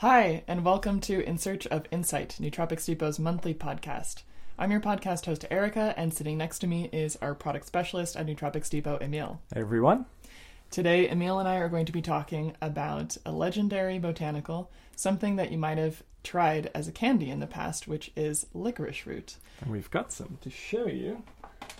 Hi, and welcome to In Search of Insight, Nootropics Depot's monthly podcast. I'm your podcast host, Erika, and sitting next to me is our product specialist at Nootropics Depot, Emiel. Hey everyone. Today, Emiel and I are going to be talking about a legendary botanical, something that you might have tried as a candy in the past, which is licorice root. And we've got some to show you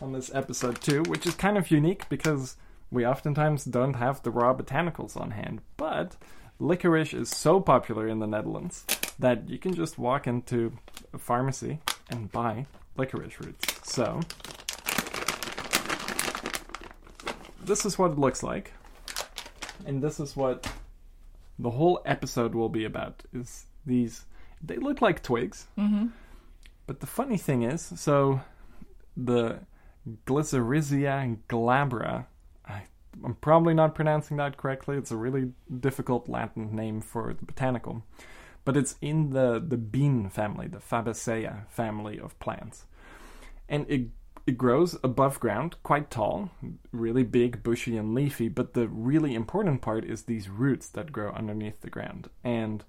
on this episode too, which is kind of unique because we oftentimes don't have the raw botanicals on hand. But licorice is so popular in the Netherlands that you can just walk into a pharmacy and buy licorice roots. So, this is what it looks like. And this is what the whole episode will be about is these they look like twigs. Mm-hmm. But the funny thing is, so the Glycyrrhiza glabra, I'm probably not pronouncing that correctly. It's a really difficult Latin name for the botanical, but it's in the the bean family, the Fabaceae family of plants, and it it grows above ground, quite tall, really big, bushy, and leafy. But the really important part is these roots that grow underneath the ground. And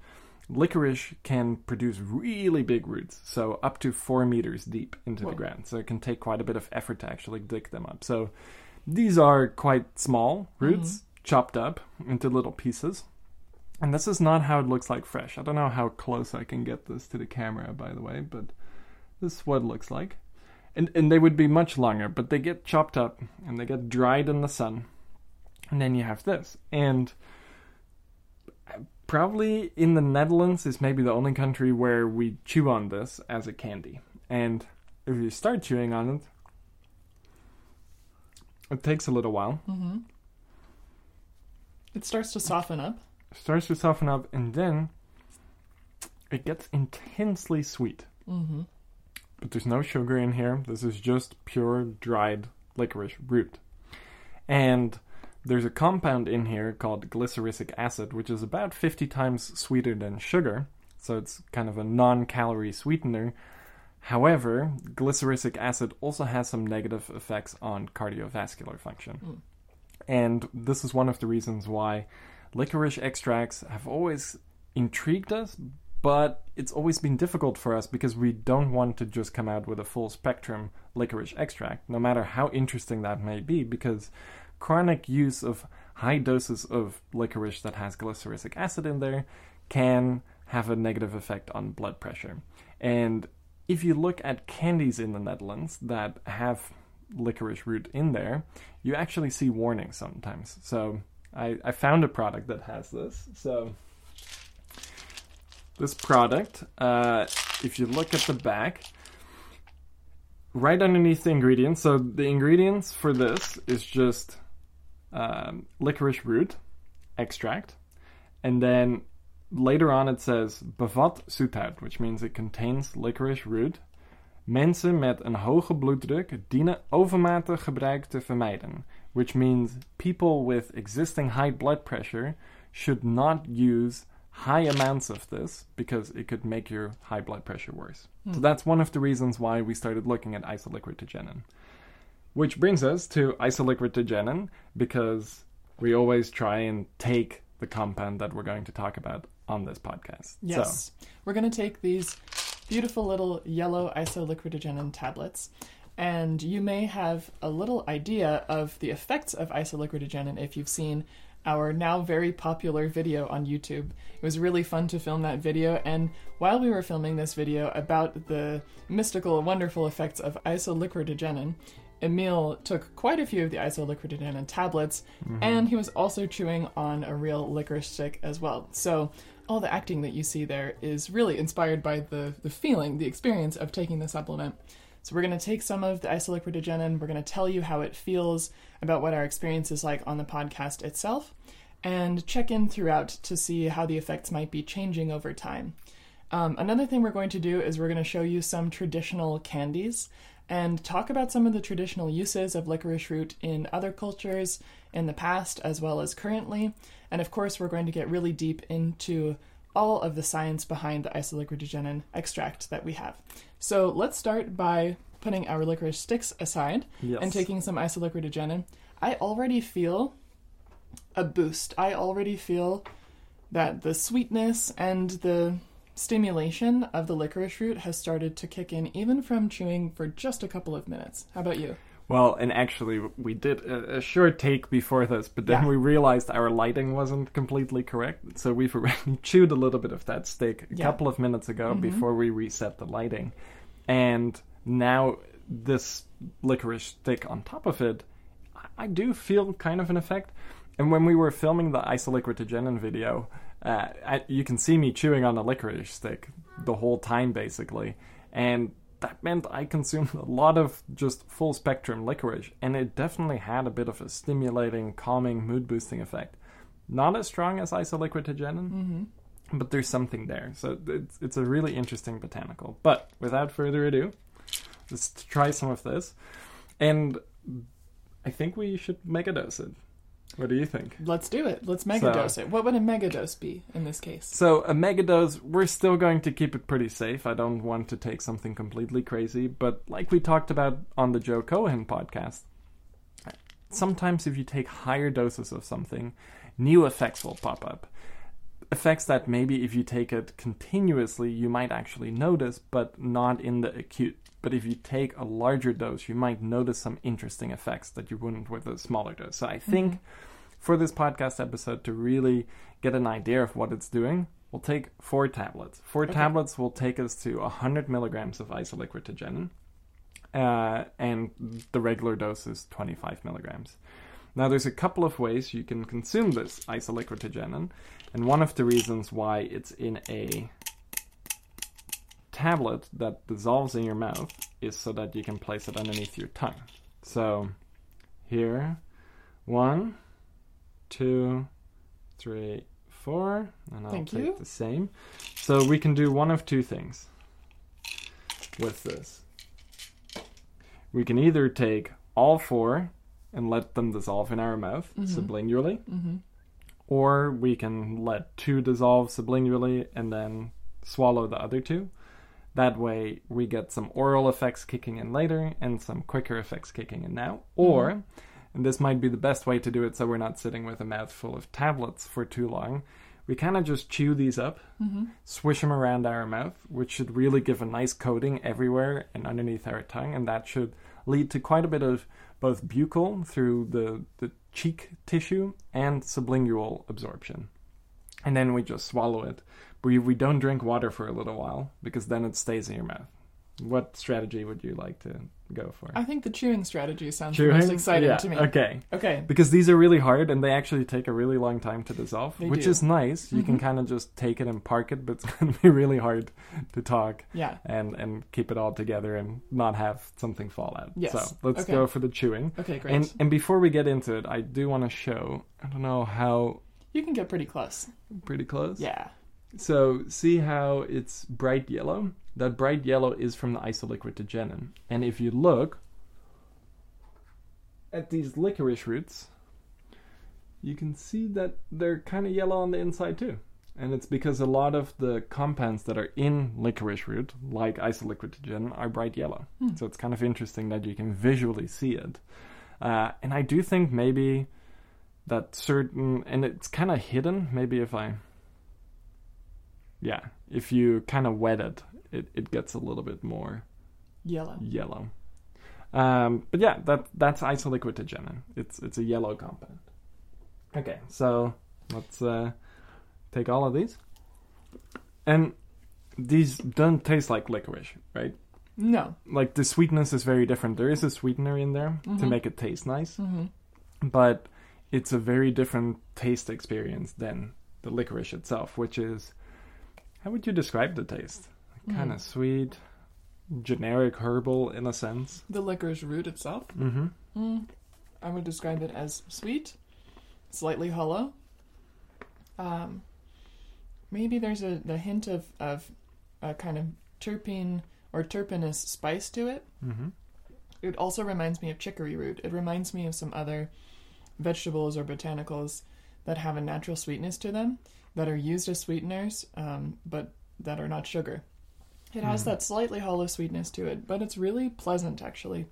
licorice can produce really big roots, so up to four meters deep into Whoa. the ground. So it can take quite a bit of effort to actually dig them up. So these are quite small roots, mm-hmm. chopped up into little pieces. And this is not how it looks like fresh. I don't know how close I can get this to the camera, by the way, but this is what it looks like and and they would be much longer, but they get chopped up and they get dried in the sun, and then you have this. And probably in the Netherlands is maybe the only country where we chew on this as a candy. And if you start chewing on it, it takes a little while. Mm-hmm. It starts to soften up. It starts to soften up, and then it gets intensely sweet. Mm-hmm. but there's no sugar in here. This is just pure dried licorice root. And there's a compound in here called glycyrrhizic acid, which is about 50 times sweeter than sugar. So it's kind of a non calorie sweetener. However, glycyrrhizic acid also has some negative effects on cardiovascular function. Mm. And this is one of the reasons why licorice extracts have always intrigued us, but it's always been difficult for us because we don't want to just come out with a full spectrum licorice extract, no matter how interesting that may be, because chronic use of high doses of licorice that has glycyrrhizic acid in there can have a negative effect on blood pressure. And if you look at candies in the Netherlands that have licorice root in there, you actually see warnings sometimes. So I, I found a product that has this. So this product, uh, if you look at the back, right underneath the ingredients, so the ingredients for this is just um, licorice root extract, and then later on it says bevat zoethout, which means it contains licorice root. Mensen met een hoge bloeddruk dienen overmatig gebruik te vermijden, which means people with existing high blood pressure should not use high amounts of this because it could make your high blood pressure worse. So Hmm. that's one of the reasons why we started looking at isoliquiritigenin. Which brings us to isoliquiritigenin because we always try and take the compound that we're going to talk about on this podcast. Yes. We're going to take these beautiful little yellow isoliquiritigenin tablets, and you may have a little idea of the effects of isoliquiritigenin if you've seen our now very popular video on YouTube. It was really fun to film that video, and while we were filming this video about the mystical, wonderful effects of isoliquiritigenin, Emiel took quite a few of the isoliquiritigenin tablets, mm-hmm. and he was also chewing on a real licorice stick as well. So all the acting that you see there is really inspired by the the feeling, the experience of taking the supplement. So we're going to take some of the isoliquiritigenin, we're going to tell you how it feels, about what our experience is like on the podcast itself, and check in throughout to see how the effects might be changing over time. Um, another thing we're going to do is we're going to show you some traditional candies and talk about some of the traditional uses of licorice root in other cultures in the past as well as currently. And of course, we're going to get really deep into all of the science behind the isoliquiritigenin extract that we have. So let's start by putting our licorice sticks aside Yes. and taking some isoliquiritigenin. I already feel a boost. I already feel that the sweetness and the stimulation of the licorice root has started to kick in even from chewing for just a couple of minutes. How about you? Well, and actually, we did a, a short take before this, but then Yeah. we realized our lighting wasn't completely correct. So we've already chewed a little bit of that stick a Yeah. couple of minutes ago Mhm. before we reset the lighting. And now this licorice stick on top of it, I- I do feel kind of an effect. And when we were filming the isoliquiritigenin video, uh, I, you can see me chewing on a licorice stick the whole time, basically. And that meant I consumed a lot of just full spectrum licorice, and it definitely had a bit of a stimulating, calming, mood boosting effect. Not as strong as isoliquiritigenin, Mm-hmm. but there's something there. So it's, it's a really interesting botanical. But without further ado, let's try some of this. And I think we should megadose it. What do you think? Let's do it. Let's megadose it. What would a megadose be in this case? So a megadose, we're still going to keep it pretty safe. I don't want to take something completely crazy, but like we talked about on the Joe Cohen podcast, sometimes if you take higher doses of something, new effects will pop up. Effects that maybe if you take it continuously, you might actually notice, but not in the acute. But if you take a larger dose, you might notice some interesting effects that you wouldn't with a smaller dose. So I think mm-hmm. For this podcast episode to really get an idea of what it's doing, we'll take four tablets. Four Okay. tablets will take us to 100 milligrams of isoliquiritigenin, uh, and the regular dose is 25 milligrams. Now, there's a couple of ways you can consume this isoliquiritigenin, and one of the reasons why it's in a tablet that dissolves in your mouth is so that you can place it underneath your tongue. So, here, one, two, three, four, and I'll Thank take you. the same. So we can do one of two things with this. We can either take all four and let them dissolve in our mouth Mhm. sublingually, Mm-hmm. or we can let two dissolve sublingually and then swallow the other two. That way, we get some oral effects kicking in later and some quicker effects kicking in now. Or, and this might be the best way to do it so we're not sitting with a mouthful of tablets for too long, we kind of just chew these up, Mm-hmm. swish them around our mouth, which should really give a nice coating everywhere and underneath our tongue, and that should lead to quite a bit of both buccal through the, the cheek tissue and sublingual absorption. And then we just swallow it. We, we don't drink water for a little while because then it stays in your mouth. What strategy would you like to go for? I think the chewing strategy sounds the most exciting Yeah, to me. Okay. Okay. Because these are really hard and they actually take a really long time to dissolve, They which do. is nice. You can Mhm. kind of just take it and park it, but it's going to be really hard to talk Yeah. and, and keep it all together and not have something fall out. Yes. So let's Okay. go for the chewing. Okay, great. And, and before we get into it, I do want to show, I don't know how you can get pretty close. pretty close. Yeah. So see how it's bright yellow? That bright yellow is from the isoliquid isoliquiritigenin. And if you look at these licorice roots, you can see that they're kind of yellow on the inside too. And it's because a lot of the compounds that are in licorice root, like isoliquiritigenin, are bright yellow. Hmm. So it's kind of interesting that you can visually see it. Uh, and I do think maybe that certain, and it's kind of hidden. Maybe if I yeah, if you kind of wet it, it, it gets a little bit more Yellow. yellow. Um, but yeah, that that's isoliquiritigenin. It's it's a yellow compound. Okay, so let's uh, take all of these, and these don't taste like licorice, right? No. Like the sweetness is very different. There is a sweetener in there to Mhm. make it taste nice, Mm-hmm. but it's a very different taste experience than the licorice itself, which is how would you describe the taste? Kind of sweet, generic herbal in a sense. The licorice root itself. Mm-hmm. Mm, I would describe it as sweet, slightly hollow. Um, maybe there's a the hint of of a kind of terpene or terpenous spice to it. Mm-hmm. It also reminds me of chicory root. It reminds me of some other vegetables or botanicals that have a natural sweetness to them that are used as sweeteners, um, but that are not sugar. It has Mm. that slightly hollow sweetness to it, but it's really pleasant actually.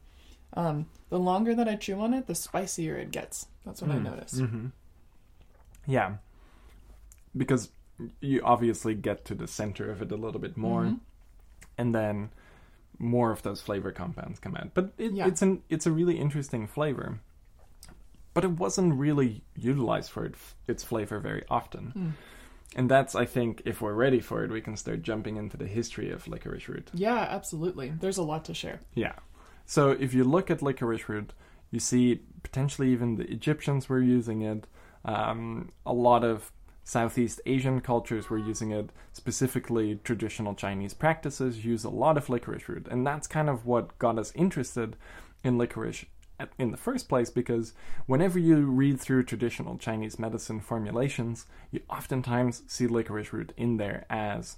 Um, the longer that I chew on it, the spicier it gets. That's what I notice. Mm-hmm. Yeah. because you obviously get to the center of it a little bit more, Mhm. and then more of those flavor compounds come out. But it, Yeah. it's an it's a really interesting flavor. But it wasn't really utilized for it, its flavor very often. Mm. And that's, I think, if we're ready for it, we can start jumping into the history of licorice root. Yeah, absolutely. There's a lot to share. Yeah. So if you look at licorice root, you see potentially even the Egyptians were using it. Um, a lot of Southeast Asian cultures were using it. Specifically, traditional Chinese practices use a lot of licorice root. And that's kind of what got us interested in licorice in the first place because whenever you read through traditional Chinese medicine formulations, you oftentimes see licorice root in there as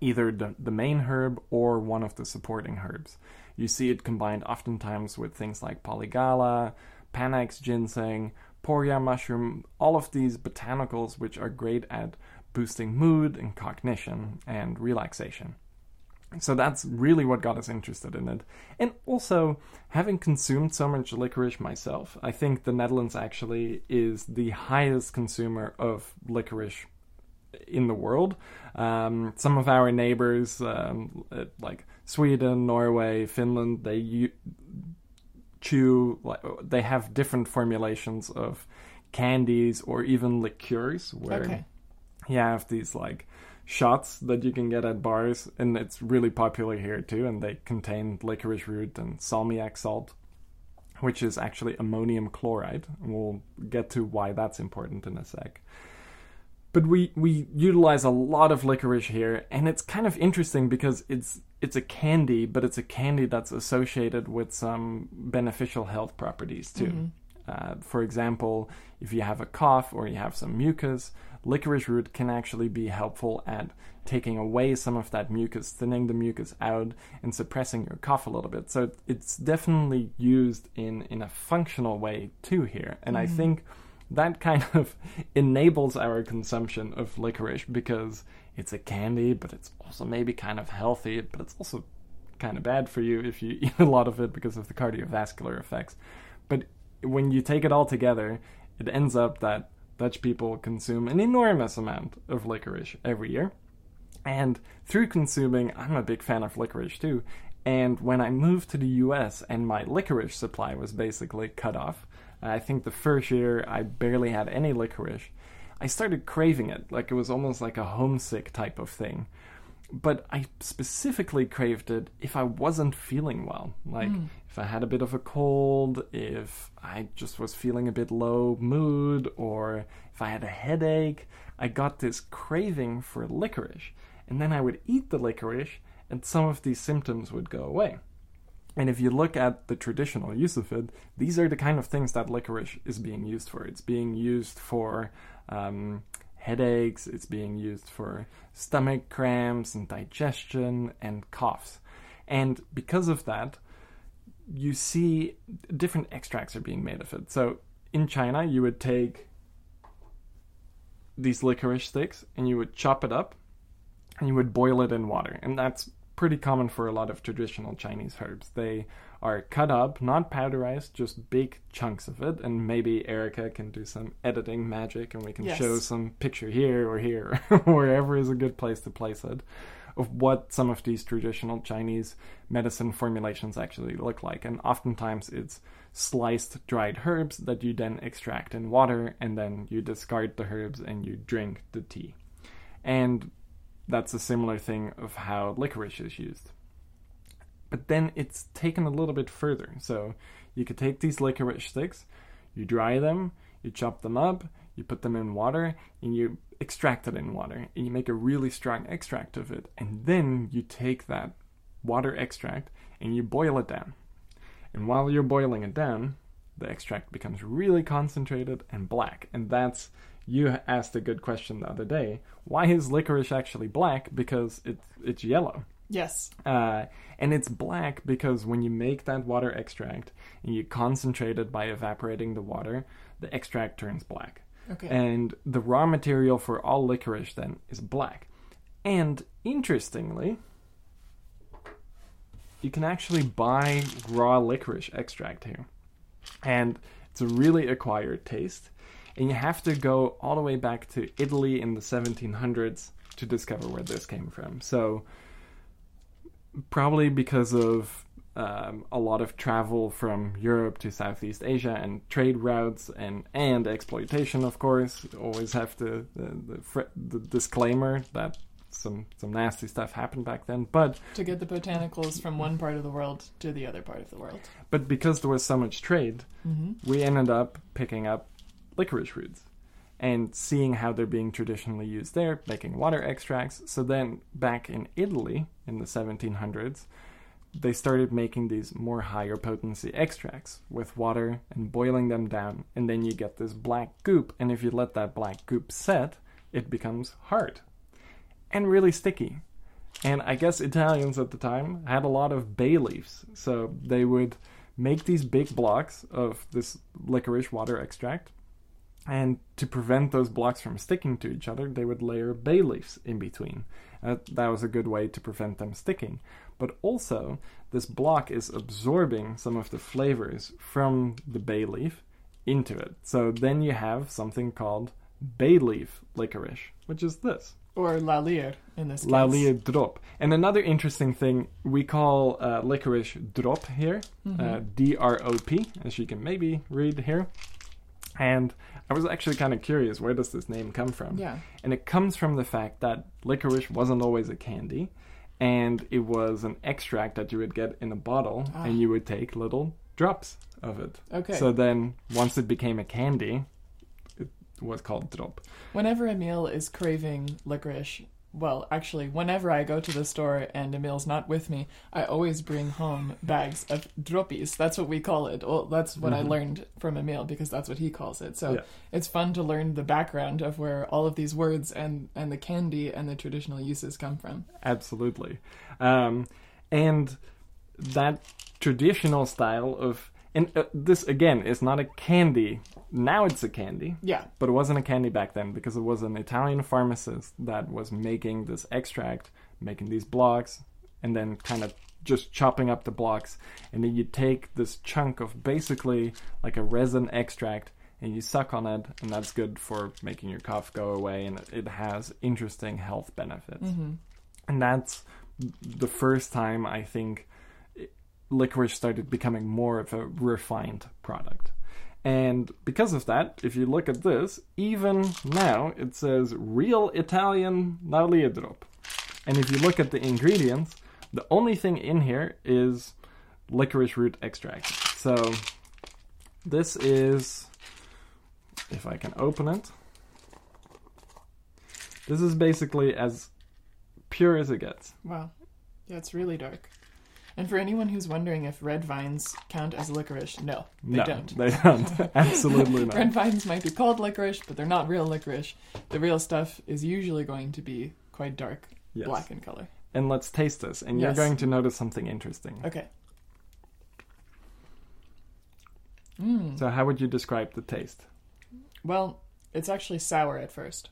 either the, main herb or one of the supporting herbs. You see it combined oftentimes with things like polygala, panax ginseng, poria mushroom, all of these botanicals which are great at boosting mood and cognition and relaxation. So that's really what got us interested in it. And also, having consumed so much licorice myself, I think the Netherlands actually is the highest consumer of licorice in the world. Um, some of our neighbors, um, uh, like Sweden, Norway, Finland, they u- chew, like, they have different formulations of candies or even liqueurs where Okay. you have these like shots that you can get at bars, and it's really popular here too. And they contain licorice root and salmiak salt, which is actually ammonium chloride. And we'll get to why that's important in a sec. But we we utilize a lot of licorice here, and it's kind of interesting because it's it's a candy, but it's a candy that's associated with some beneficial health properties too. Mhm. Uh, for example, if you have a cough or you have some mucus, licorice root can actually be helpful at taking away some of that mucus, thinning the mucus out, and suppressing your cough a little bit. So it's definitely used in in a functional way too here, and I Mhm. think that kind of enables our consumption of licorice because it's a candy, but it's also maybe kind of healthy, but it's also kind of bad for you if you eat a lot of it because of the cardiovascular effects. But when you take it all together, it ends up that Dutch people consume an enormous amount of licorice every year. And through consuming, I'm a big fan of licorice too. And when I moved to the US and my licorice supply was basically cut off, I think the first year I barely had any licorice, I started craving it. Like it was almost like a homesick type of thing. But I specifically craved it if I wasn't feeling well. Like Mm. If I had a bit of a cold, if I just was feeling a bit low mood, or if I had a headache, I got this craving for licorice. And then I would eat the licorice, and some of these symptoms would go away. And if you look at the traditional use of it, these are the kind of things that licorice is being used for. It's being used for um, headaches, it's being used for stomach cramps and digestion and coughs. And because of that, you see different extracts are being made of it. So in China, you would take these licorice sticks and you would chop it up and you would boil it in water. And that's pretty common for a lot of traditional Chinese herbs. They are cut up, not powderized, just big chunks of it. And maybe Erika can do some editing magic and we can Yes. show some picture here or here, wherever is a good place to place it, of what some of these traditional Chinese medicine formulations actually look like. And oftentimes it's sliced dried herbs that you then extract in water and then you discard the herbs and you drink the tea. And that's a similar thing of how licorice is used. But then it's taken a little bit further. So you could take these licorice sticks, you dry them, you chop them up, you put them in water, and you extract it in water. And you make a really strong extract of it. And then you take that water extract and you boil it down. And while you're boiling it down, the extract becomes really concentrated and black. And that's you asked a good question the other day. Why is licorice actually black? Because it's it's yellow. Yes. Uh, and it's black because when you make that water extract and you concentrate it by evaporating the water, the extract turns black. Okay. And the raw material for all licorice then is black. And interestingly, you can actually buy raw licorice extract here. And it's a really acquired taste. And you have to go all the way back to Italy in the 1700s to discover where this came from. So, probably because of um, a lot of travel from Europe to Southeast Asia and trade routes and and exploitation, of course. Always have to the, the, fr- the disclaimer that some some nasty stuff happened back then, but To get the botanicals from one part of the world to the other part of the world. but because there was so much trade, hmm we ended up picking up licorice roots and seeing how they're being traditionally used there, making water extracts. So then, back in Italy in the 1700s, they started making these more higher potency extracts with water and boiling them down, and then you get this black goop. And if you let that black goop set, it becomes hard and really sticky. And I guess Italians at the time had a lot of bay leaves, so they would make these big blocks of this licorice water extract. And to prevent those blocks from sticking to each other, they would layer bay leaves in between. Uh, that was a good way to prevent them sticking. But also, this block is absorbing some of the flavors from the bay leaf into it. So then you have something called bay leaf licorice, which is this. Or Laurier in this case. Laurier drop. And another interesting thing, we call uh, licorice drop here, Mhm. uh, D R O P, as you can maybe read here. And I was actually kind of curious, where does this name come from? yeah. And it comes from the fact that licorice wasn't always a candy, and it was an extract that you would get in a bottle, Ah. and you would take little drops of it. Okay. So then, once it became a candy, it was called drop. Whenever Emiel is craving licorice, well, actually, whenever I go to the store and Emiel's not with me, I always bring home bags of droppies. That's what we call it. Well, that's what I Mhm. learned from Emiel because that's what he calls it. So Yeah. it's fun to learn the background of where all of these words and, and the candy and the traditional uses come from. Absolutely. Um, and that traditional style of and uh, this again is not a candy. Now it's a candy, Yeah. but it wasn't a candy back then because it was an Italian pharmacist that was making this extract, making these blocks, and then kind of just chopping up the blocks. And then you take this chunk of basically like a resin extract and you suck on it, and that's good for making your cough go away. And it has interesting health benefits hmm and that's the first time I think licorice started becoming more of a refined product. And because of that, if you look at this, even now it says real Italian Laurier drop. And if you look at the ingredients, the only thing in here is licorice root extract. So this is, if I can open it, this is basically as pure as it gets. Wow. Yeah, it's really dark. And for anyone who's wondering if red vines count as licorice, no, they no, don't. They don't. Absolutely not. Red vines might be called licorice, but they're not real licorice. The real stuff is usually going to be quite dark, Yes. black in color. And let's taste this, and Yes. you're going to notice something interesting. Okay. Mm. So, how would you describe the taste? Well, it's actually sour at first.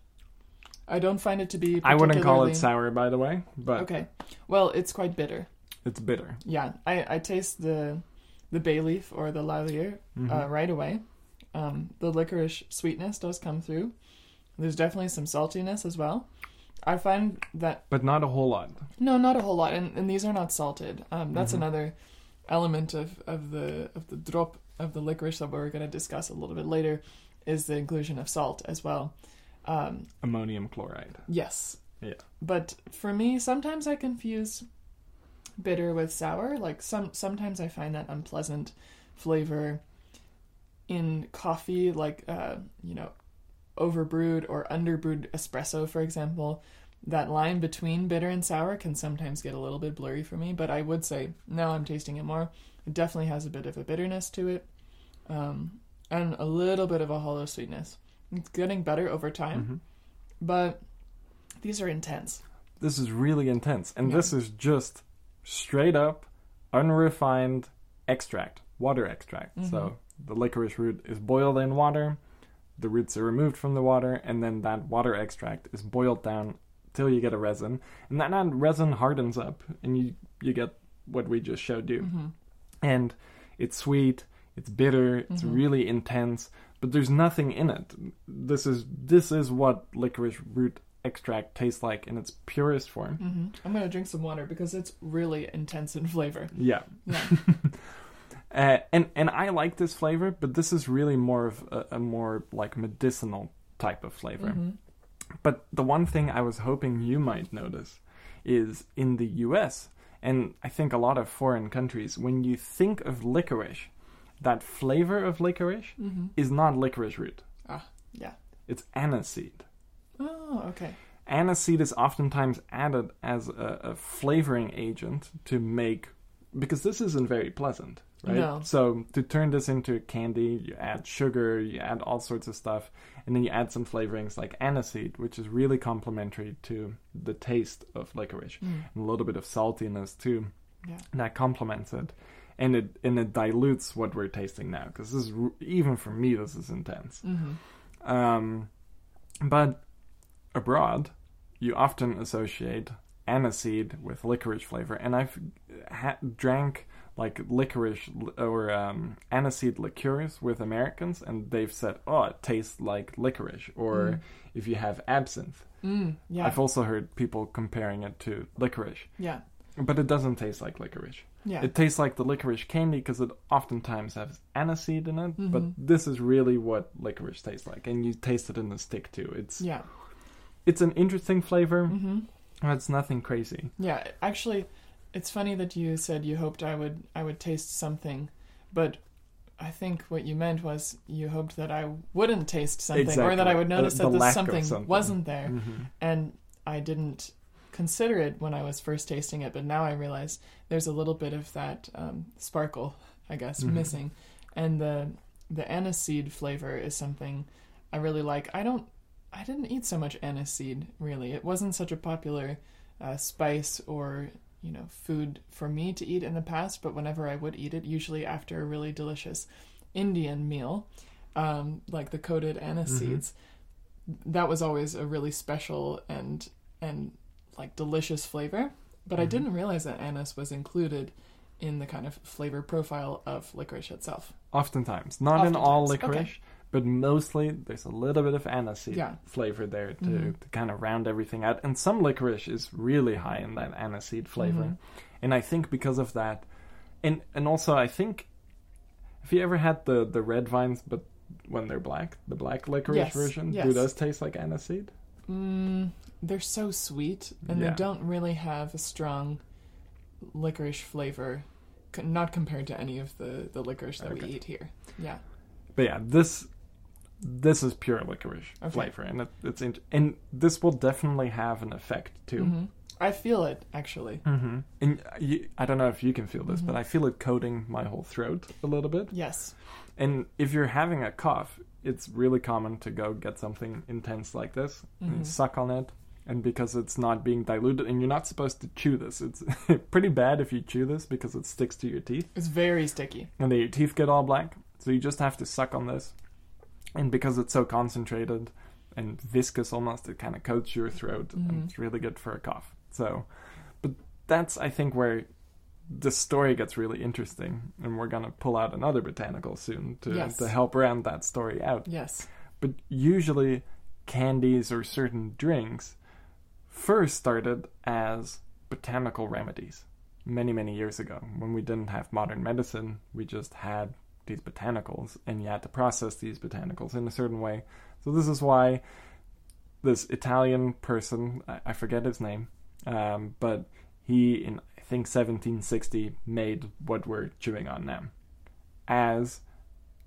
I don't find it to be. I wouldn't call it sour, by the way, but Okay. Well, it's quite bitter. It's bitter. Yeah, I, I taste the the bay leaf or the laurier Mhm. uh, right away. Um, the licorice sweetness does come through. There's definitely some saltiness as well. I find that but not a whole lot. no, not a whole lot, and, and these are not salted. Um, that's Mhm. another element of, of the of the drop of the licorice that we're going to discuss a little bit later, is the inclusion of salt as well. Um, Ammonium chloride. yes, Yeah. but for me, sometimes I confuse bitter with sour. Like some sometimes I find that unpleasant flavor in coffee, like uh, you know, overbrewed or underbrewed espresso, for example. That line between bitter and sour can sometimes get a little bit blurry for me, but I would say now I'm tasting it more. It definitely has a bit of a bitterness to it, um, and a little bit of a hollow sweetness. It's getting better over time, Mhm. but these are intense. This is really intense, and Yeah. this is just straight up unrefined extract, water extract. Mhm. So the licorice root is boiled in water, the roots are removed from the water, and then that water extract is boiled down till you get a resin, and that that resin hardens up, and you you get what we just showed you. hmm and it's sweet, it's bitter, it's Mhm. really intense, but there's nothing in it. This is this is what licorice root extract tastes like in its purest form. hmm I'm gonna drink some water because it's really intense in flavor. Yeah. Yeah. Uh, and and I like this flavor, but this is really more of a, a more like medicinal type of flavor. hmm But the one thing I was hoping you might notice is in the US, and I think a lot of foreign countries, when you think of licorice, that flavor of licorice hmm is not licorice root. Ah, yeah. It's aniseed. Oh, okay. Aniseed is oftentimes added as a, a flavoring agent to make, because this isn't very pleasant, right? No. So to turn this into a candy, you add sugar, you add all sorts of stuff, and then you add some flavorings like aniseed, which is really complementary to the taste of licorice, Mm. and a little bit of saltiness too. Yeah. That complements it, and it and it dilutes what we're tasting now. Because this is even for me, this is intense. hmm Um, but abroad, you often associate aniseed with licorice flavor, and I've ha- drank like licorice or um, aniseed liqueurs with Americans, and they've said, "Oh, it tastes like licorice." Or Mm. if you have absinthe, Mm, yeah. I've also heard people comparing it to licorice, yeah. but it doesn't taste like licorice. Yeah. It tastes like the licorice candy because it oftentimes has aniseed in it, but Mhm. this is really what licorice tastes like, and you taste it in the stick too. It's yeah. It's an interesting flavor. hmm but It's nothing crazy. Yeah. Actually, it's funny that you said you hoped I would I would taste something, but I think what you meant was you hoped that I wouldn't taste something, or that I would notice that the this something, something. wasn't there, Mhm. and I didn't consider it when I was first tasting it. But now I realize there's a little bit of that um, sparkle, I guess, Mhm. missing, and the the aniseed flavor is something I really like. I don't. I didn't eat so much aniseed really. It wasn't such a popular uh, spice or you know food for me to eat in the past. But whenever I would eat it, usually after a really delicious Indian meal, um, like the coated anise Mhm. seeds, that was always a really special and and like delicious flavor. But I Mhm. didn't realize that anise was included in the kind of flavor profile of licorice itself. Oftentimes, not in all licorice. okay. But mostly there's a little bit of aniseed Yeah. flavor there to, Mhm. to kind of round everything out. And some licorice is really high in that aniseed flavor, Mhm. and I think because of that, and and also I think, have you ever had the the red vines, but when they're black, the black licorice Yes, version, do yes. those taste like aniseed? Mm, they're so sweet, and Yeah. they don't really have a strong licorice flavor, not compared to any of the, the licorice that we eat here. Yeah. But yeah, this this is pure licorice Okay. flavor, and it, it's int- and this will definitely have an effect too. hmm I feel it, actually. Mm-hmm. And you, I don't know if you can feel this, Mhm. but I feel it coating my whole throat a little bit. Yes. And if you're having a cough, it's really common to go get something intense like this and suck on it. And because it's not being diluted, and you're not supposed to chew this, it's pretty bad if you chew this because it sticks to your teeth, It's very sticky. and then your teeth get all black. So you just have to suck on this, and because it's so concentrated and viscous almost, it kind of coats your throat, Mhm. and it's really good for a cough. So, but that's I think where the story gets really interesting, and we're gonna pull out another botanical soon to Yes. to help round that story out. Yes. But usually, candies or certain drinks first started as botanical remedies many, many years ago. When we didn't have modern medicine, we just had these botanicals, and you had to process these botanicals in a certain way. So, this is why this Italian person, I, I forget his name, um, but he, in I think 1760, made what we're chewing on now as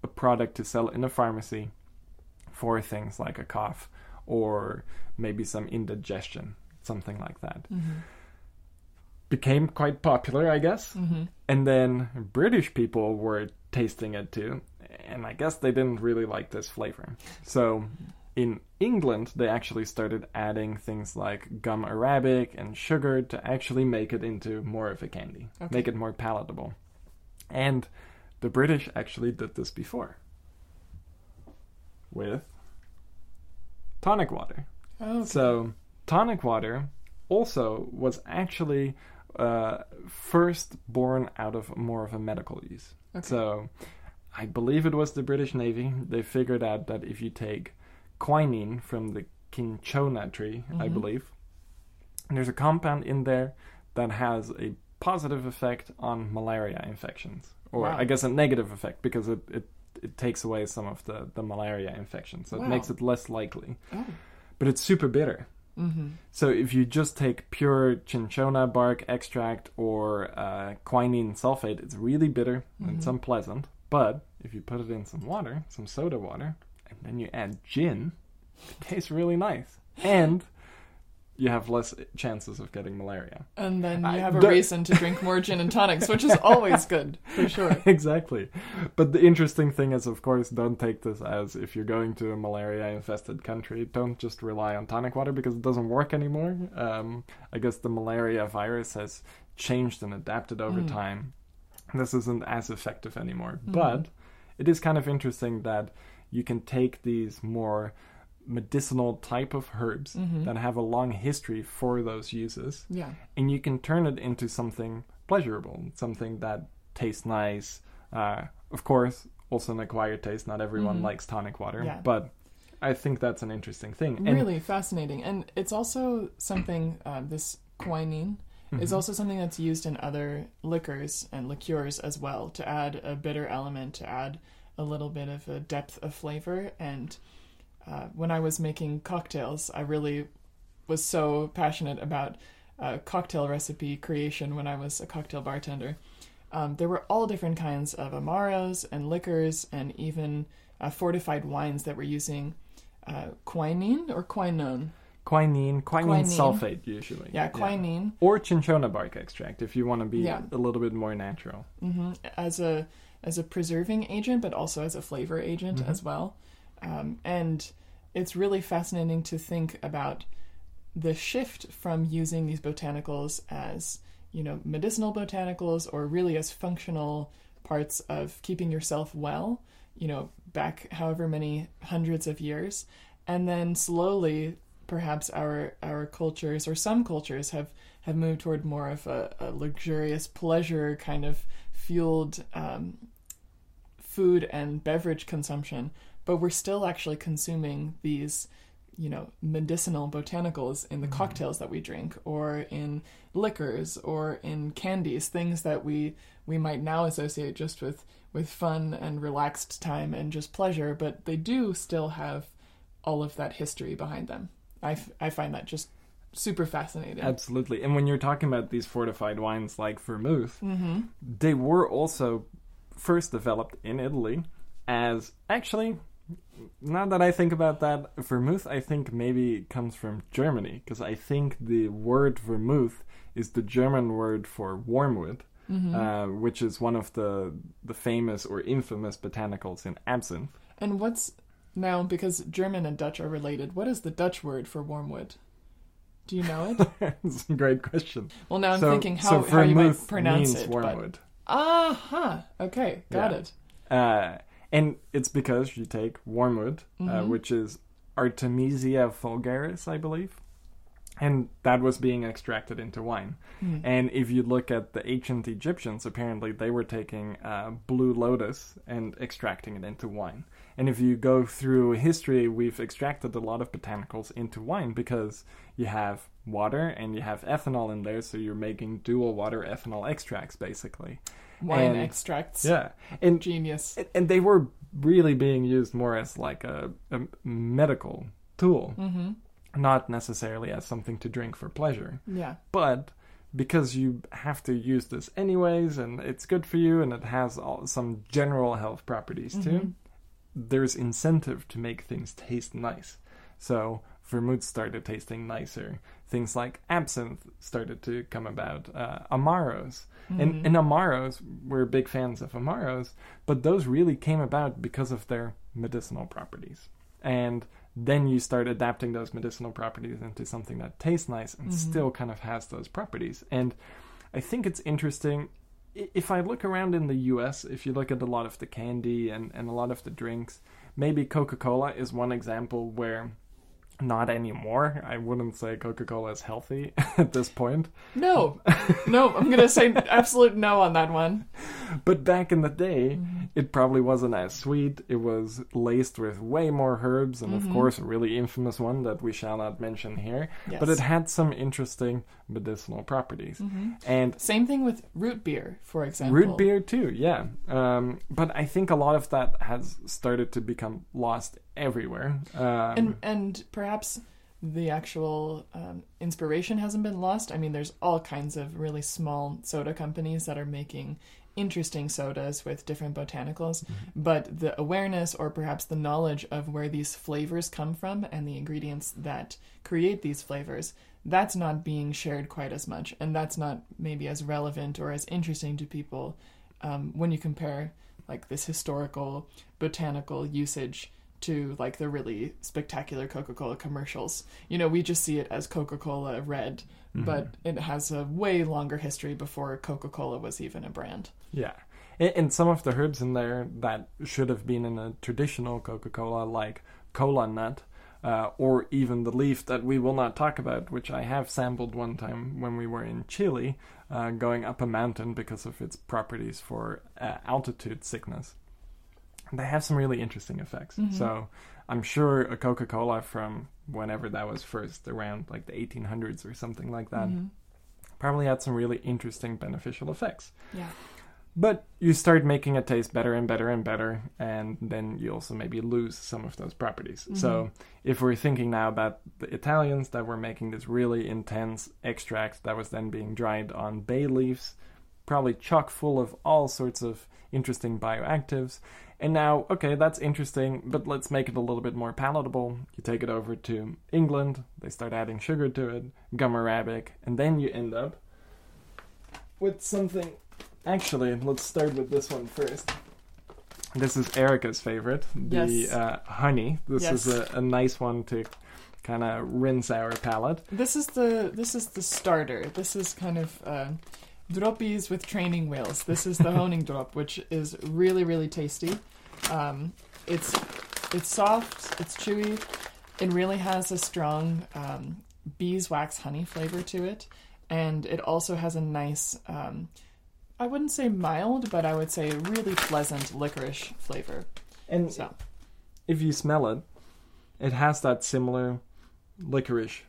a product to sell in a pharmacy for things like a cough or maybe some indigestion, something like that. hmm Became quite popular, I guess. hmm And then British people were tasting it too, and I guess they didn't really like this flavor. So in England, they actually started adding things like gum arabic and sugar to actually make it into more of a candy, Okay. make it more palatable. And the British actually did this before with tonic water. Oh, So, tonic water also was actually uh, first born out of more of a medical use. Okay. So, I believe it was the British Navy. They figured out that if you take quinine from the cinchona tree, I Mhm. believe, there's a compound in there that has a positive effect on malaria infections, or Wow. I guess a negative effect because it, it it takes away some of the the malaria infection, so Wow. it makes it less likely. Oh. But it's super bitter. Mm-hmm. So if you just take pure cinchona bark extract or uh, quinine sulfate, it's really bitter and it's unpleasant. But if you put it in some water, some soda water, and then you add gin, it tastes really nice. And you have less chances of getting malaria. And then you I- have a the- reason to drink more gin and tonics, which is always good, for sure. exactly. But the interesting thing is, of course, don't take this as if you're going to a malaria infested country, don't just rely on tonic water because it doesn't work anymore. Um, I guess the malaria virus has changed and adapted over Mm. time. This isn't as effective anymore. Mhm. But it is kind of interesting that you can take these more medicinal type of herbs Mhm. that have a long history for those uses Yeah. and you can turn it into something pleasurable, something that tastes nice. Uh, of course, also an acquired taste. Not everyone Mhm. likes tonic water, Yeah. but I think that's an interesting thing. And- Really fascinating. And it's also something, uh, this quinine is Mhm. also something that's used in other liquors and liqueurs as well to add a bitter element, to add a little bit of a depth of flavor. And uh, when I was making cocktails, I really was so passionate about uh, cocktail recipe creation when I was a cocktail bartender. Um, there were all different kinds of amaros and liquors and even uh, fortified wines that were using uh, quinine or quinone. quinine, quinine, Quinine. sulfate usually. Yeah, quinine. Or cinchona bark extract if you want to be Yeah. a little bit more natural. hmm as a as a preserving agent, but also as a flavor agent Mhm. as well. Um, and it's really fascinating to think about the shift from using these botanicals as you know medicinal botanicals or really as functional parts of keeping yourself well. You know, back however many hundreds of years, and then slowly, perhaps our our cultures or some cultures have have moved toward more of a, a luxurious pleasure kind of fueled um, food and beverage consumption, but we're still actually consuming these, you know, medicinal botanicals in the Mhm. cocktails that we drink, or in liquors, or in candies, things that we we might now associate just with with fun and relaxed time and just pleasure, but they do still have all of that history behind them. I, f- I find that just super fascinating. Absolutely. And when you're talking about these fortified wines like vermouth, mm-hmm. they were also first developed in Italy as actually now that I think about that vermouth I think maybe comes from Germany because I think the word vermouth is the German word for wormwood Mm-hmm. uh, which is one of the the famous or infamous botanicals in absinthe And what's now because German and Dutch are related? What is the Dutch word for wormwood? Do you know it? it's a great question Well, now I'm so, thinking so how, how you might pronounce means it. But... wormwood Aha! Okay, got Yeah. it. Uh, and it's because you take wormwood, uh, Mhm. which is Artemisia vulgaris, I believe, and that was being extracted into wine. Hmm. And if you look at the ancient Egyptians, apparently they were taking uh, blue lotus and extracting it into wine. And if you go through history, we've extracted a lot of botanicals into wine because you have water and you have ethanol in there, so you're making dual water ethanol extracts basically. Wine and- extracts. Yeah, and Genius. and- they were really being used more as like a, a medical tool, Mm-hmm. not necessarily as something to drink for pleasure. Yeah. But because you have to use this anyways, and it's good for you, and it has all, some general health properties too, Mhm. there's incentive to make things taste nice. So vermouth started tasting nicer. Things like absinthe started to come about. Uh, amaros. Mhm. And, and Amaros, we're big fans of Amaros, but those really came about because of their medicinal properties. And then you start adapting those medicinal properties into something that tastes nice and Mhm. still kind of has those properties. And I think it's interesting. If I look around in the US, if you look at a lot of the candy and, and a lot of the drinks, maybe Coca Cola is one example where not anymore. I wouldn't say Coca Cola is healthy at this point. No, no, I'm gonna say absolute no on that one. But back in the day, Mm-hmm. it probably wasn't as sweet. It was laced with way more herbs, and of course, a really infamous one that we shall not mention here. Yes. But it had some interesting medicinal properties. And Same thing with root beer, for example. root beer, too, yeah. Um, but I think a lot of that has started to become lost everywhere. Um, and and perhaps the actual um, inspiration hasn't been lost. I mean, there's all kinds of really small soda companies that are making interesting sodas with different botanicals, but the awareness or perhaps the knowledge of where these flavors come from and the ingredients that create these flavors that's not being shared quite as much and that's not maybe as relevant or as interesting to people um, when you compare like this historical botanical usage to like the really spectacular Coca-Cola commercials. You know, we just see it as Coca-Cola red, but it has a way longer history before Coca-Cola was even a brand. Yeah. And, some of the herbs in there that should have been in a traditional Coca Cola, like cola nut, uh, or even the leaf that we will not talk about, which I have sampled one time when we were in Chile, uh, going up a mountain because of its properties for uh, altitude sickness. They have some really interesting effects. Mm-hmm. So I'm sure a Coca Cola from whenever that was first, around like the 1800s or something like that, mm-hmm. probably had some really interesting beneficial effects. Yeah. But you start making it taste better and better and better, and then you also maybe lose some of those properties. Mm-hmm. So, if we're thinking now about the Italians that were making this really intense extract that was then being dried on bay leaves, probably chock full of all sorts of interesting bioactives. And now, okay, that's interesting, but let's make it a little bit more palatable. You take it over to England, they start adding sugar to it, gum arabic, and then you end up with something Actually, let's start with this one first. This is Erika's favorite, the Yes. uh, honey. This Yes. is a, a nice one to kind of rinse our palate. This is the this is the starter. This is kind of uh, droppies with training wheels. This is the honing drop, which is really really tasty. Um, it's it's soft, it's chewy. It really has a strong um, beeswax honey flavor to it, and it also has a nice. Um, I wouldn't say mild, but I would say really pleasant licorice flavor. And So if you smell it, it has that similar licorice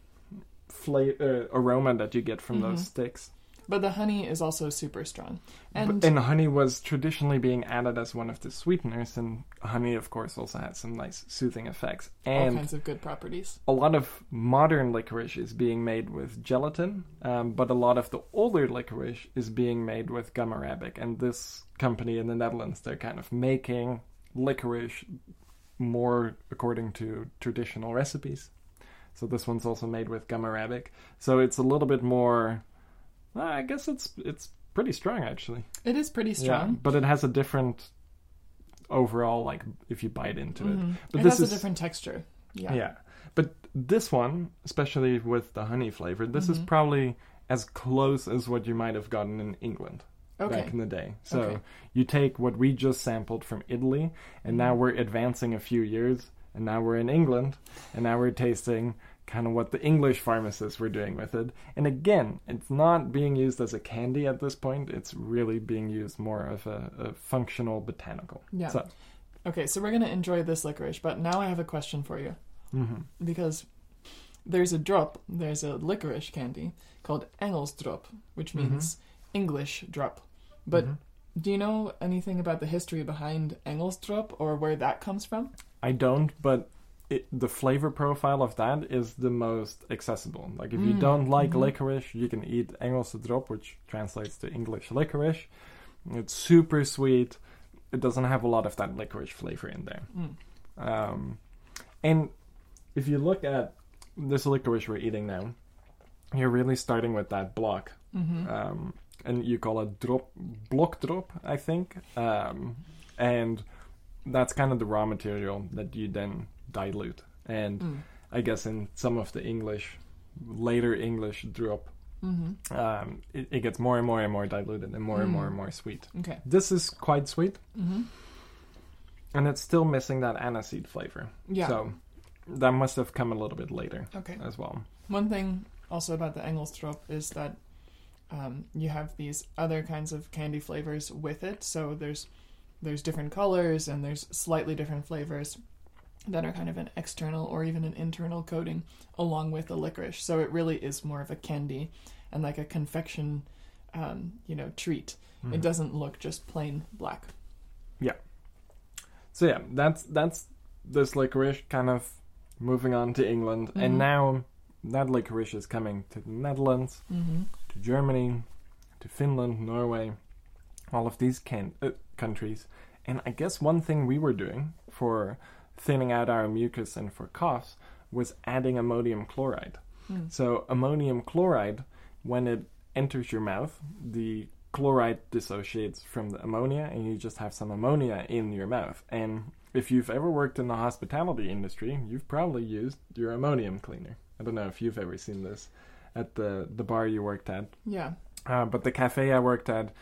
fla- uh, aroma that you get from those Mhm. sticks. But the honey is also super strong. But- And, and honey was traditionally being added as one of the sweeteners, and honey, of course, also had some nice soothing effects. And all kinds of good properties. a lot of modern licorice is being made with gelatin, um, but a lot of the older licorice is being made with gum arabic. And this company in the Netherlands, they're kind of making licorice more according to traditional recipes. So this one's also made with gum arabic. So it's a little bit more. Well, I guess it's it's pretty strong actually. It is pretty Yeah, strong. but it has a different overall like if you bite into it. Mhm. But it this has is a different texture. Yeah. yeah. But this one, especially with the honey flavor, this is Mhm. probably as close as what you might have gotten in England back in the day. So Okay. you take what we just sampled from Italy, and now Mhm. we're advancing a few years, and now we're in England, and now we're tasting kind of what the English pharmacists were doing with it. And again, it's not being used as a candy at this point, it's really being used more of a, a functional botanical. Yeah. So, Okay, so we're gonna enjoy this licorice, but now I have a question for you mhm. because there's a drop, there's a licorice candy called Engelsdrop, which Mhm. means English drop. But Mhm. do you know anything about the history behind Engelsdrop or where that comes from? I don't, but it, the flavor profile of that is the most accessible. Like if you Mm, don't like mhm. licorice, you can eat Engelse drop, which translates to English licorice. It's super sweet. It doesn't have a lot of that licorice flavor in there. Mm. Um, and if you look at this licorice we're eating now, you're really starting with that block. Mm-hmm. Um, and you call it drop, block drop, I think. Um, and that's kind of the raw material that you then dilute. And Mm. I guess in some of the English, later English drop, Mm-hmm. um, it, it gets more and more and more diluted and more and more Mm. and more sweet. Okay. This is quite sweet, Mm-hmm. and it's still missing that aniseed flavor. Yeah. So that must have come a little bit later Okay. as well. One thing also about the Engelsdrop is that um, you have these other kinds of candy flavors with it. So there's there's different colors and there's slightly different flavors that are kind of an external or even an internal coating along with the licorice. So it really is more of a candy and like a confection, um, you know, treat. Mhm. It doesn't look just plain black. Yeah. So yeah, that's that's this licorice kind of moving on to England, Mhm. and now that licorice is coming to the Netherlands, Mm-hmm. to Germany, to Finland, Norway, all of these can- uh, countries. And I guess one thing we were doing for thinning out our mucus and for coughs was adding ammonium chloride. Mm. So ammonium chloride, when it enters your mouth, the chloride dissociates from the ammonia, and you just have some ammonia in your mouth. And if you've ever worked in the hospitality industry, you've probably used your ammonium cleaner. I don't know if you've ever seen this at the the bar you worked at, Yeah. uh, but the cafe I worked at,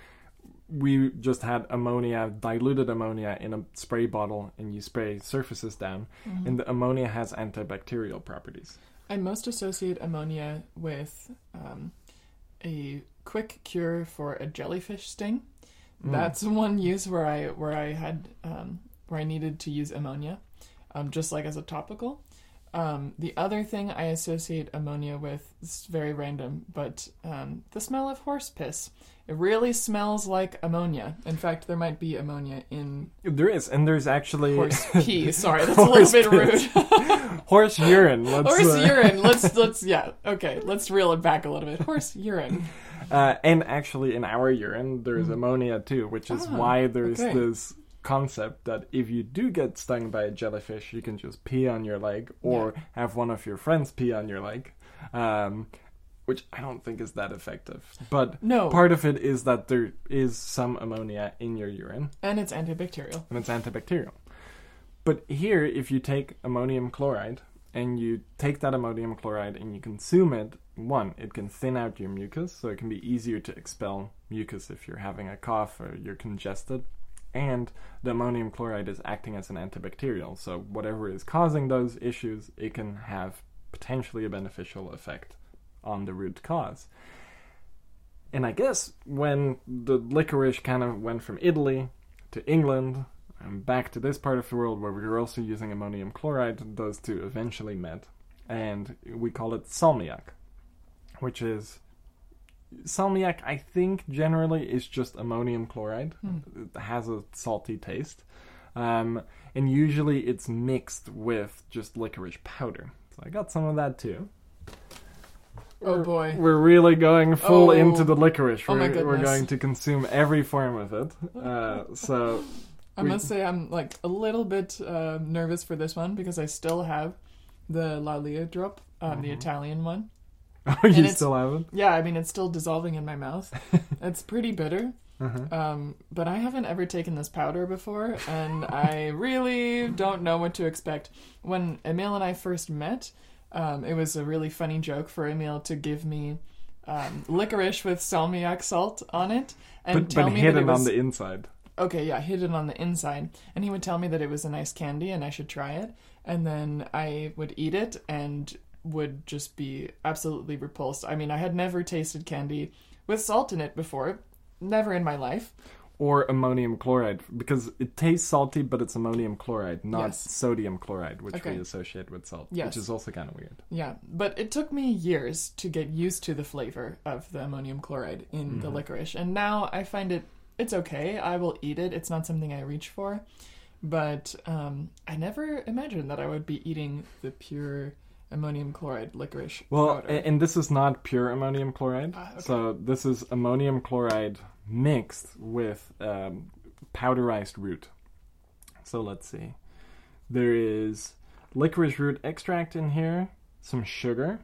we just had ammonia, diluted ammonia in a spray bottle, and you spray surfaces down, Mhm. and the ammonia has antibacterial properties. I most associate ammonia with um, a quick cure for a jellyfish sting. Mm. That's one use where I where I had um, where I needed to use ammonia, um, just like as a topical. Um, the other thing I associate ammonia with is very random, but um, the smell of horse piss. It really smells like ammonia. In fact, there might be ammonia in There is, and there's actually horse pee. Sorry, that's a little bit piss. rude. horse urine. Let's, Horse uh, urine. Let's let's yeah. Okay, let's reel it back a little bit. Horse urine. Uh, and actually, in our urine, there's Mm. ammonia too, which is Ah, why there's okay. this concept that if you do get stung by a jellyfish, you can just pee on your leg or have one of your friends pee on your leg, um, which I don't think is that effective. But No, part of it is that there is some ammonia in your urine, and it's antibacterial. and it's antibacterial. But here, if you take ammonium chloride and you take that ammonium chloride and you consume it, one, it can thin out your mucus, so it can be easier to expel mucus if you're having a cough or you're congested. And the ammonium chloride is acting as an antibacterial, so whatever is causing those issues, it can have potentially a beneficial effect on the root cause. And I guess when the licorice kind of went from Italy to England and back to this part of the world where we were also using ammonium chloride, those two eventually met. And we call it salmiak, which is. Salmiak, I think, generally is just ammonium chloride. Hmm. It has a salty taste. Um, and usually it's mixed with just licorice powder. So I got some of that too. Oh We're- boy. We're really going full Oh. into the licorice. Oh We're, my we're going to consume every form of it. Uh, so I we- must say I'm like a little bit uh, nervous for this one because I still have the Laurier drop, um, the Mhm. Italian one. oh, you still have it? Yeah, I mean it's still dissolving in my mouth. it's pretty bitter, Uh-huh. um, but I haven't ever taken this powder before, and I really don't know what to expect. When Emiel and I first met, um, it was a really funny joke for Emiel to give me um, licorice with salmiak salt on it and But, tell but me that it was on the inside. okay, yeah, hidden on the inside. And he would tell me that it was a nice candy and I should try it. And then I would eat it and would just be absolutely repulsed. I mean, I had never tasted candy with salt in it before, never in my life. Or ammonium chloride, because it tastes salty, but it's ammonium chloride, not Yes. sodium chloride, which Okay. we associate with salt, Yes. which is also kind of weird. Yeah, but it took me years to get used to the flavor of the ammonium chloride in the Mhm. licorice. And now I find it it's okay. I will eat it. It's not something I reach for. But um, I never imagined that I would be eating the pure ammonium chloride licorice Well, powder. and this is not pure ammonium chloride. Ah, okay. So this is ammonium chloride mixed with um, powderized root. So let's see. There is licorice root extract in here, some sugar,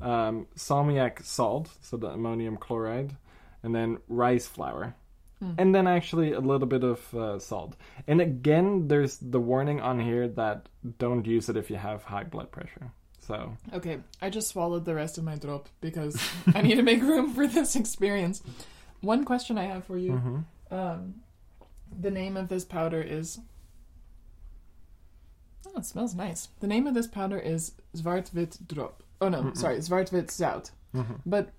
um, salmiak salt, so the ammonium chloride, and then rice flour. Hmm. And then actually a little bit of uh, salt. And again, there's the warning on here that don't use it if you have high blood pressure. So Okay, I just swallowed the rest of my drop because I need to make room for this experience. One question I have for you. mhm. Um, the name of this powder is Oh, it smells nice. The name of this powder is Zwartwit Drop. Oh no, Mm-mm. sorry, Zwartwit Zout. Mhm. But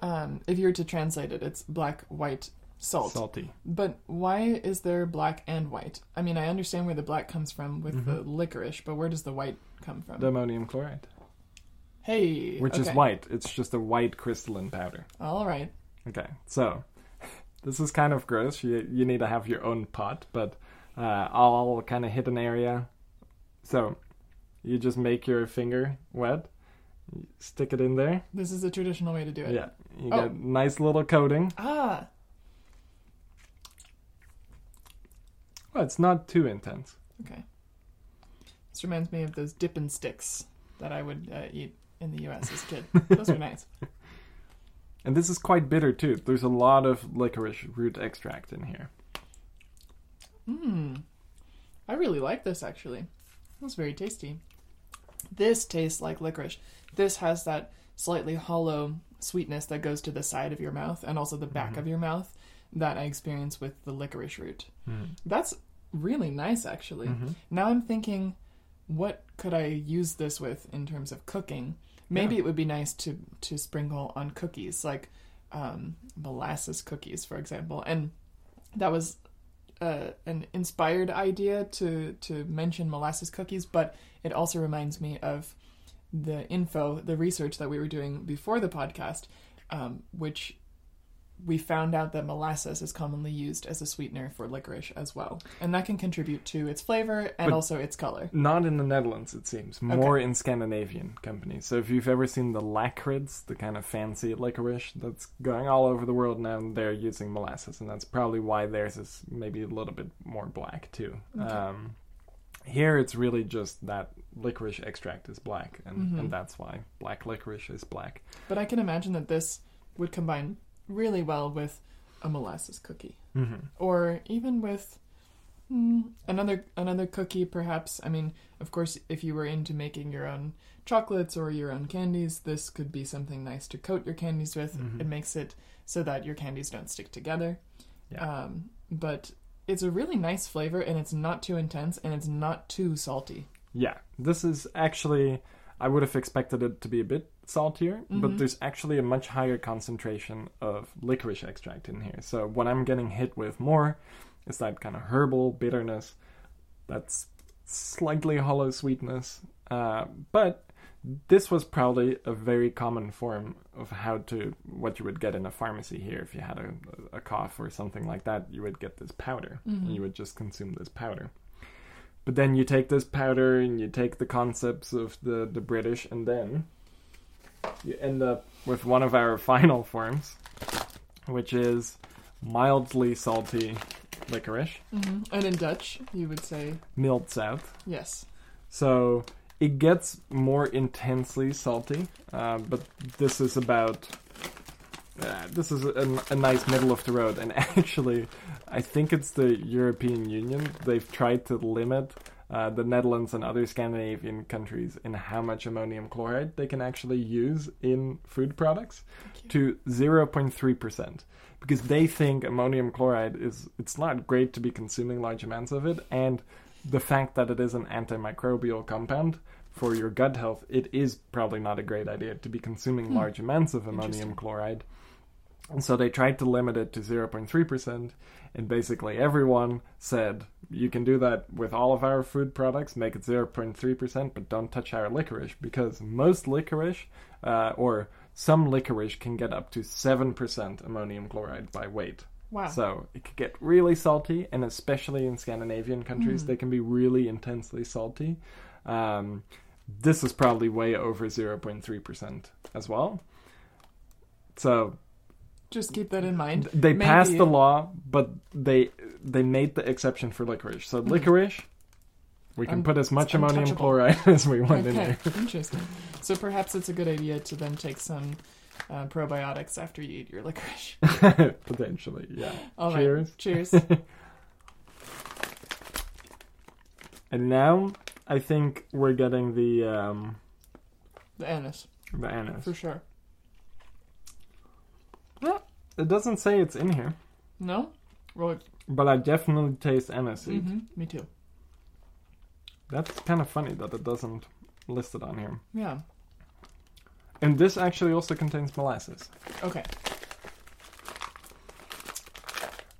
um, if you were to translate it, it's black, white, salt. Salty. But why is there black and white? I mean, I understand where the black comes from with the licorice, but where does the white come from? The ammonium chloride, hey, which is white. It's just a white crystalline powder. All right. Okay, so this is kind of gross. You you need to have your own pot, but uh, I'll kind of hit an area. So you just make your finger wet, stick it in there. This is a traditional way to do it. Yeah, you Oh. get nice little coating. Ah, Well, it's not too intense. okay. This reminds me of those dippin' sticks that I would uh, eat in the U.S. as a kid. Those are nice. And this is quite bitter too. There's a lot of licorice root extract in here. Mmm. I really like this actually. That's very tasty. This tastes like licorice. This has that slightly hollow sweetness that goes to the side of your mouth and also the back Mhm. of your mouth that I experience with the licorice root. Mm. That's really nice actually. Mhm. Now I'm thinking what could I use this with in terms of cooking? Maybe Yeah. it would be nice to to sprinkle on cookies, like um, molasses cookies, for example. And that was uh, an inspired idea to to mention molasses cookies, but it also reminds me of the info, the research that we were doing before the podcast, um, which we found out that molasses is commonly used as a sweetener for licorice as well, and that can contribute to its flavor and But- also its color. Not in the Netherlands, it seems. More in Scandinavian companies. So if you've ever seen the Lakrids, the kind of fancy licorice that's going all over the world now, they're using molasses, and that's probably why theirs is maybe a little bit more black too. Okay. Um, here, it's really just that licorice extract is black, and, Mhm. and that's why black licorice is black. But I can imagine that this would combine really well with a molasses cookie. Mm-hmm. or even with mm, another another cookie perhaps i mean of course if you were into making your own chocolates or your own candies this could be something nice to coat your candies with Mhm. it makes it so that your candies don't stick together Yeah. um, but it's a really nice flavor and it's not too intense and it's not too salty Yeah, this is actually. I would have expected it to be a bit saltier, but Mhm. there's actually a much higher concentration of licorice extract in here. So what I'm getting hit with more is that kind of herbal bitterness, that's slightly hollow sweetness. Uh, but this was probably a very common form of how to what you would get in a pharmacy here. If you had a, a cough or something like that, you would get this powder, Mhm. and you would just consume this powder. But then you take this powder and you take the concepts of the, the British, and then you end up with one of our final forms, which is mildly salty licorice, mm-hmm. and in dutch you would say mild zout. yes So it gets more intensely salty, uh, but this is about. Uh, this is a, a nice middle of the road, and actually, I think it's the European Union. They've tried to limit uh, the Netherlands and other Scandinavian countries in how much ammonium chloride they can actually use in food products to 0.3% because they think ammonium chloride is it's not great to be consuming large amounts of it and the fact that it is an antimicrobial compound for your gut health it is probably not a great idea to be consuming Hmm. large amounts of ammonium chloride. And so they tried to limit it to 0.3% and basically everyone said you can do that with all of our food products make it 0.3% but don't touch our licorice because most licorice uh, or some licorice can get up to 7% ammonium chloride by weight. wow So it can get really salty, and especially in Scandinavian countries, Mm. they can be really intensely salty. Um, this is probably way over 0.3% as well. So just keep that in mind they Maybe- passed the law, but they they made the exception for licorice. So Mhm. licorice, we can Un- put as much ammonium chloride as we want in Okay, there. interesting. So perhaps it's a good idea to then take some uh, probiotics after you eat your licorice. Potentially, yeah. All right. Cheers. Cheers. And now I think we're getting the um, the anise, the anise. for sure. It doesn't say it's in here, No? Well, but I definitely taste aniseed. hmm me too. That's kind of funny that it doesn't list it on here. Yeah. And this actually also contains molasses. Okay.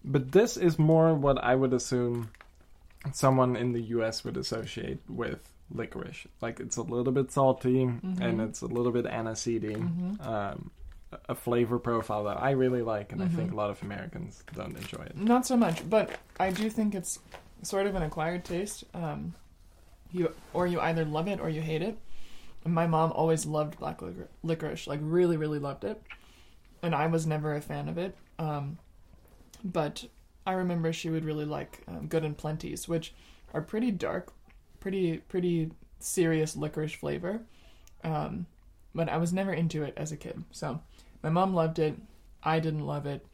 But this is more what I would assume someone in the US would associate with licorice. Like it's a little bit salty Mhm. and it's a little bit aniseedy. Mhm. Um, a flavor profile that I really like, and I think Mhm. a lot of Americans don't enjoy it. Not so much, but I do think it's sort of an acquired taste. Um, you or you either love it or you hate it. And my mom always loved black licor- licorice, like really, really loved it, and I was never a fan of it. Um, but I remember she would really like um, Good and Plenty's, which are pretty dark, pretty pretty serious licorice flavor. Um, but I was never into it as a kid, so my mom loved it. I didn't love it,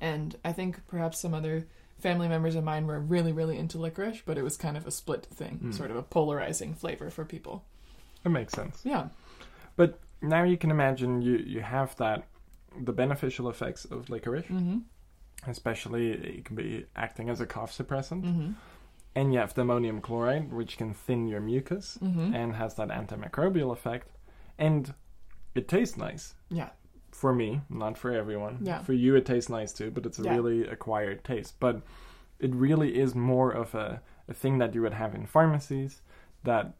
and I think perhaps some other family members of mine were really, really into licorice, but it was kind of a split thing, Mm. sort of a polarizing flavor for people. It makes sense. Yeah. But now you can imagine you, you have that the beneficial effects of licorice, Mm-hmm. especially it can be acting as a cough suppressant, Mm-hmm. and you have the ammonium chloride, which can thin your mucus Mm-hmm. and has that antimicrobial effect, and it tastes nice. Yeah. For me, not for everyone. Yeah. For you, it tastes nice too, but it's a Yeah. really acquired taste. But it really is more of a, a thing that you would have in pharmacies that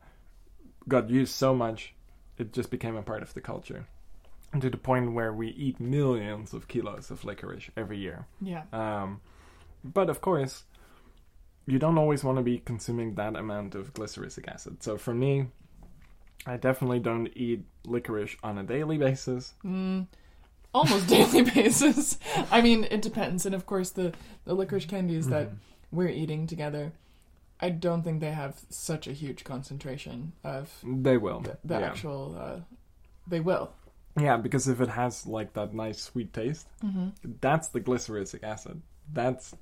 got used so much, it just became a part of the culture. And to the point where we eat millions of kilos of licorice every year. Yeah. Um, but of course, you don't always want to be consuming that amount of glycyrrhizic acid. So for me, I definitely don't eat licorice on a daily basis. Mm, almost daily basis. I mean, it depends. And of course, the, the licorice candies that Mhm. we're eating together, I don't think they have such a huge concentration of They will. the, the yeah. actual. Uh, they will. yeah, because if it has like that nice sweet taste, Mm-hmm. that's the glycyrrhizic acid. That's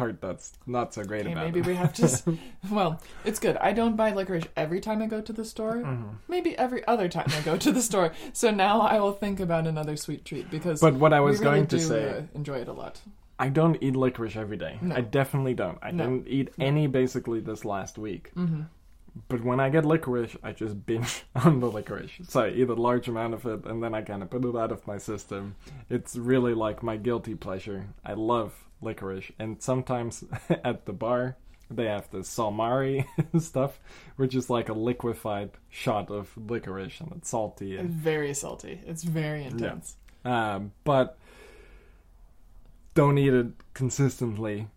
part that's not so great Okay, about maybe it. we have to. s- well, it's good. I don't buy licorice every time I go to the store. Mhm. Maybe every other time I go to the store. So now I will think about another sweet treat because But what I was really going to do, say, uh, enjoy it a lot. I don't eat licorice every day. No. I definitely don't. I No. didn't eat No. any basically this last week. Mm-hmm. But when I get licorice, I just binge on the licorice. So I eat a large amount of it and then I kind of put it out of my system. It's really like my guilty pleasure. I love licorice. And sometimes at the bar, they have the Salmari stuff, which is like a liquefied shot of licorice and it's salty. It's And, very salty. It's very intense. um, but don't eat it consistently.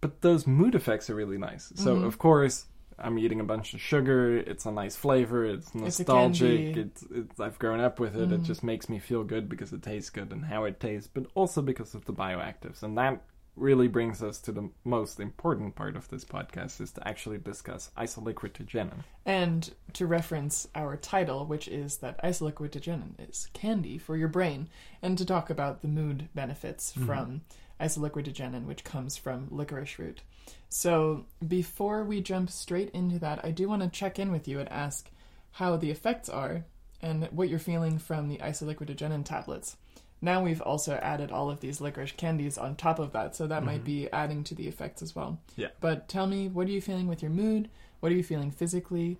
But those mood effects are really nice. So, Mhm. of course, I'm eating a bunch of sugar. It's a nice flavor. It's It's nostalgic. candy. It's, it's I've grown up with it. It Mhm. just makes me feel good because it tastes good and how it tastes, but also because of the bioactives. And that really brings us to the most important part of this podcast is to actually discuss isoliquiritigenin. And to reference our title, which is that isoliquiritigenin is candy for your brain, and to talk about the mood benefits Mhm. from isoliquiritigenin, which comes from licorice root. So before we jump straight into that, I do want to check in with you and ask how the effects are and what you're feeling from the isoliquiritigenin tablets. Now we've also added all of these licorice candies on top of that, so that might Mhm. be adding to the effects as well. Yeah. But tell me, what are you feeling with your mood? What are you feeling physically?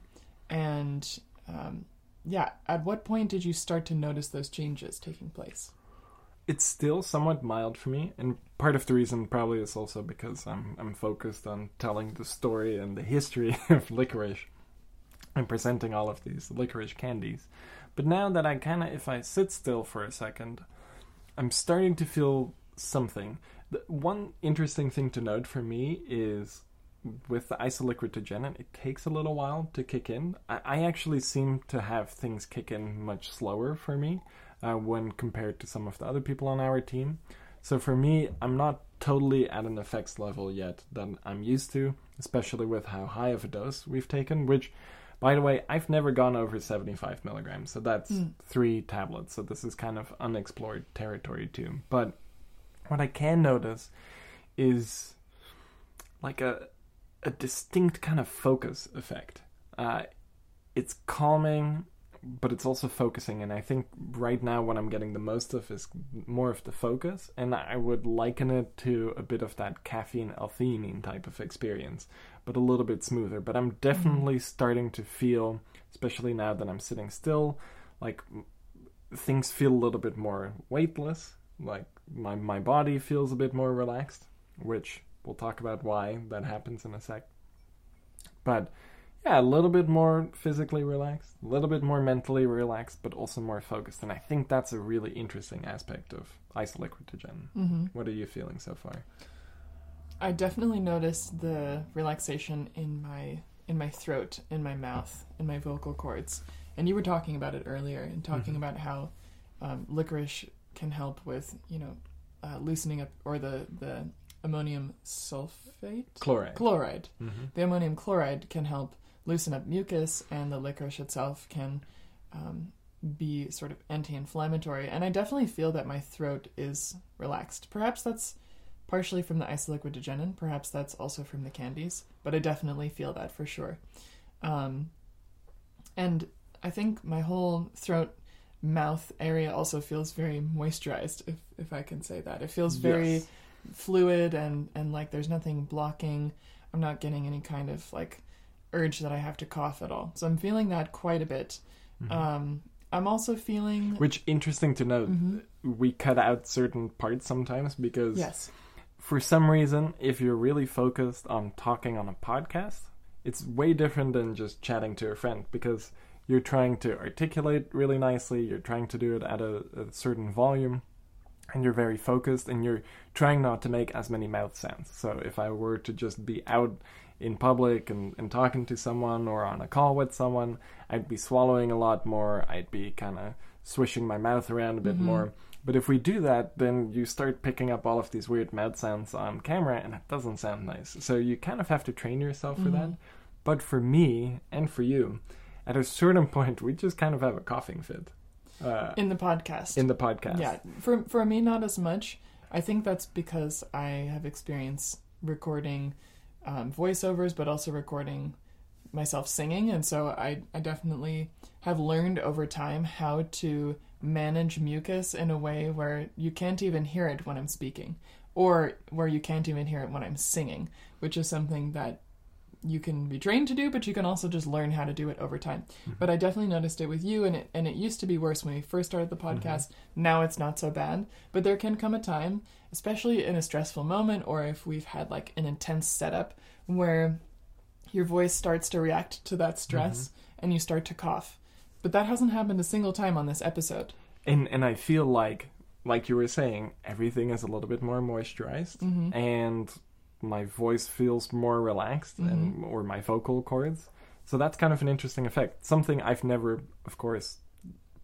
And um, yeah, at what point did you start to notice those changes taking place? it's still somewhat mild for me, and part of the reason probably is also because I'm I'm focused on telling the story and the history of licorice and presenting all of these licorice candies. But now that I kind of, if I sit still for a second, I'm starting to feel something. The one interesting thing to note for me is with the isoliquiritigenin, it takes a little while to kick in. I, I actually seem to have things kick in much slower for me uh, when compared to some of the other people on our team. So for me, I'm not totally at an effects level yet that I'm used to, especially with how high of a dose we've taken, which, by the way, I've never gone over 75 milligrams, so that's Mm. three tablets, so this is kind of unexplored territory too. But what I can notice is like a a distinct kind of focus effect. Uh, it's calming, but it's also focusing, and I think right now what I'm getting the most of is more of the focus, and I would liken it to a bit of that caffeine L-theanine type of experience, but a little bit smoother. But I'm definitely starting to feel, especially now that I'm sitting still, like things feel a little bit more weightless. Like my my body feels a bit more relaxed, which we'll talk about why that happens in a sec. But yeah, a little bit more physically relaxed, a little bit more mentally relaxed, but also more focused. And I think that's a really interesting aspect of isoliquiritigenin. Mm-hmm. What are you feeling so far? I definitely noticed the relaxation in my in my throat, in my mouth, in my vocal cords. And you were talking about it earlier, and talking Mhm. about how um, licorice can help with you know uh, loosening up or the the ammonium sulfate Chloride. chloride. mm-hmm. The ammonium chloride can help loosen up mucus, and the licorice itself can um, be sort of anti-inflammatory. And I definitely feel that my throat is relaxed. Perhaps that's partially from the isoliquiritigenin. Perhaps that's also from the candies. But I definitely feel that for sure. Um, and I think my whole throat mouth area also feels very moisturized if if I can say that. It feels very Yes. fluid and and like there's nothing blocking. I'm not getting any kind of like urge that I have to cough at all. So I'm feeling that quite a bit. Mhm. Um I'm also feeling Which interesting to note. Mhm. We cut out certain parts sometimes because yes. For some reason, if you're really focused on talking on a podcast, it's way different than just chatting to a friend because you're trying to articulate really nicely, you're trying to do it at a, a certain volume, and you're very focused, and you're trying not to make as many mouth sounds. So if I were to just be out in public and, and talking to someone or on a call with someone, I'd be swallowing a lot more, I'd be kind of swishing my mouth around a bit Mhm. more. But if we do that, then you start picking up all of these weird mouth sounds on camera, and it doesn't sound nice. So you kind of have to train yourself for that. Mhm. But for me and for you, at a certain point, we just kind of have a coughing fit uh, In the podcast. in the podcast. Yeah, for for me not as much. I think that's because I have experience recording um, voiceovers, but also recording myself singing, and so I I definitely have learned over time how to manage mucus in a way where you can't even hear it when I'm speaking, or where you can't even hear it when I'm singing, which is something that you can be trained to do, but you can also just learn how to do it over time. Mm-hmm. But I definitely noticed it with you, and it and it used to be worse when we first started the mm-hmm. podcast. Now it's not so bad, but there can come a time, especially in a stressful moment, or if we've had like an intense setup, where your voice starts to react to that stress mm-hmm. and you start to cough. But that hasn't happened a single time on this episode. and and I feel like, like you were saying, everything is a little bit more moisturized, Mhm. and my voice feels more relaxed, and or my vocal cords. So that's kind of an interesting effect. Something I've never, of course,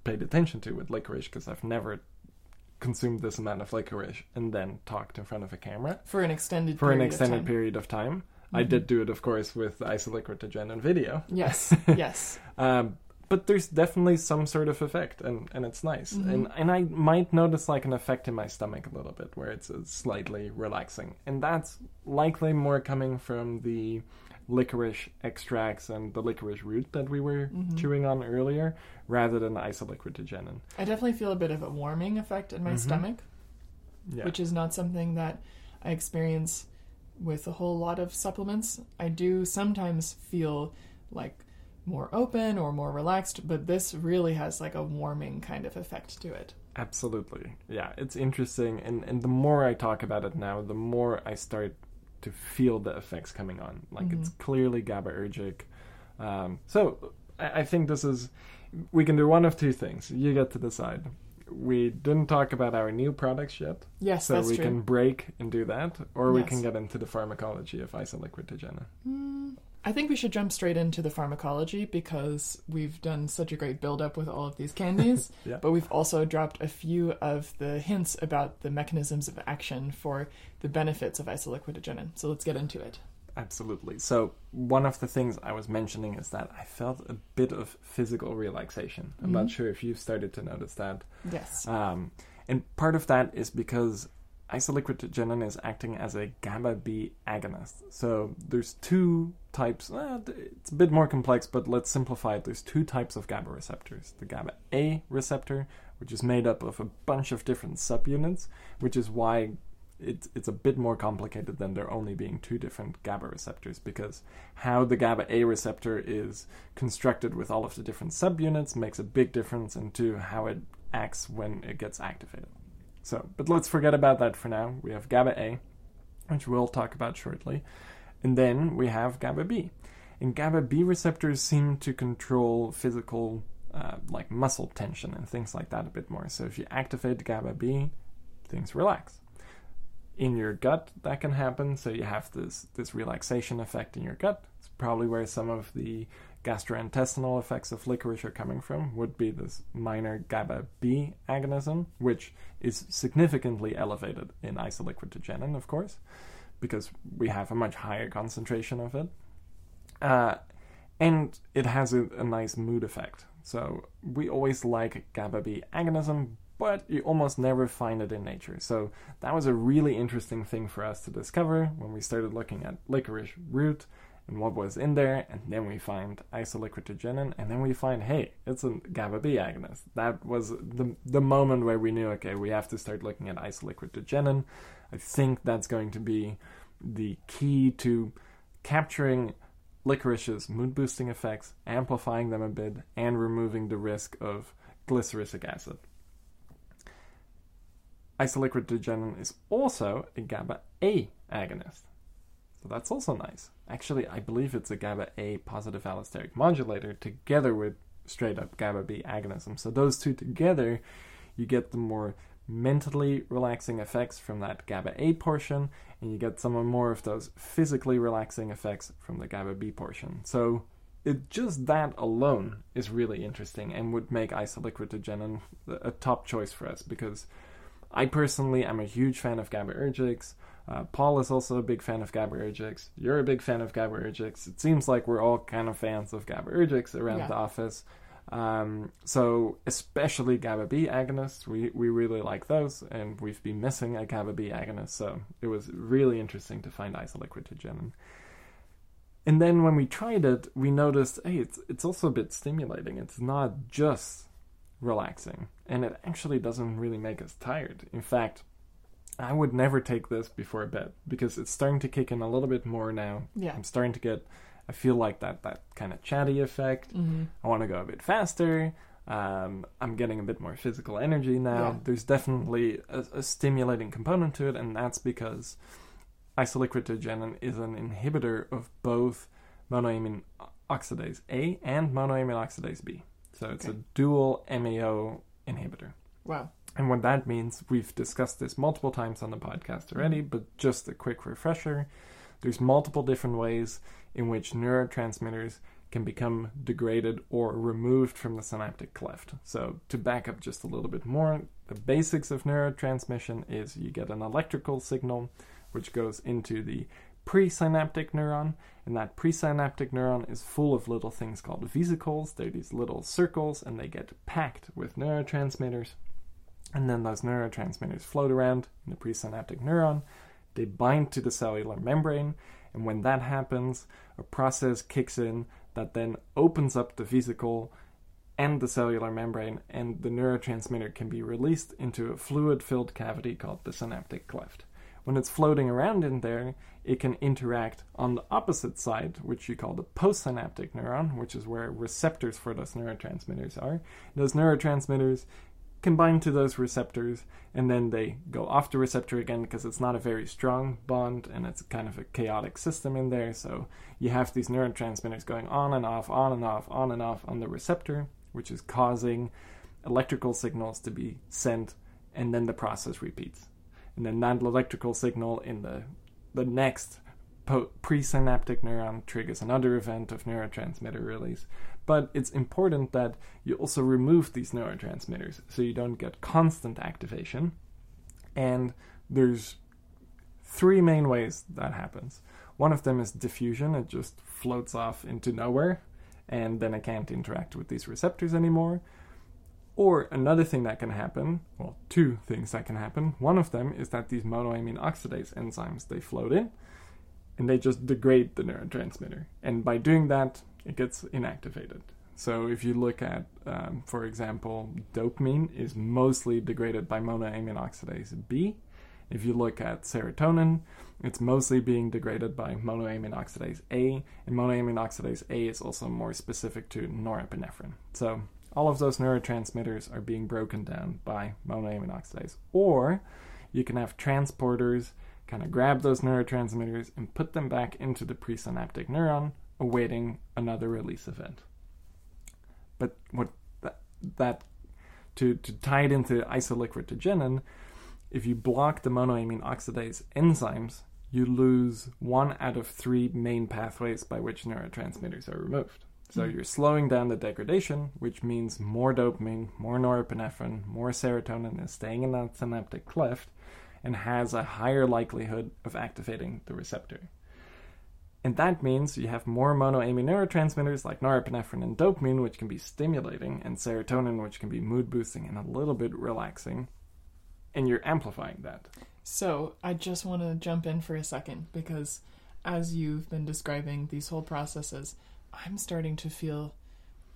paid attention to with licorice because I've never consumed this amount of licorice and then talked in front of a camera For an extended for an of extended time. period of time. I Mhm. did do it, of course, with isoliquitogen and video. Yes, yes. Um, but there's definitely some sort of effect, and, and it's nice. Mhm. And and I might notice like an effect in my stomach a little bit, where it's uh, slightly relaxing, and that's likely more coming from the licorice extracts and the licorice root that we were Mhm. chewing on earlier, rather than isoliquiritigenin. I definitely feel a bit of a warming effect in my Mhm. stomach. Yeah. which is not something that I experience with a whole lot of supplements. I do sometimes feel like more open or more relaxed, but this really has like a warming kind of effect to it. Absolutely. Yeah, it's interesting and and the more I talk about it now, the more I start to feel the effects coming on. Like it's clearly GABAergic. Um, so I, I think this is we can do one of two things. You get to decide. We didn't talk about our new products yet, Yes, so we true. can break and do that, or we can get into the pharmacology of isoliquiritigenin. Hmm, I think we should jump straight into the pharmacology because we've done such a great build up with all of these candies, Yeah. but we've also dropped a few of the hints about the mechanisms of action for the benefits of isoliquiritigenin. So let's get into it. Absolutely. So one of the things I was mentioning is that I felt a bit of physical relaxation. I'm not Mhm. sure if you've started to notice that. Yes. Um, and part of that is because isoliquiritigenin is acting as a GABA B agonist. So there's two types. Uh, it's a bit more complex, but let's simplify it. There's two types of GABA receptors: the GABA A receptor, which is made up of a bunch of different subunits, which is why it's it's a bit more complicated than there only being two different GABA receptors because how the GABA A receptor is constructed with all of the different subunits makes a big difference into how it acts when it gets activated. So, but let's forget about that for now. We have GABA A, which we'll talk about shortly, and then we have GABA B. And GABA B receptors seem to control physical, uh, like muscle tension and things like that a bit more. So if you activate GABA B, things relax in your gut that can happen. So you have this this relaxation effect in your gut. It's probably where some of the gastrointestinal effects of licorice are coming from. Would be this minor GABA B agonism, which is significantly elevated in isoliquiritigenin, of course, because we have a much higher concentration of it. Uh, and it has a, a nice mood effect. So we always like GABA B agonism, but you almost never find it in nature. So that was a really interesting thing for us to discover when we started looking at licorice root and what was in there, and then we find isoliquiritigenin, and then we find, hey, it's a GABA B agonist. That was the the moment where we knew, okay, we have to start looking at isoliquiritigenin. I think that's going to be the key to capturing licorice's mood boosting effects, amplifying them a bit, and removing the risk of glycyrrhizic acid. Isoliquiritigenin is also a GABA A agonist. That's also nice. Actually, I believe it's a GABA A positive allosteric modulator together with straight up GABA B agonism. So those two together, you get the more mentally relaxing effects from that GABA A portion, and you get some more of those physically relaxing effects from the GABA B portion. So it just that alone is really interesting and would make isoliquiritigenin a top choice for us because I personally am a huge fan of GABAergics. Uh, Paul is also a big fan of GABAergics. You're a big fan of GABAergics. It seems like we're all kind of fans of GABAergics around Yeah. the office. Um, so especially GABA B agonists, we, we really like those, and we've been missing a GABA B agonist, so it was really interesting to find isoliquiritigenin. And then when we tried it, we noticed, hey, it's it's also a bit stimulating. It's not just relaxing, and it actually doesn't really make us tired. In fact, I would never take this before bed because it's starting to kick in a little bit more now. Yeah. I'm starting to get, I feel like that that kind of chatty effect. hmm I want to go a bit faster. Um, I'm getting a bit more physical energy now. Yeah. There's definitely a, a stimulating component to it, and that's because isoliquiritigenin is an inhibitor of both monoamine oxidase A and monoamine oxidase B. So it's a dual MAO inhibitor. Wow. And what that means, we've discussed this multiple times on the podcast already, mm-hmm. but just a quick refresher. There's multiple different ways in which neurotransmitters can become degraded or removed from the synaptic cleft. So, to back up just a little bit more, the basics of neurotransmission is you get an electrical signal which goes into the presynaptic neuron, and that presynaptic neuron is full of little things called vesicles. They're these little circles, and they get packed with neurotransmitters. And then those neurotransmitters float around in the presynaptic neuron. They bind to the cellular membrane, and when that happens, a process kicks in that then opens up the vesicle and the cellular membrane, and the neurotransmitter can be released into a fluid filled cavity called the synaptic cleft. When it's floating around in there, it can interact on the opposite side, which you call the postsynaptic neuron, which is where receptors for those neurotransmitters are. Those neurotransmitters combine to those receptors and then they go off the receptor again because it's not a very strong bond and it's kind of a chaotic system in there. So you have these neurotransmitters going on and off on and off on and off on the receptor which is causing electrical signals to be sent and then the process repeats. And then that electrical signal in the the next po- presynaptic neuron triggers another event of neurotransmitter release but it's important that you also remove these neurotransmitters so you don't get constant activation. And there's three main ways that happens. One of them is diffusion, it just floats off into nowhere, and then it can't interact with these receptors anymore. Or another thing that can happen, well, two things that can happen. One of them is that these monoamine oxidase enzymes they float in and they just degrade the neurotransmitter. And by doing that, it gets inactivated. So if you look at, um, for example, dopamine is mostly degraded by monoamine oxidase B, If you look at serotonin, it's mostly being degraded by monoamine oxidase A, and monoamine oxidase A is also more specific to norepinephrine. So all of those neurotransmitters are being broken down by monoamine oxidase. Or you can have transporters kind of grab those neurotransmitters and put them back into the presynaptic neuron, awaiting another release event. But what that, that to, to tie it into isoliquiritigenin, if you block the monoamine oxidase enzymes, you lose one out of three main pathways by which neurotransmitters are removed. So Mm. you're slowing down the degradation, which means more dopamine, more norepinephrine, more serotonin is staying in that synaptic cleft and has a higher likelihood of activating the receptor. And that means you have more monoamine neurotransmitters like norepinephrine and dopamine, which can be stimulating, and serotonin, which can be mood boosting and a little bit relaxing. And you're amplifying that. So I just want to jump in for a second because as you've been describing these whole processes, I'm starting to feel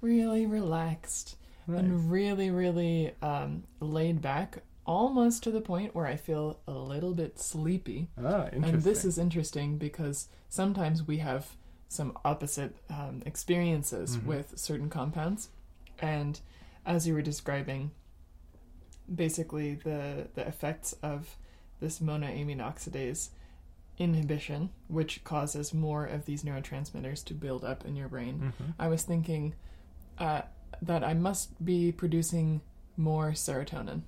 really relaxed and really, really um, laid back, almost to the point where I feel a little bit sleepy. Ah, interesting. And this is interesting because sometimes we have some opposite um, experiences Mhm. with certain compounds. And as you were describing, basically the, the effects of this monoamine oxidase inhibition, which causes more of these neurotransmitters to build up in your brain, Mhm. I was thinking uh, that I must be producing more serotonin.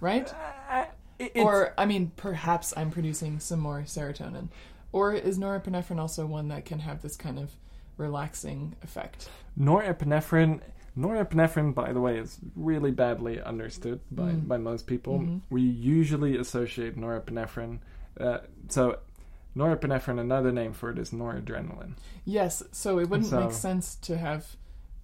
Right? Uh, it- Or, I mean, perhaps I'm producing some more serotonin. Or is norepinephrine also one that can have this kind of relaxing effect? norepinephrine norepinephrine by the way is really badly understood by, Mm. by most people Mhm. we usually associate norepinephrine uh, so norepinephrine another name for it is noradrenaline Yes, so it wouldn't So- make sense to have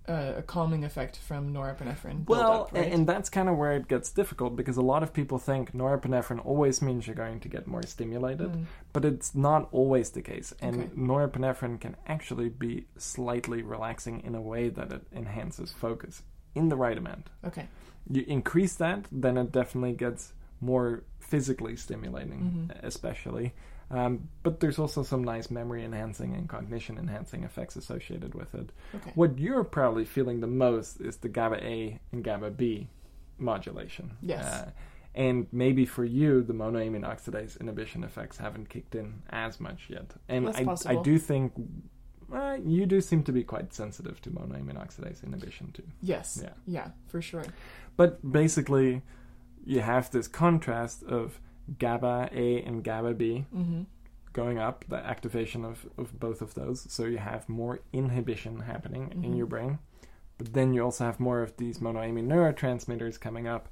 uh, a calming effect from norepinephrine. well up, right? and that's kind of where it gets difficult because a lot of people think norepinephrine always means you're going to get more stimulated Mm. but it's not always the case and Okay. norepinephrine can actually be slightly relaxing in a way that it enhances focus in the right amount Okay. you increase that, then it definitely gets more physically stimulating, Mhm. especially. Um, but there's also some nice memory enhancing and cognition enhancing effects associated with it. Okay. What you're probably feeling the most is the GABA A and GABA B modulation. Yes. Uh, and maybe for you, the monoamine oxidase inhibition effects haven't kicked in as much yet. And That's I, I do think uh, you do seem to be quite sensitive to monoamine oxidase inhibition too. Yes. Yeah. Yeah, for sure. But basically, you have this contrast of GABA A and GABA B hmm going up, the activation of, of both of those. So you have more inhibition happening in Mhm. your brain. But then you also have more of these monoamine neurotransmitters coming up,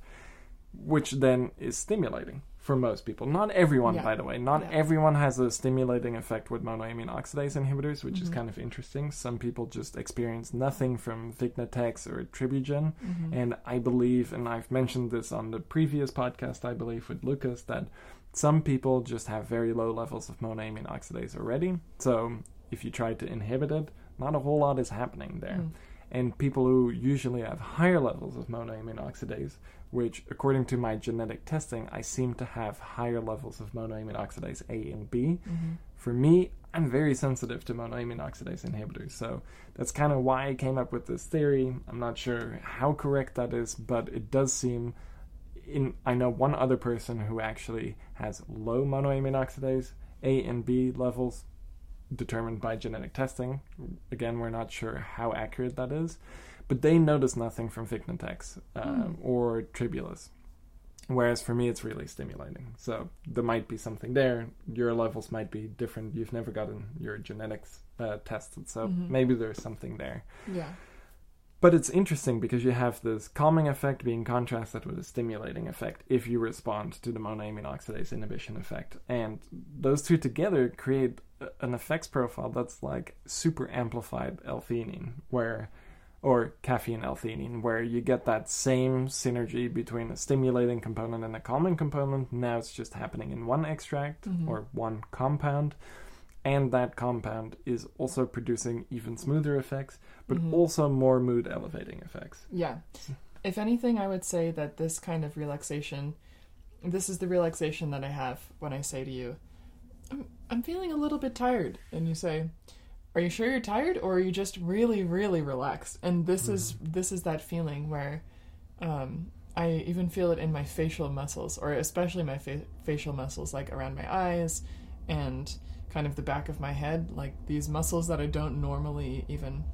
which then is stimulating for most people. Not everyone, Yeah. by the way. Not Yeah. everyone has a stimulating effect with monoamine oxidase inhibitors, which is Mhm. kind of interesting. Some people just experience nothing from Vignatex or Tribugen. hmm And I believe, and I've mentioned this on the previous podcast, I believe, with Lucas, that some people just have very low levels of monoamine oxidase already. So if you try to inhibit it, not a whole lot is happening there. Mm. And people who usually have higher levels of monoamine oxidase, which according to my genetic testing, I seem to have higher levels of monoamine oxidase A and B. hmm For me, I'm very sensitive to monoamine oxidase inhibitors, so that's kind of why I came up with this theory. I'm not sure how correct that is, but it does seem. In I know one other person who actually has low monoamine oxidase A and B levels, determined by genetic testing. Again, we're not sure how accurate that is, but they notice nothing from Vignatex uh, Hmm. or Tribulus. Whereas for me, it's really stimulating. So there might be something there. Your levels might be different. You've never gotten your genetics uh, tested, so Mhm. maybe there's something there. Yeah. But it's interesting because you have this calming effect being contrasted with a stimulating effect if you respond to the monoamine oxidase inhibition effect. And those two together create an effects profile that's like super amplified L-theanine, where or caffeine L-theanine, where you get that same synergy between a stimulating component and a calming component. Now it's just happening in one extract Mhm. or one compound. And that compound is also producing even smoother effects, but Mhm. also more mood elevating effects. Yeah. If anything, I would say that this kind of relaxation this is the relaxation that I have when I say to you, I'm, I'm feeling a little bit tired. And you say, Are you sure you're tired or are you just really, really relaxed? And this is this is that feeling where um, I even feel it in my facial muscles, or especially my fa- facial muscles, like around my eyes and kind of the back of my head, like these muscles that I don't normally even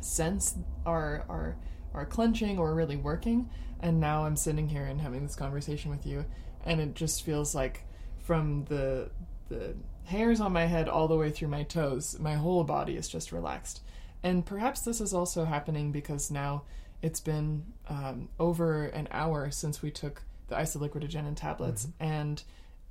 sense are are are clenching or really working. And now I'm sitting here and having this conversation with you, and it just feels like from the the hairs on my head all the way through my toes, my whole body is just relaxed. And perhaps this is also happening because now it's been um, over an hour since we took the isoliquiritigenin tablets, and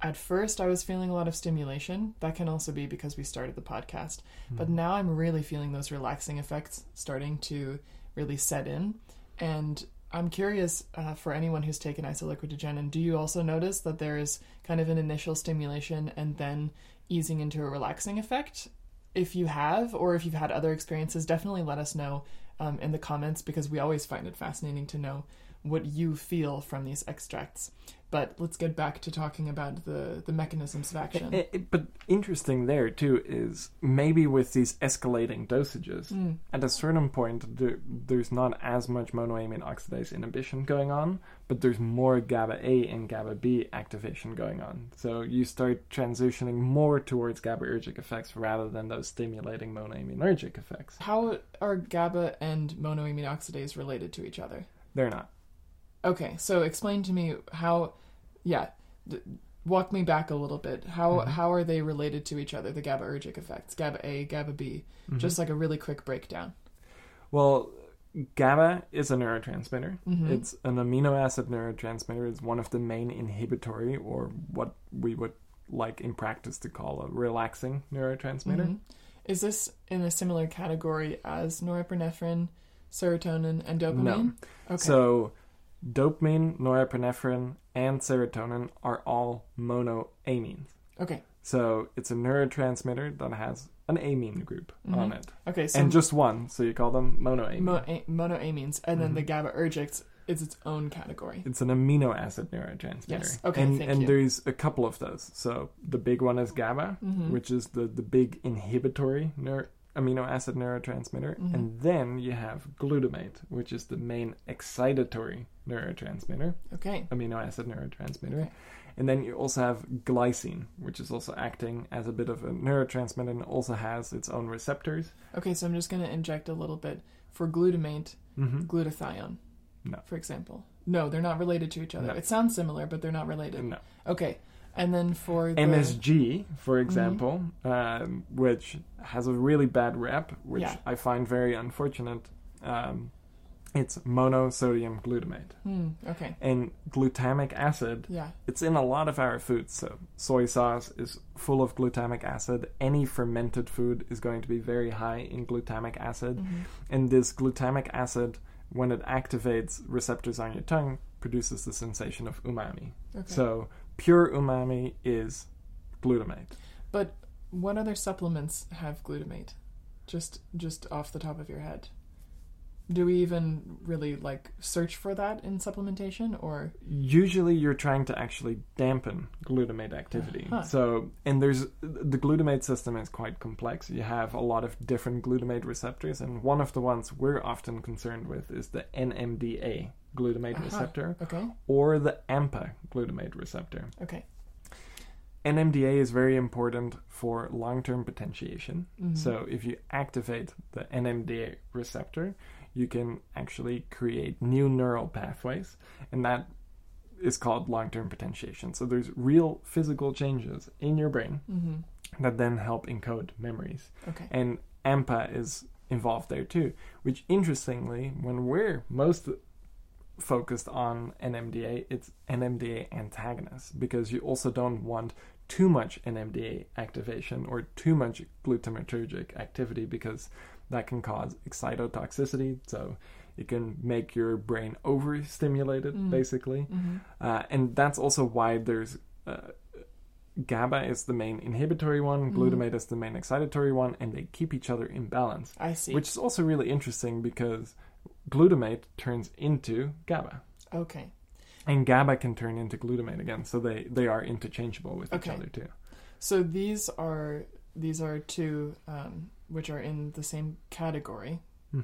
at first I was feeling a lot of stimulation. That can also be because we started the podcast, but now I'm really feeling those relaxing effects starting to really set in, and I'm curious uh, for anyone who's taken isoliquiritigenin, do you also notice that there is kind of an initial stimulation and then easing into a relaxing effect? If you have, or if you've had other experiences, definitely let us know um, in the comments because we always find it fascinating to know what you feel from these extracts. But let's get back to talking about the, the mechanisms of action. I- I- but interesting there too is maybe with these escalating dosages, Mm. at a certain point there, there's not as much monoamine oxidase inhibition going on, but there's more GABA A and GABA B activation going on. So you start transitioning more towards GABAergic effects rather than those stimulating monoaminergic effects. How are GABA and monoamine oxidase related to each other? They're not. Okay, so explain to me how, yeah, d- walk me back a little bit. How Mhm. how are they related to each other? The GABAergic effects, GABA A, GABA B. Mhm. Just like a really quick breakdown. Well, GABA is a neurotransmitter. Mhm. It's an amino acid neurotransmitter. It's one of the main inhibitory, or what we would like in practice to call a relaxing neurotransmitter. Mhm. Is this in a similar category as norepinephrine, serotonin, and dopamine? No. Okay. So, dopamine, norepinephrine, and serotonin are all monoamines. okay. So, it's a neurotransmitter that has an amine group on Mhm. it. Okay. So and just one, so you call them monoamine. mo- a- monoamines, and then Mhm. the GABAergics is its own category. It's an amino acid neurotransmitter. Yes. Okay, And, and there's a couple of those. So the big one is GABA, Mhm. which is the, the big inhibitory neur- amino acid neurotransmitter. Mhm. And then you have glutamate, which is the main excitatory neurotransmitter, Okay. amino acid neurotransmitter. Okay. And then you also have glycine, which is also acting as a bit of a neurotransmitter and also has its own receptors. Okay. So I'm just going to inject a little bit for glutamate, hmm glutathione. No. For example. No, they're not related to each other. No. It sounds similar, but they're not related. No. Okay. And then for the MSG, for Mm-hmm. example, um, which has a really bad rep, which Yeah. I find very unfortunate. Um, it's monosodium glutamate. Hmm, okay. And glutamic acid, Yeah. it's in a lot of our foods. So, soy sauce is full of glutamic acid. Any fermented food is going to be very high in glutamic acid. Mhm. And this glutamic acid, when it activates receptors on your tongue, produces the sensation of umami. Okay. So, pure umami is glutamate. but what other supplements have glutamate? Just just off the top of your head. Do we even really like search for that in supplementation or usually you're trying to actually dampen glutamate activity Uh-huh. so and there's the glutamate system is quite complex you have a lot of different glutamate receptors and one of the ones we're often concerned with is the nmda glutamate Aha. receptor okay? or the ampa glutamate receptor Okay. nmda is very important for long-term potentiation Mhm. so if you activate the nmda receptor you can actually create new neural pathways and that is called long-term potentiation so there's real physical changes in your brain Mhm. that then help encode memories Okay. and ampa is involved there too which interestingly when we're most focused on nmda it's nmda antagonists because you also don't want too much nmda activation or too much glutamatergic activity because that can cause excitotoxicity so it can make your brain overstimulated Mm. basically Mhm. uh, and that's also why there's uh, GABA is the main inhibitory one, Mhm. glutamate is the main excitatory one, and they keep each other in balance. I see. Which is also really interesting because glutamate turns into GABA. Okay. and GABA can turn into glutamate again, so they they are interchangeable with each other too. So these are these are two um, which are in the same category. hmm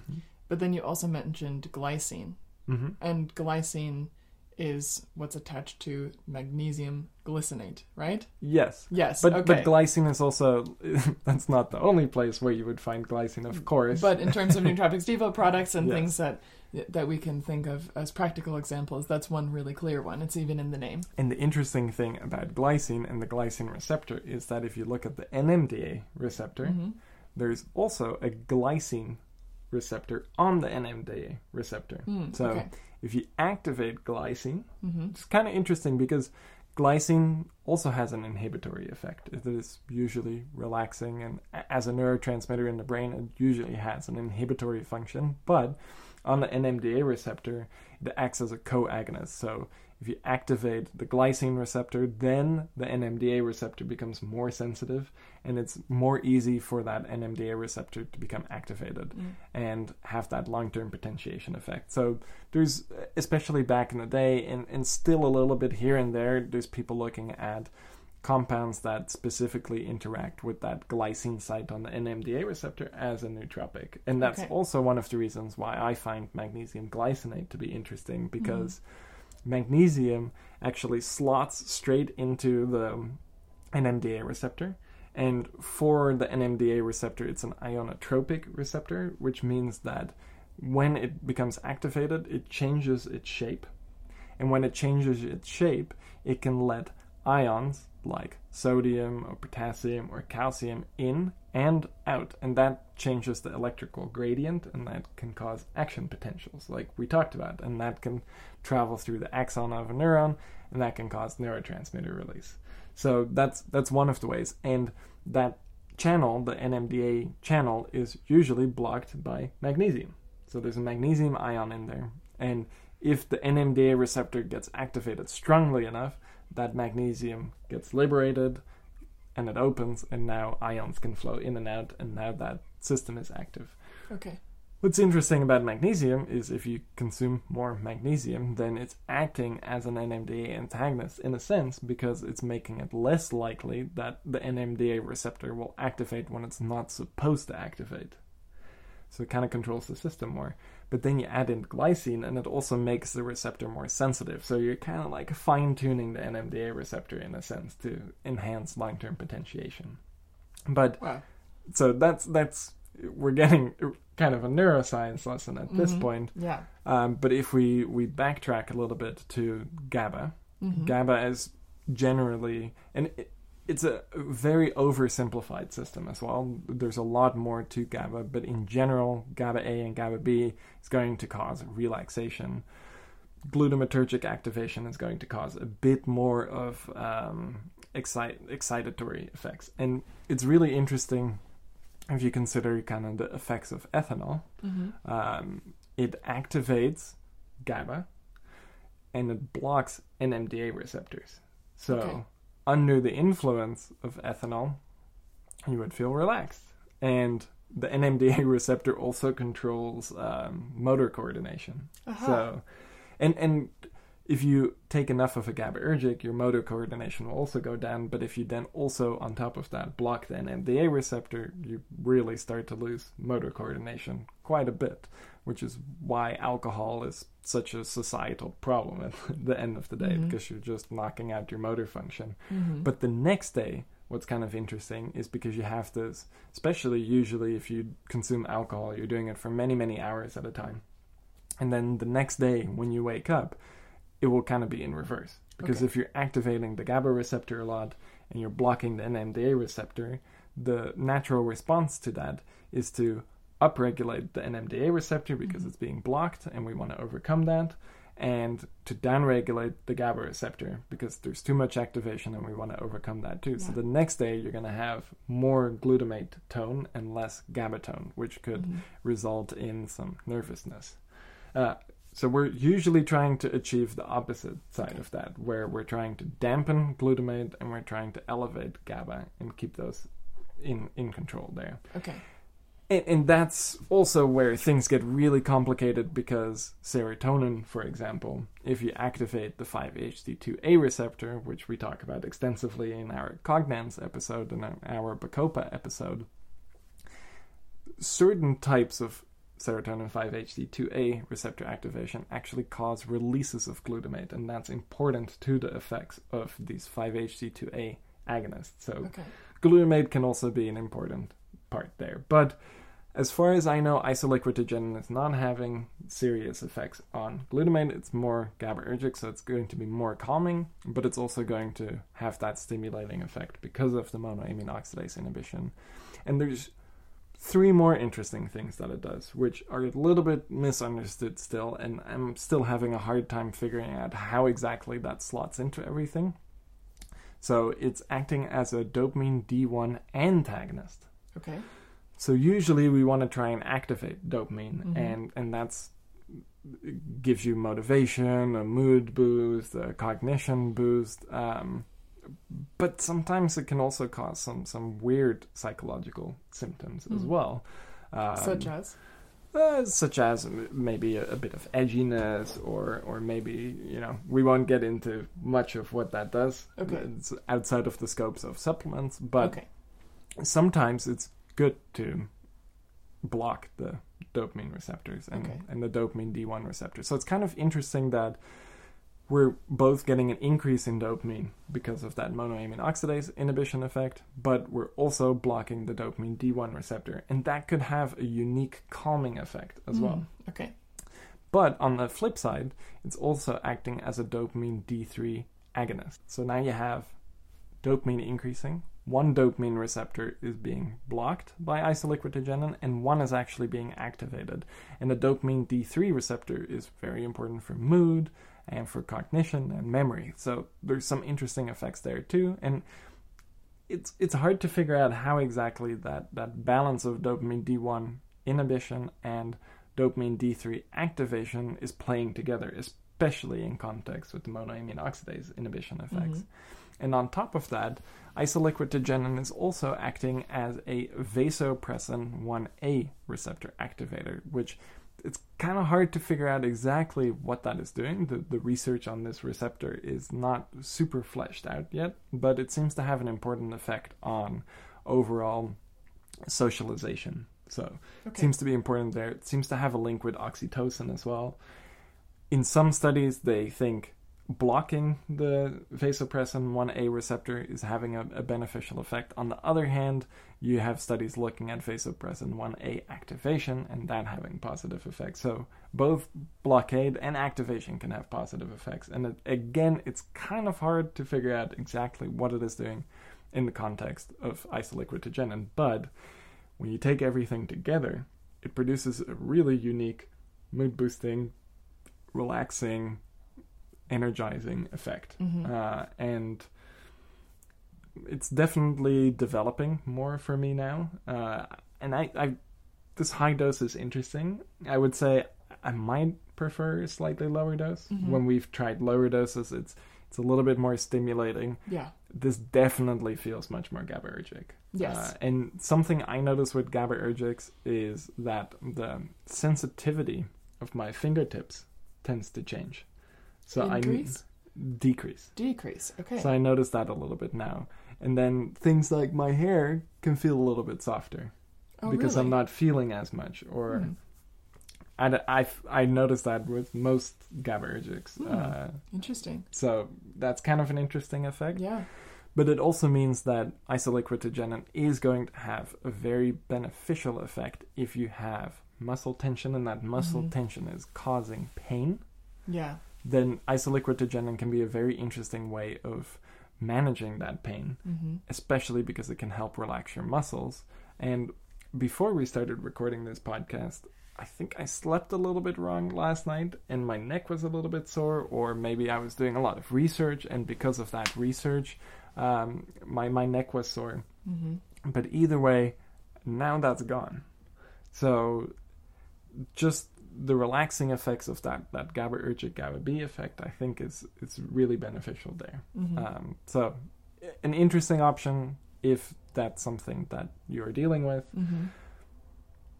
But then you also mentioned glycine, hmm and glycine is what's attached to magnesium glycinate, right? Yes. Yes. But okay. but glycine is also that's not the only place where you would find glycine, of course. But in terms of Nootropics Depot products and Yes. things that that we can think of as practical examples, that's one really clear one. It's even in the name. And the interesting thing about glycine and the glycine receptor is that if you look at the NMDA receptor, hmm there's also a glycine receptor on the NMDA receptor. Mm, So okay. if you activate glycine, hmm it's kind of interesting because glycine also has an inhibitory effect. It is usually relaxing, and as a neurotransmitter in the brain, it usually has an inhibitory function. But on the NMDA receptor, it acts as a co-agonist. So if you activate the glycine receptor, then the NMDA receptor becomes more sensitive, and it's more easy for that NMDA receptor to become activated Mm. and have that long-term potentiation effect. So there's, especially back in the day, and, and still a little bit here and there, there's people looking at compounds that specifically interact with that glycine site on the NMDA receptor as a nootropic. And that's Okay. also one of the reasons why I find magnesium glycinate to be interesting because magnesium actually slots straight into the NMDA receptor. And for the NMDA receptor, it's an ionotropic receptor, which means that when it becomes activated, it changes its shape. And when it changes its shape, it can let ions like sodium or potassium or calcium in and out. And that changes the electrical gradient and that can cause action potentials, like we talked about. And that can travel through the axon of a neuron and that can cause neurotransmitter release. So that's that's one of the ways. And that channel, the NMDA channel, is usually blocked by magnesium. So there's a magnesium ion in there. And if the NMDA receptor gets activated strongly enough, that magnesium gets liberated and it opens, and now ions can flow in and out, and now that system is active. Okay. What's interesting about magnesium is if you consume more magnesium, then it's acting as an NMDA antagonist in a sense because it's making it less likely that the NMDA receptor will activate when it's not supposed to activate. So it kind of controls the system more. But then you add in glycine and it also makes the receptor more sensitive. So you're kind of like fine tuning the NMDA receptor in a sense to enhance long term potentiation. But Wow. so that's that's we're getting kind of a neuroscience lesson at this Mhm. point. Yeah. Um, but if we we backtrack a little bit to GABA, Mhm. GABA is generally and it, it's a very oversimplified system as well. There's a lot more to GABA, but in general, GABA A and GABA B is going to cause relaxation. Glutamatergic activation is going to cause a bit more of um, excite, excitatory effects, and it's really interesting if you consider kind of the effects of ethanol. Mhm. Um, it activates GABA and it blocks NMDA receptors. So, Okay. Under the influence of ethanol, you would feel relaxed. And the NMDA receptor also controls um, motor coordination. Aha. So, and and if you take enough of a GABAergic, your motor coordination will also go down. But if you then also, on top of that, block the NMDA receptor, you really start to lose motor coordination quite a bit, which is why alcohol is such a societal problem at the end of the day, Mhm. because you're just knocking out your motor function. Mhm. But the next day, what's kind of interesting is because you have this, especially usually if you consume alcohol, you're doing it for many, many hours at a time. And then the next day, when you wake up, it will kind of be in reverse. Because Okay. if you're activating the GABA receptor a lot and you're blocking the NMDA receptor, the natural response to that is to upregulate the NMDA receptor because Mhm. it's being blocked and we want to overcome that and to downregulate the GABA receptor because there's too much activation and we want to overcome that too. So the next day you're going to have more glutamate tone and less GABA tone, which could Mhm. result in some nervousness. Uh, so we're usually trying to achieve the opposite side Okay. of that, where we're trying to dampen glutamate and we're trying to elevate GABA and keep those in in control there. Okay. And, and that's also where things get really complicated because serotonin, for example, if you activate the 5-HT2A receptor, which we talk about extensively in our Cognance episode and our Bacopa episode, certain types of serotonin 5-HT2A receptor activation actually cause releases of glutamate, and that's important to the effects of these 5-HT2A agonists. So Okay. glutamate can also be an important part there. But as far as I know, isoliquiritigenin is not having serious effects on glutamate. It's more GABAergic, so it's going to be more calming, but it's also going to have that stimulating effect because of the monoamine oxidase inhibition. And there's three more interesting things that it does, which are a little bit misunderstood still, and I'm still having a hard time figuring out how exactly that slots into everything. So it's acting as a dopamine D1 antagonist. Okay. So usually we want to try and activate dopamine, Mhm. and and that's gives you motivation, a mood boost, a cognition boost. Um, but sometimes it can also cause some some weird psychological symptoms as Mm. well. Um, Such as. uh, such as maybe a, a bit of edginess, or or maybe you know we won't get into much of what that does. Okay. It's outside of the scopes of supplements, but okay. sometimes it's good to block the dopamine receptors and, Okay. and the dopamine D1 receptor. So it's kind of interesting that we're both getting an increase in dopamine because of that monoamine oxidase inhibition effect, but we're also blocking the dopamine D1 receptor, and that could have a unique calming effect as well. Mm, Okay. But on the flip side, it's also acting as a dopamine D3 agonist. So now you have dopamine increasing. One dopamine receptor is being blocked by isoliquiritigenin, and one is actually being activated. And the dopamine D3 receptor is very important for mood and for cognition and memory. So there's some interesting effects there too. And it's it's hard to figure out how exactly that, that balance of dopamine D1 inhibition and dopamine D3 activation is playing together, especially in context with the monoamine oxidase inhibition effects. Mhm. And on top of that, isoliquiritigenin is also acting as a vasopressin 1A receptor activator, which it's kind of hard to figure out exactly what that is doing. The, the research on this receptor is not super fleshed out yet, but it seems to have an important effect on overall socialization. So it seems to be important there. It seems to have a link with oxytocin as well. In some studies, they think blocking the vasopressin 1A receptor is having a, a beneficial effect. On the other hand, you have studies looking at vasopressin 1A activation and that having positive effects. So both blockade and activation can have positive effects. And it, again, it's kind of hard to figure out exactly what it is doing in the context of isoliquiritigenin. But when you take everything together, it produces a really unique mood boosting, relaxing, energizing effect. Mhm. Uh, and it's definitely developing more for me now. Uh, and I, I, this high dose is interesting. I would say I might prefer a slightly lower dose. Mhm. When we've tried lower doses, it's it's a little bit more stimulating Yeah. this definitely feels much more GABAergic. Yes. Uh, and something I notice with GABAergics is that the sensitivity of my fingertips tends to change. So Increase? I decrease. Decrease. Okay. So I notice that a little bit now. And then things like my hair can feel a little bit softer oh, because really? I'm not feeling as much. Or Hmm. I, I, I noticed that with most GABAergics. Hmm. Uh, Interesting. so that's kind of an interesting effect. Yeah. But it also means that isoliquiritigenin is going to have a very beneficial effect if you have muscle tension and that muscle Mhm. tension is causing pain. Yeah. Then isoliquiritigenin can be a very interesting way of managing that pain, Mm-hmm. especially because it can help relax your muscles. And before we started recording this podcast, I think I slept a little bit wrong last night and my neck was a little bit sore, or maybe I was doing a lot of research, and because of that research, um, my, my neck was sore. Mm-hmm. But either way, now that's gone. So just the relaxing effects of that, that GABAergic GABA B effect, I think, is, is really beneficial there. Mm-hmm. Um, so, an interesting option if that's something that you're dealing with. mm-hmm.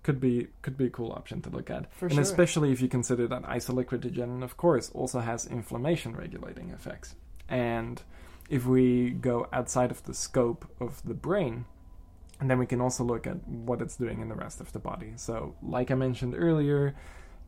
could be could be a cool option to look at. For and sure. especially if you consider that isoliquid of course, also has inflammation regulating effects. And if we go outside of the scope of the brain, and then we can also look at what it's doing in the rest of the body. So, like I mentioned earlier,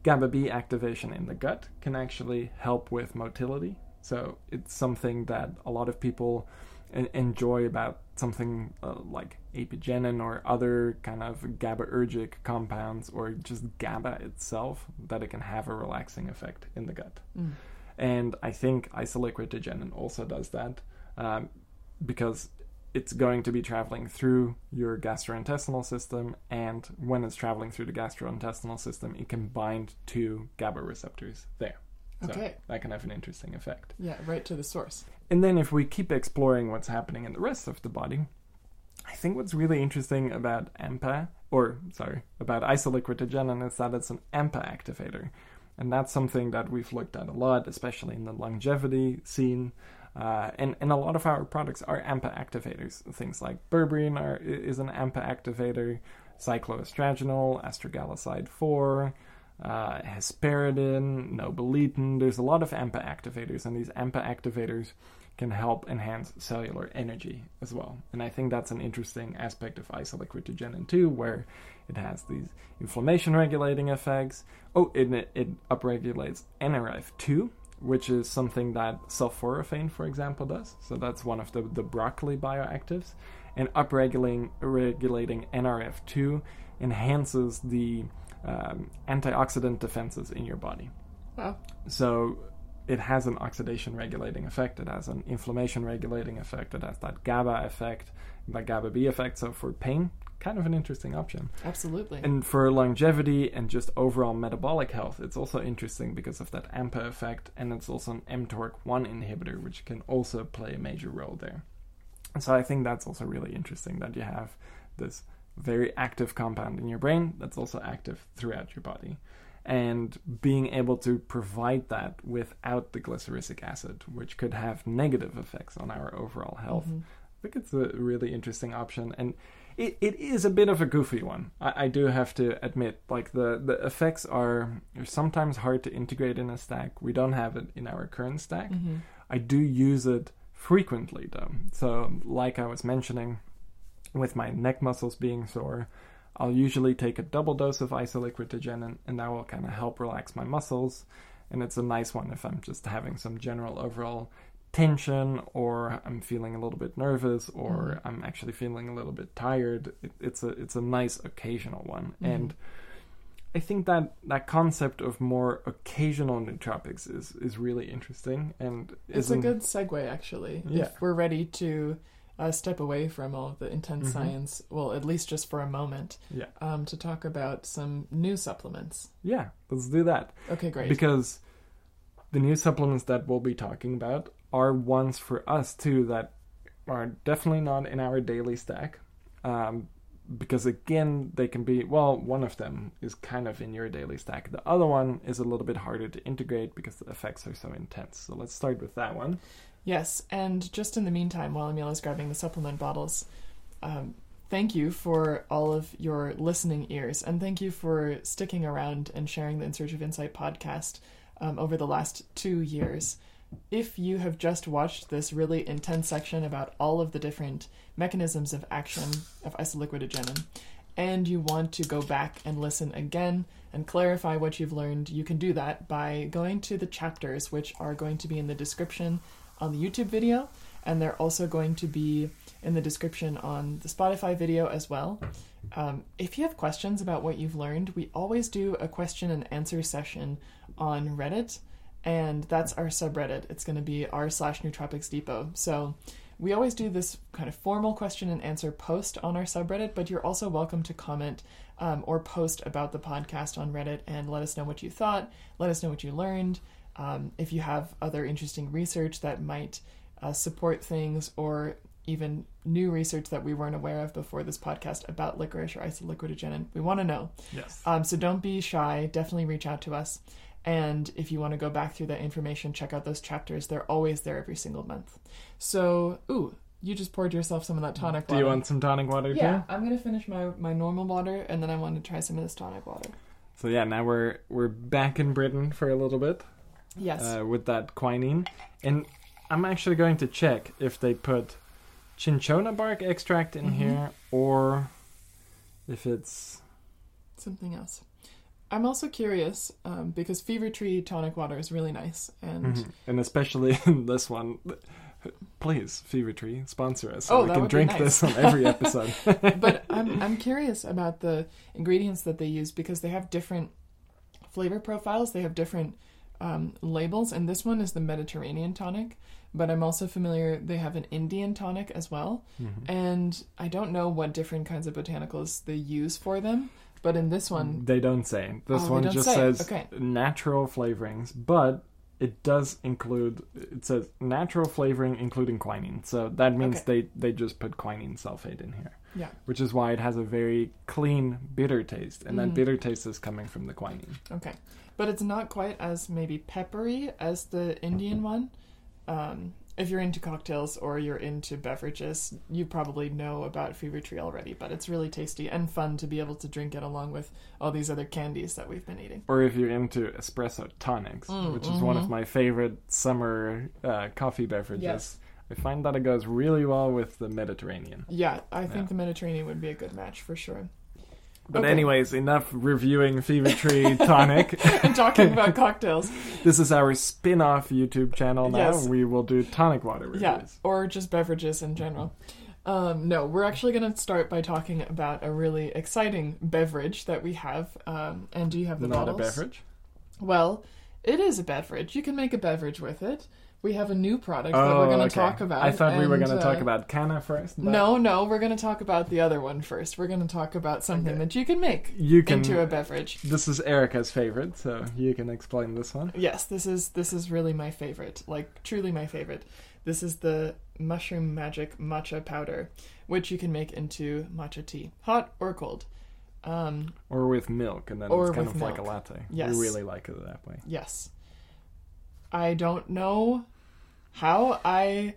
GABA B activation in the gut can actually help with motility. So, it's something that a lot of people enjoy about something uh, like apigenin or other kind of GABAergic compounds or just GABA itself, that it can have a relaxing effect in the gut. Mm. And I think isoliquid also does that um, because it's going to be traveling through your gastrointestinal system, and when it's traveling through the gastrointestinal system, it can bind to GABA receptors there. So Okay. that can have an interesting effect. Yeah, right to the source. And then if we keep exploring what's happening in the rest of the body, I think what's really interesting about AMPK, or sorry, about isoliquid is that it's an AMPK activator. And that's something that we've looked at a lot, especially in the longevity scene. Uh, and, and a lot of our products are AMPK activators. Things like berberine are, is an AMPK activator, cycloastragenol, astragaloside 4, uh, hesperidin, nobiletin. There's a lot of AMPK activators, and these AMPK activators can help enhance cellular energy as well. And I think that's an interesting aspect of isoliquid too, where it has these inflammation regulating effects. Oh, it, it upregulates NRF2, which is something that sulforaphane, for example, does. So that's one of the, the broccoli bioactives. And upregulating regulating NRF2 enhances the um, antioxidant defenses in your body. Wow. So it has an oxidation regulating effect, it has an inflammation regulating effect, it has that GABA effect, that GABA B effect. So for pain, kind of an interesting option. Absolutely. And for longevity and just overall metabolic health, it's also interesting because of that AMPK effect, and it's also an mTORC1 inhibitor, which can also play a major role there. And so I think that's also really interesting that you have this very active compound in your brain that's also active throughout your body. And being able to provide that without the glycyrrhizic acid, which could have negative effects on our overall health. Mhm. I think it's a really interesting option. And it, it is a bit of a goofy one. I, I do have to admit, like the, the effects are sometimes hard to integrate in a stack. We don't have it in our current stack. Mhm. I do use it frequently though. So, like I was mentioning, with my neck muscles being sore, I'll usually take a double dose of isoliquid and that will kind of help relax my muscles. And it's a nice one if I'm just having some general overall tension or I'm feeling a little bit nervous or I'm actually feeling a little bit tired. It, it's a it's a nice occasional one. Mhm. And I think that that concept of more occasional nootropics is is really interesting and It's a good segue, actually. Yeah. If we're ready to uh, step away from all of the intense Mhm. science, well, at least just for a moment, yeah um, to talk about some new supplements. yeah let's do that Okay, great. because the new supplements that we'll be talking about are ones for us too that are definitely not in our daily stack. Um, because again they can be well one of them is kind of in your daily stack. The other one is a little bit harder to integrate because the effects are so intense. So let's start with that one. Yes, and just in the meantime, while Emiel is grabbing the supplement bottles, um, thank you for all of your listening ears, and thank you for sticking around and sharing the In Search of Insight podcast um, over the last two years. If you have just watched this really intense section about all of the different mechanisms of action of isoliquiritigenin, and you want to go back and listen again and clarify what you've learned, you can do that by going to the chapters, which are going to be in the description on the YouTube video, and they're also going to be in the description on the Spotify video as well. Um, if you have questions about what you've learned, we always do a question and answer session on Reddit, and that's our subreddit. It's going to be r slash Nootropics Depot. So we always do this kind of formal question and answer post on our subreddit, but you're also welcome to comment um, or post about the podcast on Reddit and let us know what you thought, let us know what you learned. Um, if you have other interesting research that might uh, support things or even new research that we weren't aware of before this podcast about licorice or isoliquiritigenin, we want to know. yes Um, so don't be shy. Definitely reach out to us. And if you want to go back through that information, check out those chapters. They're always there every single month. So, ooh, you just poured yourself some of that tonic Do water. you want some tonic water Yeah, too? I'm gonna finish my my normal water, and then I want to try some of this tonic water. So yeah, now we're we're back in Britain for a little bit Yes. uh, with that quinine, and I'm actually going to check if they put cinchona bark extract in Mhm. here or if it's something else. I'm also curious um, because Fever Tree tonic water is really nice, and Mhm. and especially in this one. Please, Fever Tree, sponsor us so Oh, we that can would be drink nice. this on every episode. but I'm I'm curious about the ingredients that they use because they have different flavor profiles. They have different um, labels, and this one is the Mediterranean tonic. But I'm also familiar. They have an Indian tonic as well, Mhm. and I don't know what different kinds of botanicals they use for them. But in this one, They don't say. This Oh, one just say. says Okay. natural flavorings, but it does include. It says natural flavoring, including quinine. So that means Okay. they they just put quinine sulfate in here, yeah, which is why it has a very clean bitter taste, and that Mm. bitter taste is coming from the quinine. okay. But it's not quite as maybe peppery as the Indian one. Um, if you're into cocktails or you're into beverages, you probably know about Fever Tree already, but it's really tasty and fun to be able to drink it along with all these other candies that we've been eating. Or if you're into espresso tonics, Mm, which is one of mhm. my favorite summer uh, coffee beverages. Yes. I find that it goes really well with the Mediterranean. Yeah, I think Yeah. the Mediterranean would be a good match for sure. But Okay. anyways, enough reviewing Fever Tree Tonic. and talking about cocktails. This is our spin-off YouTube channel now. Yes. We will do tonic water reviews. Yeah, or just beverages in general. Um, no, we're actually going to start by talking about a really exciting beverage that we have. Um, and do you have the Not bottles? a beverage. Well, it is a beverage. You can make a beverage with it. We have a new product that we're going to Oh, okay. talk about. I thought we were going to talk uh, about Kanna first. but No, no, we're going to talk about the other one first. We're going to talk about something Okay. that you can make You can. into a beverage. This is Erika's favorite, so you can explain this one. Yes, this is this is really my favorite. Like truly my favorite. This is the mushroom magic matcha powder, which you can make into matcha tea, hot or cold. Um, Or with milk, and then it's kind of like a latte. Yes. We really like it that way. yes. I don't know how I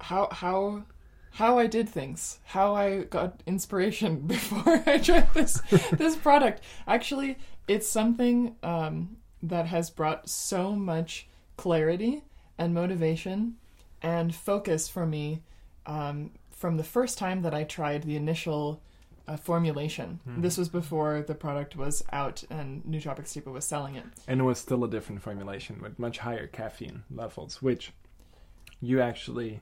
how how how I did things, how I got inspiration before I tried this this product. Actually, it's something um, that has brought so much clarity and motivation and focus for me um, from the first time that I tried the initial uh, formulation. Mhm. This was before the product was out and Nootropics Depot was selling it. And it was still a different formulation with much higher caffeine levels, which you actually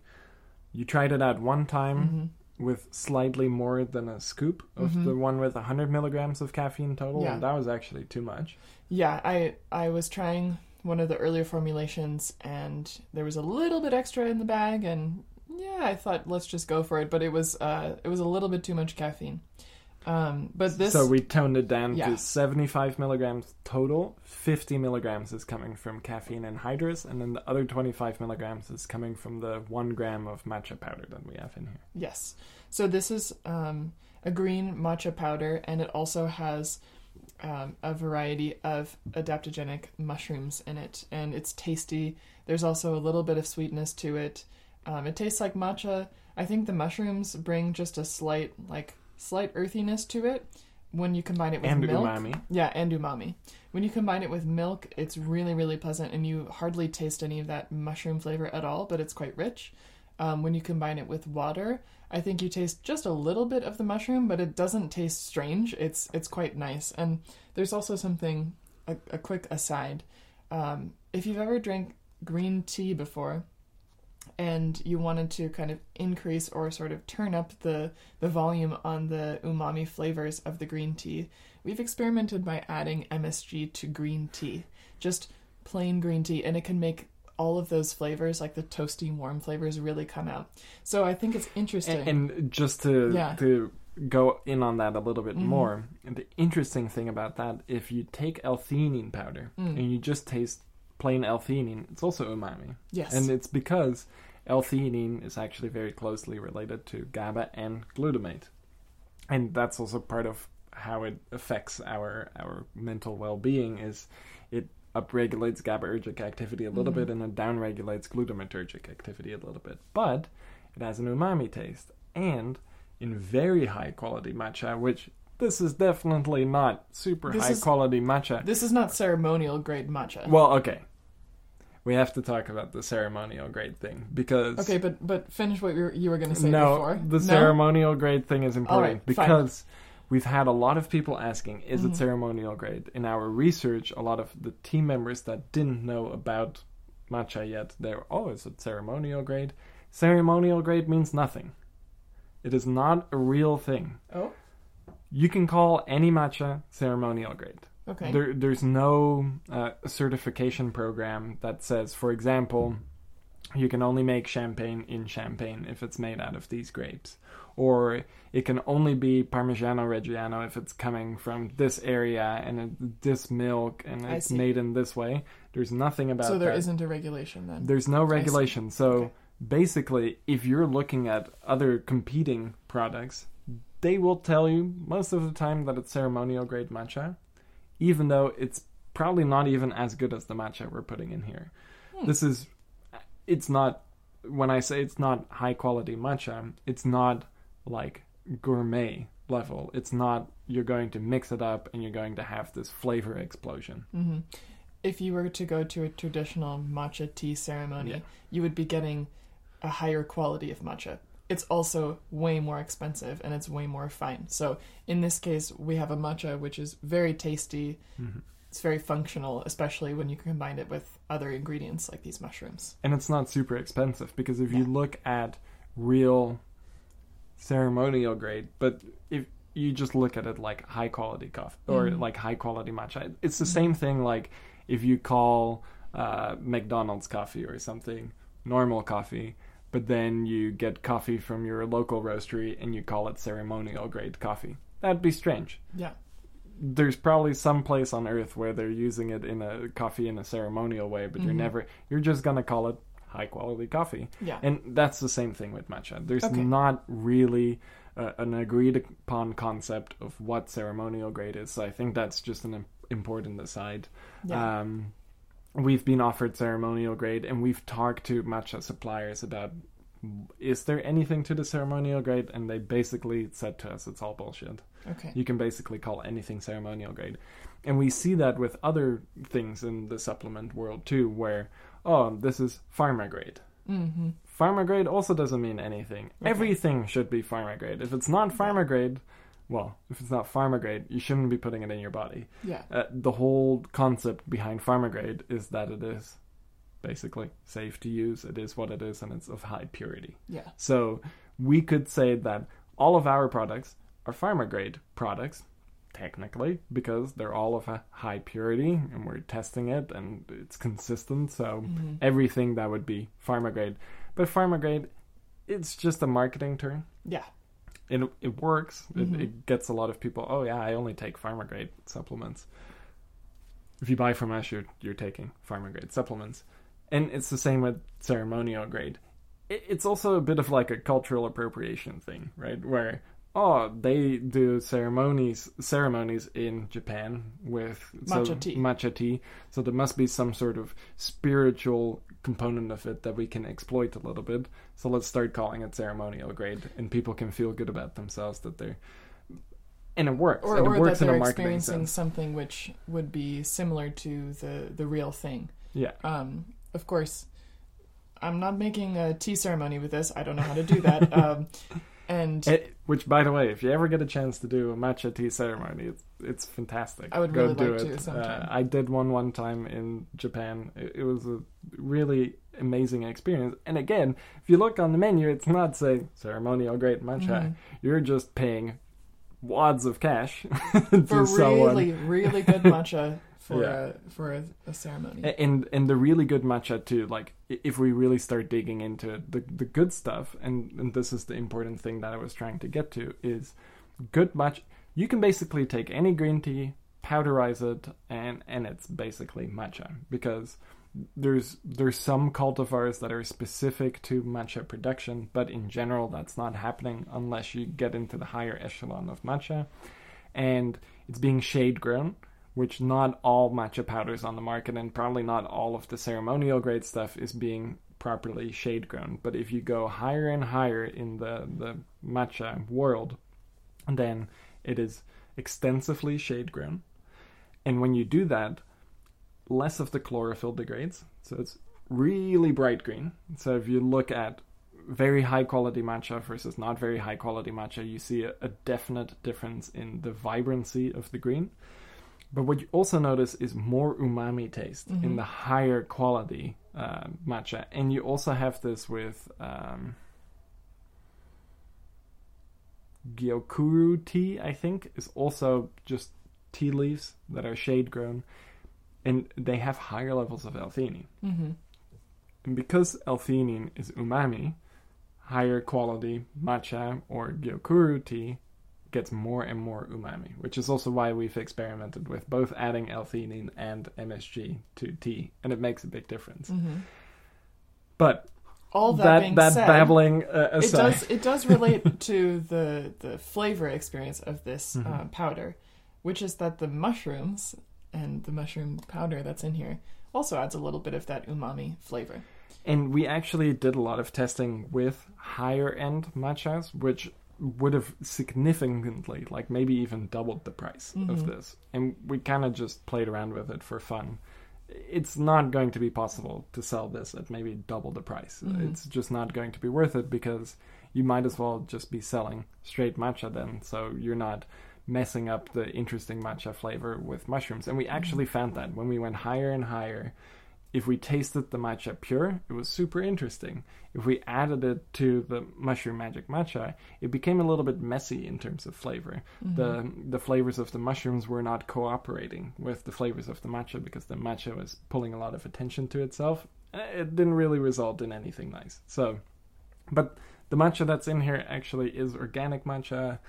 you tried it out one time Mhm. with slightly more than a scoop of Mhm. the one with 100 milligrams of caffeine total, Yeah. and that was actually too much. Yeah, I I was trying one of the earlier formulations and there was a little bit extra in the bag and yeah, I thought let's just go for it, but it was uh it was a little bit too much caffeine. Um but this so we toned it down Yeah. to 75 milligrams total. 50 milligrams is coming from caffeine anhydrous, and then the other 25 milligrams is coming from the one gram of matcha powder that we have in here. Yes. So this is um, a green matcha powder, and it also has um, a variety of adaptogenic mushrooms in it, and it's tasty. There's also a little bit of sweetness to it. Um, it tastes like matcha. I think the mushrooms bring just a slight, like slight earthiness to it when you combine it with and milk. umami. Yeah, and umami. When you combine it with milk, it's really, really pleasant, and you hardly taste any of that mushroom flavor at all, but it's quite rich. Um, when you combine it with water, I think you taste just a little bit of the mushroom, but it doesn't taste strange. It's it's quite nice. And there's also something, a, a quick aside. Um, if you've ever drank green tea before, and you wanted to kind of increase or sort of turn up the the volume on the umami flavors of the green tea, we've experimented by adding MSG to green tea, just plain green tea, and it can make all of those flavors, like the toasty warm flavors, really come out. So I think it's interesting. And, and just to Yeah. to go in on that a little bit Mhm. more, the interesting thing about that, if you take L-theanine powder Mm. and you just taste plain L-theanine, it's also umami, yes. and it's because L-theanine is actually very closely related to GABA and glutamate, and that's also part of how it affects our our mental well-being. Is it upregulates GABAergic activity a little Mhm. bit and it downregulates glutamatergic activity a little bit, but it has an umami taste. And in very high quality matcha, which this is definitely not super This high is- quality matcha. This is not ceremonial grade matcha. Well, okay. We have to talk about the ceremonial grade thing because okay, but but finish what you were, you were going to say no, before. the No? ceremonial grade thing is important fine. because we've had a lot of people asking, is Mhm. it ceremonial grade? In our research, a lot of the team members that didn't know about matcha yet, they're, oh, is it ceremonial grade? Ceremonial grade means nothing. It is not a real thing. Oh, You can call any matcha ceremonial grade. Okay. There, there's no uh, certification program that says, for example, you can only make champagne in Champagne if it's made out of these grapes, or it can only be Parmigiano Reggiano if it's coming from this area and it, this milk and it's made in this way. There's nothing about so there not a regulation then. There's no regulation. So Okay. basically, if you're looking at other competing products, they will tell you most of the time that it's ceremonial grade matcha, even though it's probably not even as good as the matcha we're putting in here. Hmm. This is, it's not, when I say it's not high quality matcha, it's not like gourmet level. It's not, you're going to mix it up and you're going to have this flavor explosion. hmm If you were to go to a traditional matcha tea ceremony, Yeah. you would be getting a higher quality of matcha. It's also way more expensive and it's way more fine. So in this case, we have a matcha which is very tasty. Mhm. It's very functional, especially when you combine it with other ingredients like these mushrooms. and it's not super expensive because if you look at real ceremonial grade but if you just look at it like high quality coffee or Mhm. like high quality matcha it's the Mhm. same thing like if you call uh, mcdonald's coffee or something normal coffee but then you get coffee from your local roastery and you call it ceremonial grade coffee that'd be strange Yeah. there's probably some place on earth where they're using it in a coffee in a ceremonial way, but you're Mhm. never you're just gonna call it high quality coffee. Yeah. And that's the same thing with matcha. There's Okay. not really uh, an agreed upon concept of what ceremonial grade is. So I think that's just an important aside. yeah. Um, we've been offered ceremonial grade, and we've talked to matcha suppliers about is there anything to the ceremonial grade, and they basically said to us it's all bullshit. okay. You can basically call anything ceremonial grade. And we see that with other things in the supplement world too, where, oh, this is pharma grade. hmm Pharma grade also doesn't mean anything. Okay. Everything should be pharma grade. If it's not pharma grade, well, if it's not pharma grade, you shouldn't be putting it in your body. Yeah. Uh, the whole concept behind pharma grade is that it is basically safe to use, it is what it is, and it's of high purity. Yeah. So we could say that all of our products are pharma grade products, technically, because they're all of a high purity and we're testing it and it's consistent. So Mhm. everything that would be pharma grade. But pharma grade, it's just a marketing term. Yeah. It, it works. Mhm. It, it gets a lot of people, oh yeah, I only take pharma grade supplements. If you buy from us, you're, you're taking pharma grade supplements. And it's the same with ceremonial grade. It, it's also a bit of like a cultural appropriation thing, right? Where, oh, they do ceremonies ceremonies in Japan with so- Matcha tea. matcha tea. So there must be some sort of spiritual component of it that we can exploit a little bit. So let's start calling it ceremonial grade, and people can feel good about themselves that they're. And it works. Or, and or works that they're a experiencing sense. something which would be similar to the, the real thing. Yeah. Um, of course, I'm not making a tea ceremony with this. I don't know how to do that. um, and Eh, which, by the way, if you ever get a chance to do a matcha tea ceremony, it's it's fantastic. I would Go really do like it. to sometime. Uh, I did one one time in Japan. It, it was a really amazing experience. And again, if you look on the menu, it's not saying ceremonial great matcha. Mhm. You're just paying wads of cash to for someone. really, really good matcha for Yeah. a, for a, a ceremony. And and the really good matcha too like if we really start digging into it, the the good stuff and and this is the important thing that I was trying to get to is good matcha you can basically take any green tea powderize it and and it's basically matcha because there's there's some cultivars that are specific to matcha production but in general that's not happening unless you get into the higher echelon of matcha and it's being shade grown which not all matcha powders on the market and probably not all of the ceremonial grade stuff is being properly shade grown. But if you go higher and higher in the, the matcha world, then it is extensively shade grown. And when you do that, less of the chlorophyll degrades. So it's really bright green. So if you look at very high quality matcha versus not very high quality matcha, you see a, a definite difference in the vibrancy of the green. But what you also notice is more umami taste mm-hmm. in the higher quality uh, matcha. And you also have this with um, Gyokuro tea, I think, is also just tea leaves that are shade grown. And they have higher levels of L-theanine. Mm-hmm. And because L-theanine is umami, higher quality matcha or Gyokuro tea gets more and more umami, which is also why we've experimented with both adding L-theanine and MSG to tea, and it makes a big difference. Mm-hmm. But all that, that being that said, babbling uh, it does it does relate to the the flavor experience of this mm-hmm. uh, powder, which is that the mushrooms and the mushroom powder that's in here also adds a little bit of that umami flavor. And we actually did a lot of testing with higher end matchas, which would have significantly, like maybe even doubled the price mm-hmm. of this. And we kind of just played around with it for fun. It's not going to be possible to sell this at maybe double the price. Mm-hmm. It's just not going to be worth it because you might as well just be selling straight matcha then. So you're not messing up the interesting matcha flavor with mushrooms. And we mm-hmm. actually found that when we went higher and higher if we tasted the matcha pure, it was super interesting. If we added it to the mushroom magic matcha, it became a little bit messy in terms of flavor. Mm-hmm. The the flavors of the mushrooms were not cooperating with the flavors of the matcha because the matcha was pulling a lot of attention to itself. It didn't really result in anything nice. So, but the matcha that's in here actually is organic matcha.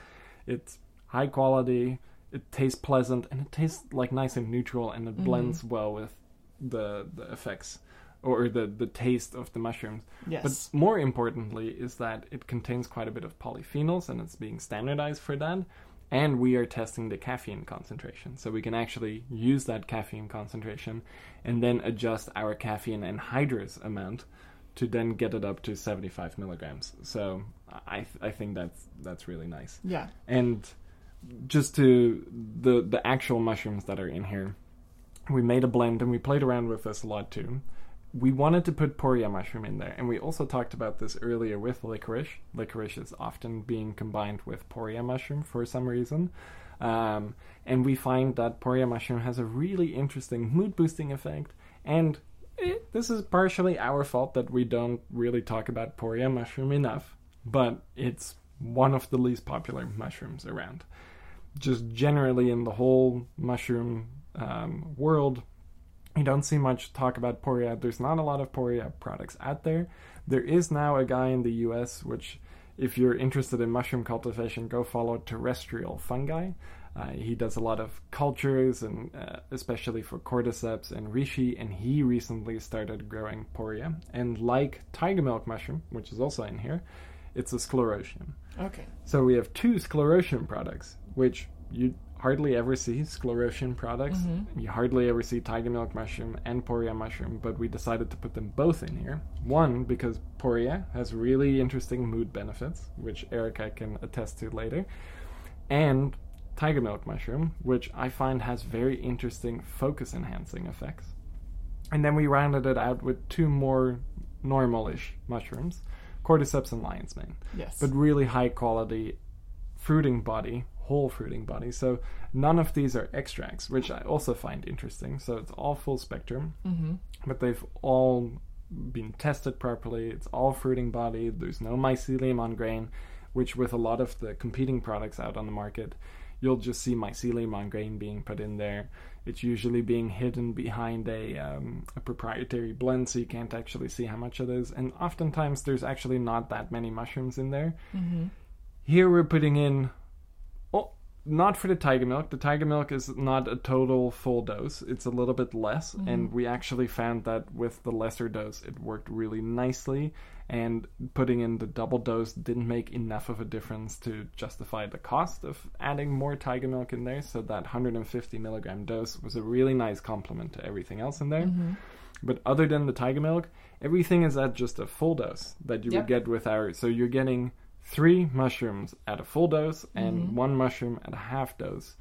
It's high quality. It tastes pleasant and it tastes like nice and neutral and it mm-hmm. blends well with the the effects or the the taste of the mushrooms. Yes. But more importantly is that it contains quite a bit of polyphenols and it's being standardized for that. And we are testing the caffeine concentration. So we can actually use that caffeine concentration and then adjust our caffeine anhydrous amount to then get it up to 75 milligrams. So I th- I think that's that's really nice. Yeah. And just to the the actual mushrooms that are in here we made a blend and we played around with this a lot too. We wanted to put poria mushroom in there, and we also talked about this earlier with licorice. Licorice is often being combined with poria mushroom for some reason. Um, and we find that poria mushroom has a really interesting mood boosting effect. And it, this is partially our fault that we don't really talk about poria mushroom enough, but it's one of the least popular mushrooms around. Just generally in the whole mushroom um, world, you don't see much talk about Poria. There's not a lot of Poria products out there. There is now a guy in the US, which, if you're interested in mushroom cultivation, go follow Terrestrial Fungi. Uh, he does a lot of cultures, and uh, especially for cordyceps and reishi, and he recently started growing Poria. And like tiger milk mushroom, which is also in here, it's a sclerotium. Okay. So we have two sclerotium products, which you hardly ever see sclerotium products. Mm-hmm. You hardly ever see tiger milk mushroom and poria mushroom, but we decided to put them both in here. One, because poria has really interesting mood benefits, which Erika can attest to later, and tiger milk mushroom, which I find has very interesting focus enhancing effects. And then we rounded it out with two more normalish mushrooms, cordyceps and lion's mane. Yes. But really high quality fruiting body whole fruiting body. So none of these are extracts, which I also find interesting. So it's all full spectrum, mm-hmm. but they've all been tested properly. It's all fruiting body. There's no mycelium on grain, which with a lot of the competing products out on the market, you'll just see mycelium on grain being put in there. It's usually being hidden behind a, um, a proprietary blend, so you can't actually see how much it is. And oftentimes, there's actually not that many mushrooms in there. Mm-hmm. Here, we're putting in not for the tiger milk. The tiger milk is not a total full dose. It's a little bit less, mm-hmm. and we actually found that with the lesser dose, it worked really nicely. And putting in the double dose didn't make enough of a difference to justify the cost of adding more tiger milk in there. So that 150 milligram dose was a really nice complement to everything else in there. Mm-hmm. But other than the tiger milk, everything is at just a full dose that you Yep. would get with our. So you're getting three mushrooms at a full dose and one mushroom at a half dose.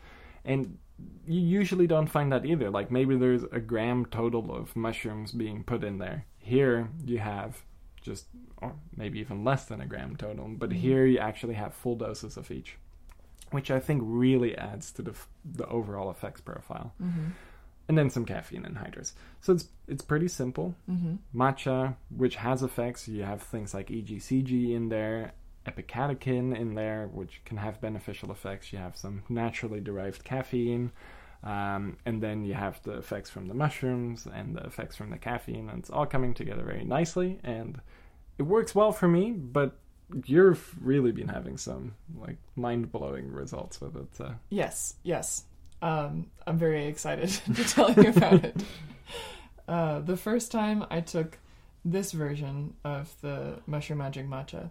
And you usually don't find that either. Like maybe there's a gram total of mushrooms being put in there. Here you have just, or maybe even less than a gram total, but here you actually have full doses of each, which I think really adds to the, f- the overall effects profile. Mm-hmm. And then some caffeine anhydrous. So it's it's pretty simple Mm-hmm. matcha, which has effects. You have things like EGCG in there, epicatechin in there, which can have beneficial effects. You have some naturally derived caffeine, um, and then you have the effects from the mushrooms and the effects from the caffeine, and it's all coming together very nicely. And it works well for me, but you've really been having some like mind blowing results with it. So. Yes, yes. Um, I'm very excited to tell you about it. Uh, the first time I took this version of the Mushroom Magic Matcha,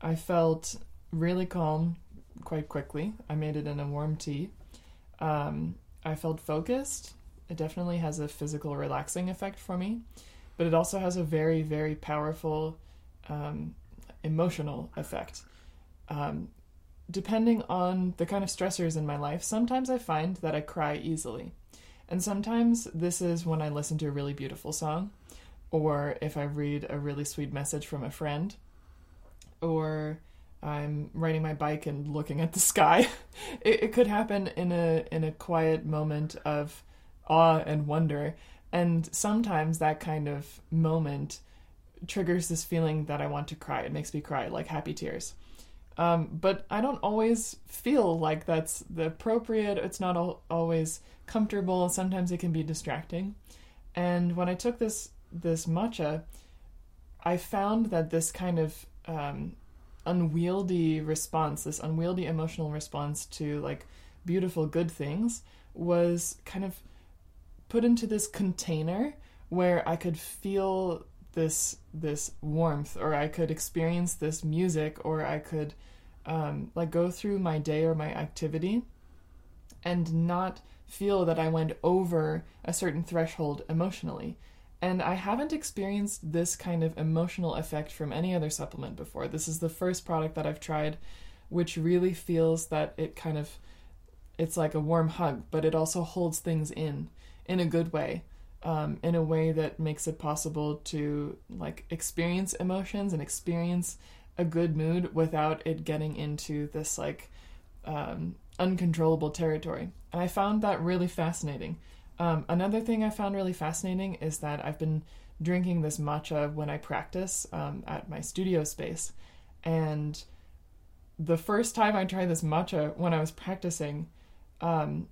I felt really calm quite quickly. I made it in a warm tea. Um, I felt focused. It definitely has a physical relaxing effect for me, but it also has a very, very powerful um, emotional effect. Um, depending on the kind of stressors in my life, sometimes I find that I cry easily. And sometimes this is when I listen to a really beautiful song, or if I read a really sweet message from a friend, or I'm riding my bike and looking at the sky. it, it could happen in a in a quiet moment of awe and wonder. And sometimes that kind of moment triggers this feeling that I want to cry. It makes me cry, like happy tears. Um, but I don't always feel like that's the appropriate. It's not al- always comfortable. Sometimes it can be distracting. And when I took this this matcha, I found that this kind of um, unwieldy response, this unwieldy emotional response to like beautiful good things, was kind of put into this container where I could feel this this warmth, or I could experience this music, or I could um, like go through my day or my activity and not feel that I went over a certain threshold emotionally. And I haven't experienced this kind of emotional effect from any other supplement before. This is the first product that I've tried which really feels that it kind of it's like a warm hug, but it also holds things in in a good way. Um, in a way that makes it possible to like experience emotions and experience a good mood without it getting into this like um, uncontrollable territory. And I found that really fascinating. Um, another thing I found really fascinating is that I've been drinking this matcha when I practice um, at my studio space. And the first time I tried this matcha when I was practicing, um,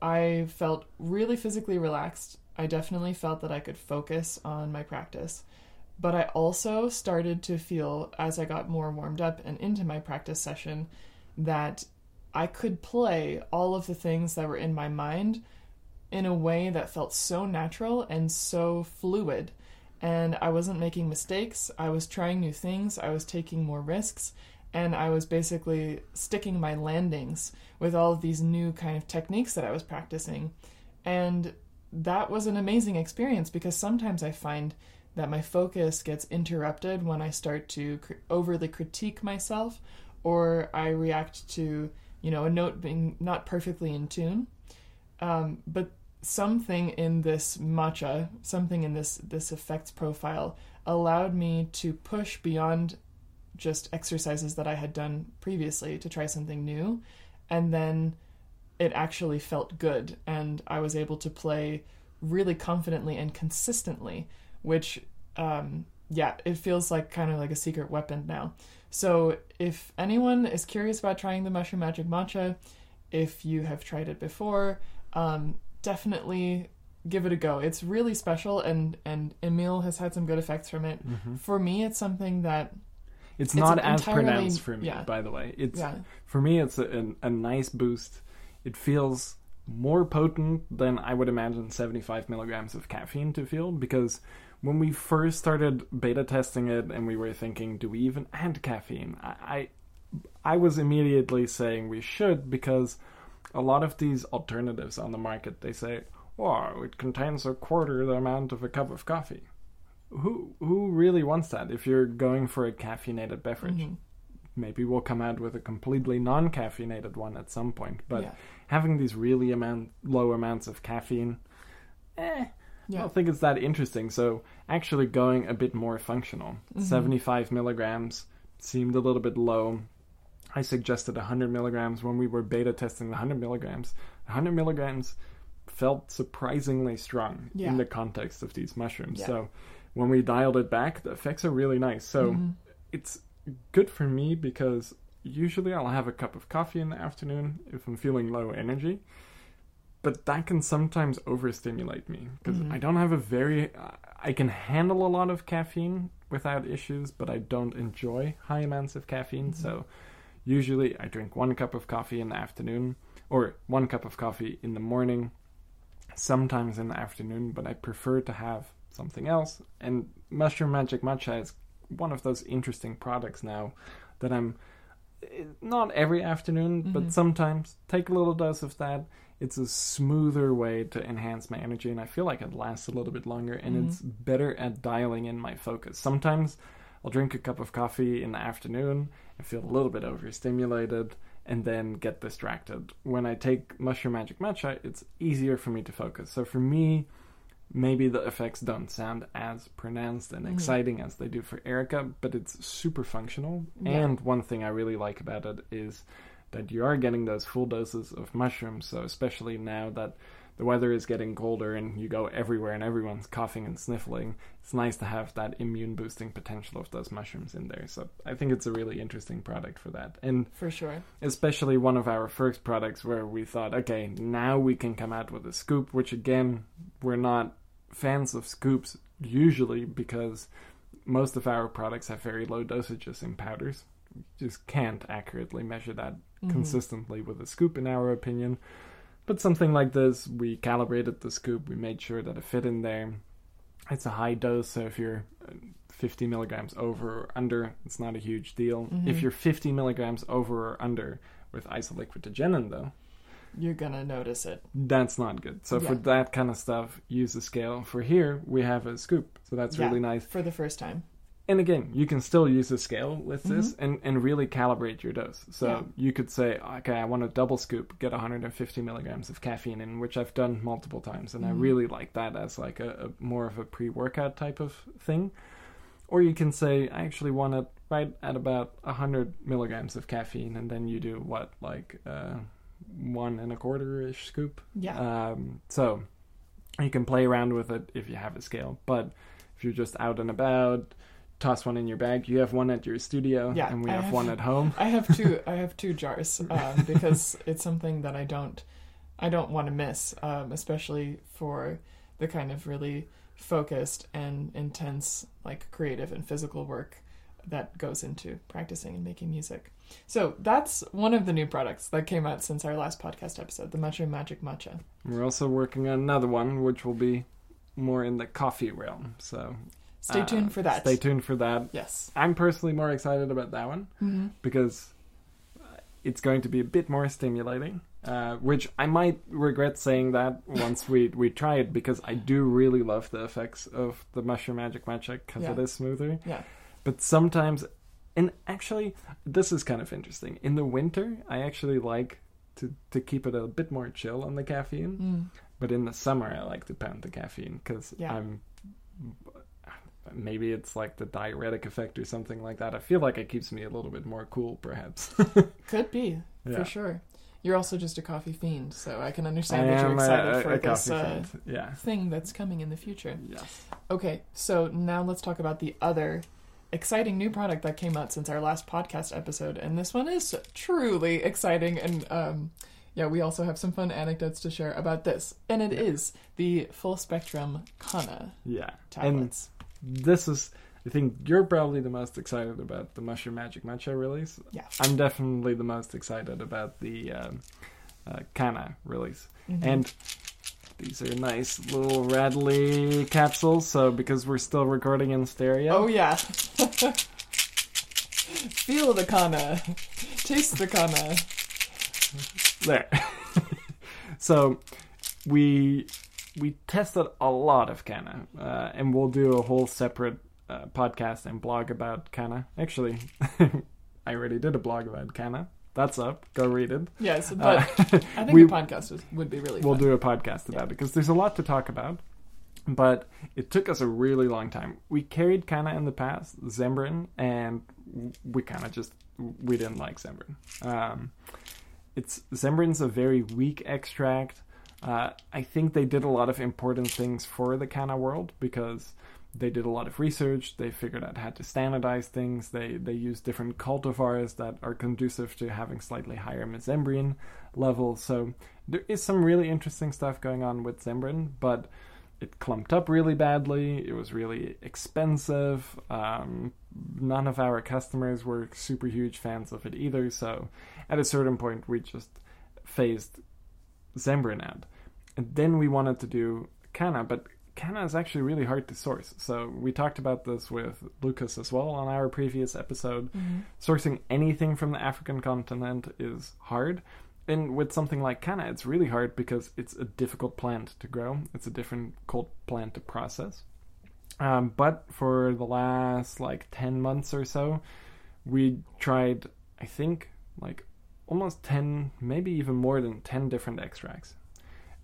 I felt really physically relaxed. I definitely felt that I could focus on my practice. But I also started to feel, as I got more warmed up and into my practice session, that I could play all of the things that were in my mind in a way that felt so natural and so fluid. And I wasn't making mistakes. I was trying new things. I was taking more risks. And I was basically sticking my landings with all of these new kind of techniques that I was practicing. And that was an amazing experience because sometimes I find that my focus gets interrupted when I start to cr- overly critique myself or I react to, you know, a note being not perfectly in tune. Um, but something in this matcha, something in this this effects profile allowed me to push beyond just exercises that I had done previously to try something new. And then it actually felt good. And I was able to play really confidently and consistently which um yeah it feels like kind of like a secret weapon now. So if anyone is curious about trying the mushroom magic matcha if you have tried it before um definitely give it a go it's really special and and Emiel has had some good effects from it Mm-hmm. for me it's something that It's, not as pronounced for me, yeah. by the way. It's Yeah. for me, it's a, a, a nice boost. It feels more potent than I would imagine 75 milligrams of caffeine to feel because when we first started beta testing it and we were thinking, do we even add caffeine? I, I, I was immediately saying we should because a lot of these alternatives on the market they say, "Wow, it contains a quarter the amount of a cup of coffee." Who who really wants that? If you're going for a caffeinated beverage, Mhm. maybe we'll come out with a completely non-caffeinated one at some point. But Yeah. having these really amount low amounts of caffeine, eh, I don't think it's that interesting. So actually going a bit more functional, Mhm. 75 milligrams seemed a little bit low. I suggested 100 milligrams when we were beta testing the 100 milligrams. 100 milligrams felt surprisingly strong Yeah. in the context of these mushrooms. Yeah. So when we dialed it back, the effects are really nice. So Mhm. it's good for me because usually I'll have a cup of coffee in the afternoon if I'm feeling low energy. But that can sometimes overstimulate me because Mhm. I don't have a very. I can handle a lot of caffeine without issues, but I don't enjoy high amounts of caffeine. Mhm. So usually I drink one cup of coffee in the afternoon or one cup of coffee in the morning, sometimes in the afternoon, but I prefer to have something else. And Mushroom Magic Matcha is one of those interesting products now that I'm eh, not every afternoon, Mhm. but sometimes take a little dose of that. It's a smoother way to enhance my energy, and I feel like it lasts a little bit longer, and Mhm. it's better at dialing in my focus. Sometimes I'll drink a cup of coffee in the afternoon and feel a little bit overstimulated and then get distracted. When I take Mushroom Magic Matcha, it's easier for me to focus. So for me, maybe the effects don't sound as pronounced and Mhm. exciting as they do for Erika, but it's super functional. Yeah. And one thing I really like about it is that you are getting those full doses of mushrooms. So especially now that the weather is getting colder and you go everywhere and everyone's coughing and sniffling, it's nice to have that immune boosting potential of those mushrooms in there. So I think it's a really interesting product for that. And For sure. especially one of our first products where we thought, okay, now we can come out with a scoop, which again, we're not fans of scoops usually because most of our products have very low dosages in powders. You just can't accurately measure that Mhm. consistently with a scoop, in our opinion. But something like this, we calibrated the scoop, we made sure that it fit in there. It's a high dose, so if you're uh, 50 milligrams over or under, it's not a huge deal. Mhm. If you're 50 milligrams over or under with isoliquiritigenin, though, You're gonna notice it. that's not good. So for that kind of stuff, use a scale. For here, we have a scoop, so that's Yeah. really nice. For the first time. And again, you can still use a scale with this and, and really calibrate your dose. So Mm-hmm. Yeah. you could say, okay, I want a double scoop, get 150 milligrams of caffeine in, which I've done multiple times, and I Mhm. really like that as like a, a more of a pre-workout type of thing. Or you can say, I actually want it right at about 100 milligrams of caffeine, and then you do what, like uh, one and a quarter ish scoop. Yeah. Um, so you can play around with it if you have a scale. But if you're just out and about, toss one in your bag. You have one at your studio, Yeah, and we have, have- one at home. I have two. I have two jars um, because it's something that I don't, I don't want to miss, um, especially for the kind of really focused and intense, like creative and physical work that goes into practicing and making music. So that's one of the new products that came out since our last podcast episode, the Mushroom Magic Matcha. We're also working on another one, which will be more in the coffee realm. So Stay uh, tuned for that. Stay tuned for that. Yes. I'm personally more excited about that one Mm-hmm. because it's going to be a bit more stimulating. Uh, which I might regret saying that once we, we try it because I do really love the effects of the Mushroom Magic Matcha because Yeah. it is smoother. Yeah. But sometimes, and actually, this is kind of interesting. In the winter, I actually like to, to keep it a bit more chill on the caffeine. Mm. But in the summer, I like to pound the caffeine because Yeah. I'm. Maybe it's like the diuretic effect or something like that. I feel like it keeps me a little bit more cool, perhaps. Could be Yeah. for sure. You're also just a coffee fiend, so I can I understand that you're excited a, for a this uh. Yeah. thing that's coming in the future. Yes. Okay, so now let's talk about the other exciting new product that came out since our last podcast episode, and this one is truly exciting. And um, yeah, we also have some fun anecdotes to share about this, and it is the full spectrum Kanna Yeah. And tablets. This is I think you're probably the most excited about the Mushroom Magic Matcha release. Yeah. I'm definitely the most excited about the um, uh, Kanna release. Mhm. And these are nice little rattly capsules. So because we're still recording in stereo, Oh yeah. Feel the kanna. Taste the kanna. there. so we we tested a lot of Kanna, uh, and we'll do a whole separate uh, podcast and blog about Kanna. Actually, I already did a blog about Kanna. That's up. Go read it. Yes, but Uh, I think we- a podcast was, would be really we'll fun. do a podcast about it because there's a lot to talk about. But it took us a really long time. We carried Kanna in the past, Zembrin, and we kind of just we didn't like Zembrin. Um, it's Zembrin's a very weak extract. Uh, I think they did a lot of important things for the Kanna world because they did a lot of research. They figured out how to standardize things. They they use different cultivars that are conducive to having slightly higher mesembrine levels. So there is some really interesting stuff going on with Zembrin, but it clumped up really badly. It was really expensive. Um, none of our customers were super huge fans of it either. So at a certain point, we just phased Zembrin out. And then we wanted to do Kanna, but Kanna is actually really hard to source. So we talked about this with Lucas as well on our previous episode. Mhm. Sourcing anything from the African continent is hard. And with something like Kanna, it's really hard because it's a difficult plant to grow. It's a different cold plant to process. Um, but for the last like 10 months or so, we tried, I think, like almost 10, maybe even more than 10 different extracts.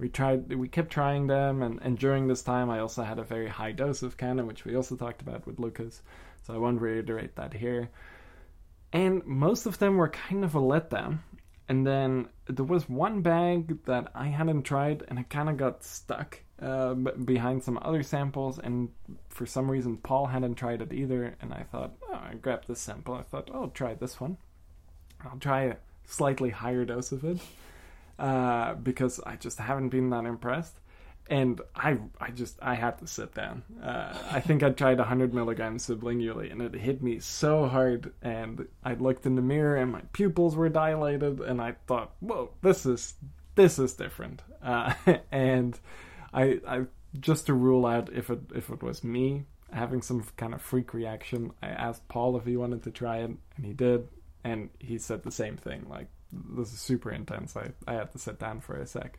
We tried, we kept trying them, and, and during this time, I also had a very high dose of Kanna, which we also talked about with Lucas, so I won't reiterate that here. And most of them were kind of a letdown. And then there was one bag that I hadn't tried, and it kind of got stuck uh, behind some other samples. And for some reason, Paul hadn't tried it either. And I thought, oh, I grabbed this sample. I thought, oh, I'll try this one. I'll try a slightly higher dose of it uh, because I just haven't been that impressed. And I, I just, I had to sit down. Uh, I think I tried 100 milligrams sublingually, and it hit me so hard. And I looked in the mirror, and my pupils were dilated, and I thought, "Whoa, this is, this is different." Uh, and I, I just to rule out if it, if it was me having some kind of freak reaction, I asked Paul if he wanted to try it, and he did, and he said the same thing. Like, this is super intense. I, I had to sit down for a sec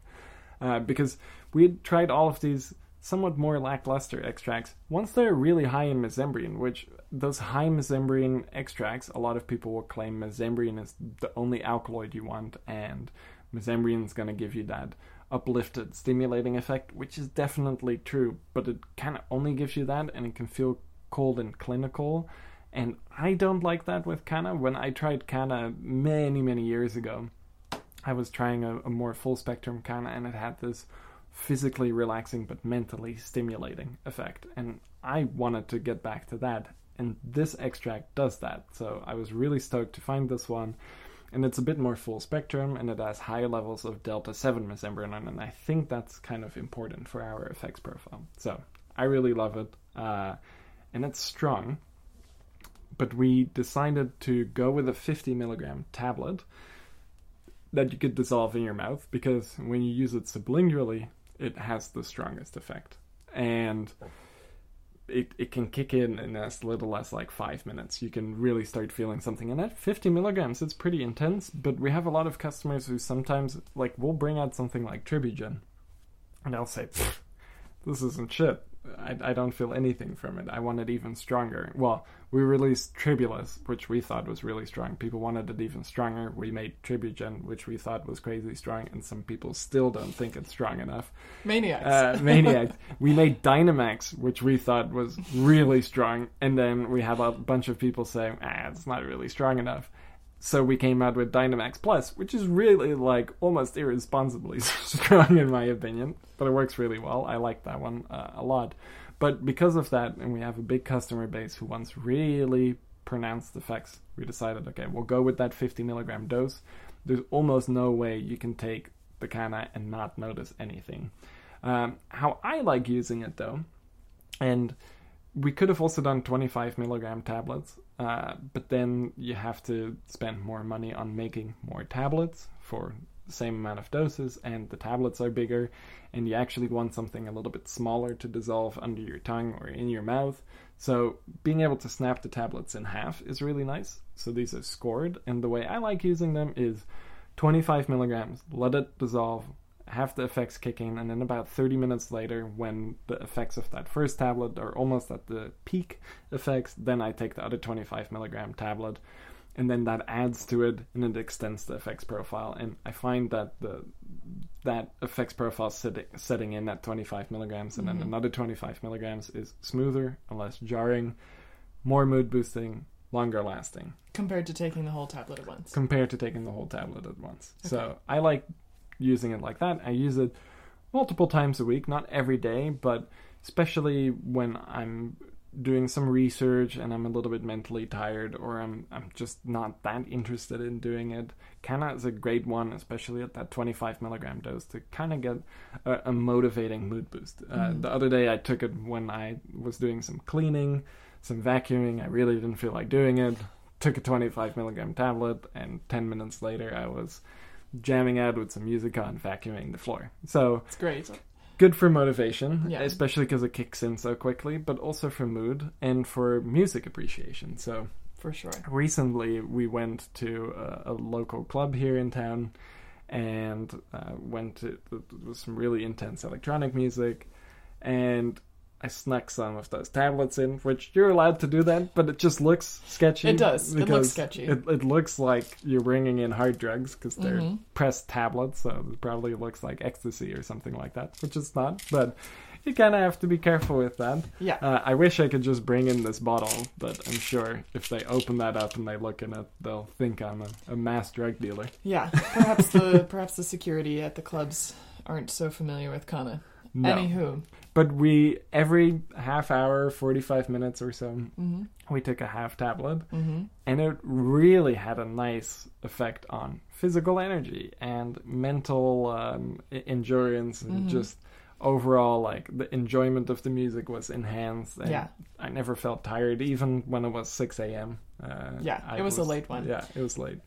uh, because we had tried all of these somewhat more lackluster extracts. Once they're really high in mesembrine, which those high mesembrine extracts, a lot of people will claim mesembrine is the only alkaloid you want, and mesembrine is going to give you that uplifted, stimulating effect, which is definitely true, but it kind of only gives you that, and it can feel cold and clinical. And I don't like that with Kanna. When I tried Kanna many, many years ago, I was trying a, a more full spectrum Kanna, and it had this physically relaxing but mentally stimulating effect. And I wanted to get back to that, and this extract does that. So I was really stoked to find this one. And it's a bit more full spectrum, and it has higher levels of delta 7 mesembrine, and I think that's kind of important for our effects profile. So I really love it, uh, and it's strong. But we decided to go with a 50 milligram tablet that you could dissolve in your mouth because when you use it sublingually, it has the strongest effect. And it, it can kick in in as little as like five minutes. You can really start feeling something. And at 50 milligrams, it's pretty intense, but we have a lot of customers who sometimes, like, we'll bring out something like Tribugen, and they'll say, this isn't shit. I, I don't feel anything from it. I want it even stronger. Well, we released Tribulus, which we thought was really strong. People wanted it even stronger. We made Tribugen, which we thought was crazy strong, and some people still don't think it's strong enough. Maniacs. Uh, Maniacs. we made Dynamax, which we thought was really strong, and then we had a bunch of people saying, ah, it's not really strong enough. So we came out with Dynamax Plus, which is really like almost irresponsibly strong in my opinion, but it works really well. I like that one uh, a lot. But because of that, and we have a big customer base who wants really pronounced effects, we decided, okay, we'll go with that 50 milligram dose. There's almost no way you can take the Kanna and not notice anything. Um, how I like using it though, and we could have also done 25 milligram tablets, uh, but then you have to spend more money on making more tablets for the same amount of doses, and the tablets are bigger, and you actually want something a little bit smaller to dissolve under your tongue or in your mouth. So being able to snap the tablets in half is really nice. So these are scored, and the way I like using them is 25 milligrams, let it dissolve, have the effects kicking, in and then about 30 minutes later, when the effects of that first tablet are almost at the peak effects, then I take the other 25 milligram tablet, and then that adds to it, and it extends the effects profile. And I find that the that effects profile setting, setting in at 25 milligrams, and Mhm. then another 25 milligrams is smoother and less jarring, more mood boosting, longer lasting Compared to taking the whole tablet at once. compared to taking the whole tablet at once. Okay. So I like using it like that. I use it multiple times a week, not every day, but especially when I'm doing some research and I'm a little bit mentally tired or I'm I'm just not that interested in doing it. Kanna is a great one, especially at that 25 milligram dose to kind of get a, a motivating mood boost. Uh, Mhm. The other day I took it when I was doing some cleaning, some vacuuming. I really didn't feel like doing it. Took a 25 milligram tablet, and 10 minutes later I was jamming out with some music on, vacuuming the floor. So It's great. good for motivation, Yeah. especially because it kicks in so quickly, but also for mood and for music appreciation. So For sure. recently we went to a, a local club here in town and uh, went to some really intense electronic music and I snuck some of those tablets in, which you're allowed to do that, but it just looks sketchy. It does. It looks sketchy. It, it looks like you're bringing in hard drugs because they're Mhm. pressed tablets, so it probably looks like ecstasy or something like that, which it's not. But you kind of have to be careful with that. Yeah. Uh, I wish I could just bring in this bottle, but I'm sure if they open that up and they look in it, they'll think I'm a, a mass drug dealer. Yeah. Perhaps the perhaps the security at the clubs aren't so familiar with Kanna. No. Anywho. But we, every half hour, 45 minutes or so, Mm-hmm. we took a half tablet, Mm-hmm. and it really had a nice effect on physical energy and mental um, endurance and Mhm. just overall like the enjoyment of the music was enhanced and Yeah. i never felt tired even when it was 6 a.m uh, Yeah, it was a late one. yeah it was late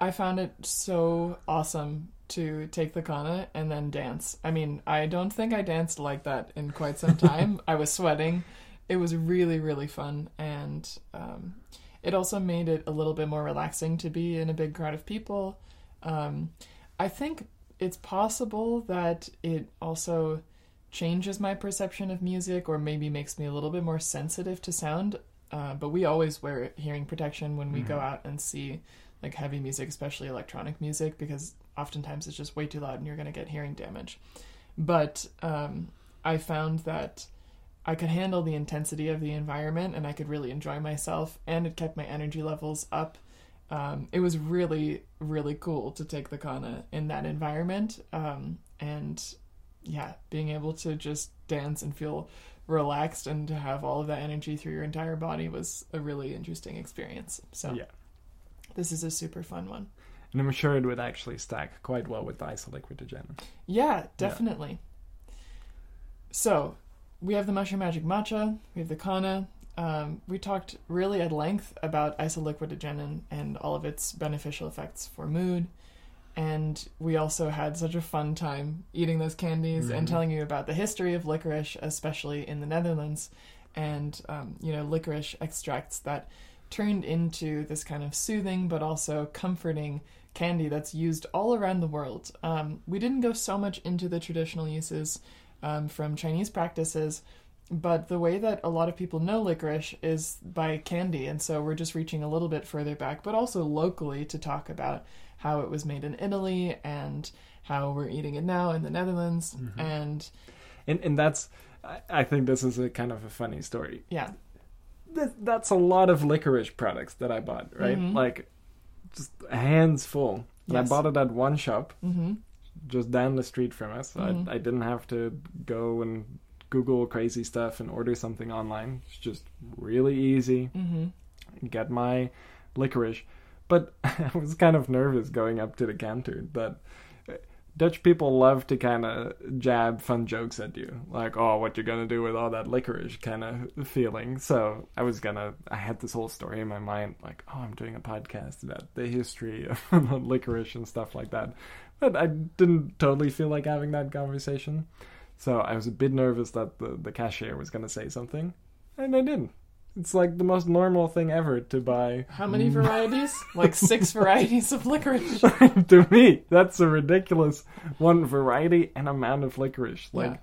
I found it so awesome to take the kanna and then dance. I mean, I don't think I danced like that in quite some time. I was sweating. It was really, really fun. And um, it also made it a little bit more relaxing to be in a big crowd of people. Um, I think it's possible that it also changes my perception of music or maybe makes me a little bit more sensitive to sound. Uh, but we always wear hearing protection when we go Mhm. out and see like heavy music, especially electronic music, because oftentimes it's just way too loud and you're going to get hearing damage. But um, I found that I could handle the intensity of the environment and I could really enjoy myself, and it kept my energy levels up. Um, it was really, really cool to take the kanna in that environment. Um, and yeah, being able to just dance and feel relaxed and to have all of that energy through your entire body was a really interesting experience. So yeah this is a super fun one. And i'm sure it would actually stack quite well with isoliquiritigenin Yeah, definitely. So, we have the Mushroom Magic Matcha, we have the Kanna. Um, we talked really at length about isoliquiritigenin and all of its beneficial effects for mood. And we also had such a fun time eating those candies and Mhm. telling you about the history of licorice, especially in the Netherlands, and um, you know licorice extracts that turned into this kind of soothing but also comforting candy that's used all around the world. Um, we didn't go so much into the traditional uses um, from Chinese practices, but the way that a lot of people know licorice is by candy, and so we're just reaching a little bit further back, but also locally to talk about how it was made in Italy and how we're eating it now in the Netherlands, Mhm. and and and that's I, think this is a kind of a funny story yeah, Th- that's a lot of licorice products that i bought right Mhm. like just hands full and i bought it at one shop hmm just down the street from us. Mhm. I, I didn't have to go and Google crazy stuff and order something online. It's just really easy. hmm Get my licorice. But I was kind of nervous going up to the counter that uh, Dutch people love to kind of jab fun jokes at you, like, "Oh, what you're gonna do with all that licorice?" kind of feeling. So I was gonna, I had this whole story in my mind, like, "Oh, I'm doing a podcast about the history of licorice and stuff like that," but I didn't totally feel like having that conversation. So I was a bit nervous that the the cashier was gonna say something, and I didn't. It's like the most normal thing ever to buy. How many varieties? like six varieties of licorice. to me, that's a ridiculous one variety and amount of licorice. Like,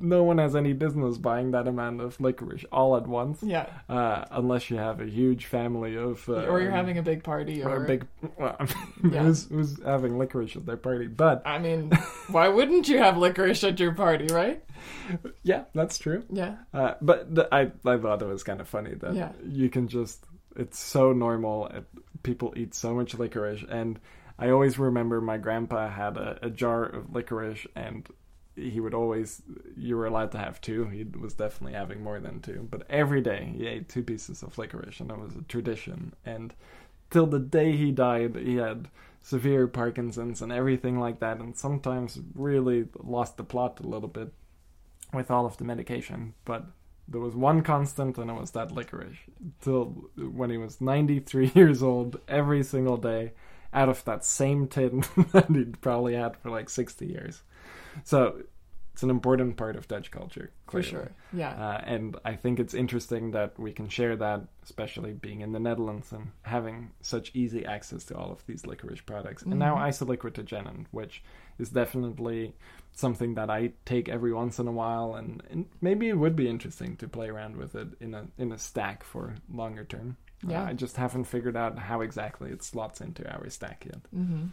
no one has any business buying that amount of licorice all at once. Yeah. Uh, unless you have a huge family of. Uh, or you're having a big party, or, or a big. Well, Yeah. who's, who's having licorice at their party? But I mean, why wouldn't you have licorice at your party, right? yeah, that's true. Yeah. Uh, but the, I I thought it was kind of funny that Yeah. you can just it's so normal. It, people eat so much licorice, and I always remember my grandpa had a, a jar of licorice, and he would always you were allowed to have two. He was definitely having more than two, but every day he ate two pieces of licorice, and it was a tradition. And till the day he died, he had severe Parkinson's and everything like that, and sometimes really lost the plot a little bit with all of the medication. But there was one constant, and it was that licorice. Till when he was 93 years old, every single day, out of that same tin that he'd probably had for like 60 years. So it's an important part of Dutch culture, For sure. Yeah. Uh, and I think it's interesting that we can share that, especially being in the Netherlands and having such easy access to all of these licorice products. And now Mhm. isoliquid which is definitely something that I take every once in a while, and, and maybe it would be interesting to play around with it in a in a stack for longer term. Uh, Yeah. I just haven't figured out how exactly it slots into our stack yet. hmm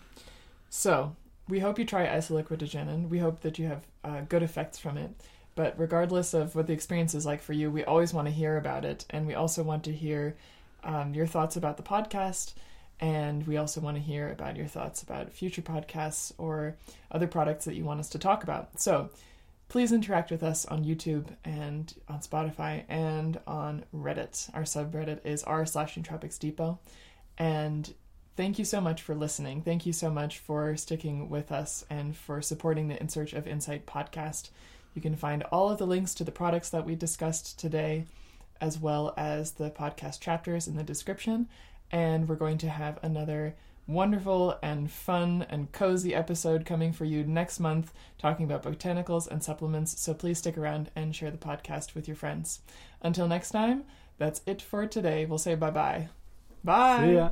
So we hope you try isoliquid We hope that you have uh, good effects from it. But regardless of what the experience is like for you, we always want to hear about it, and we also want to hear um, your thoughts about the podcast. And we also want to hear about your thoughts about future podcasts or other products that you want us to talk about. So please interact with us on YouTube and on Spotify and on Reddit. Our subreddit is r slash Nootropics Depot. And thank you so much for listening. Thank you so much for sticking with us and for supporting the In Search of Insight podcast. You can find all of the links to the products that we discussed today, as well as the podcast chapters in the description. And we're going to have another wonderful and fun and cozy episode coming for you next month talking about botanicals and supplements. So please stick around and share the podcast with your friends. Until next time, that's it for today. We'll say bye-bye. Bye. See ya.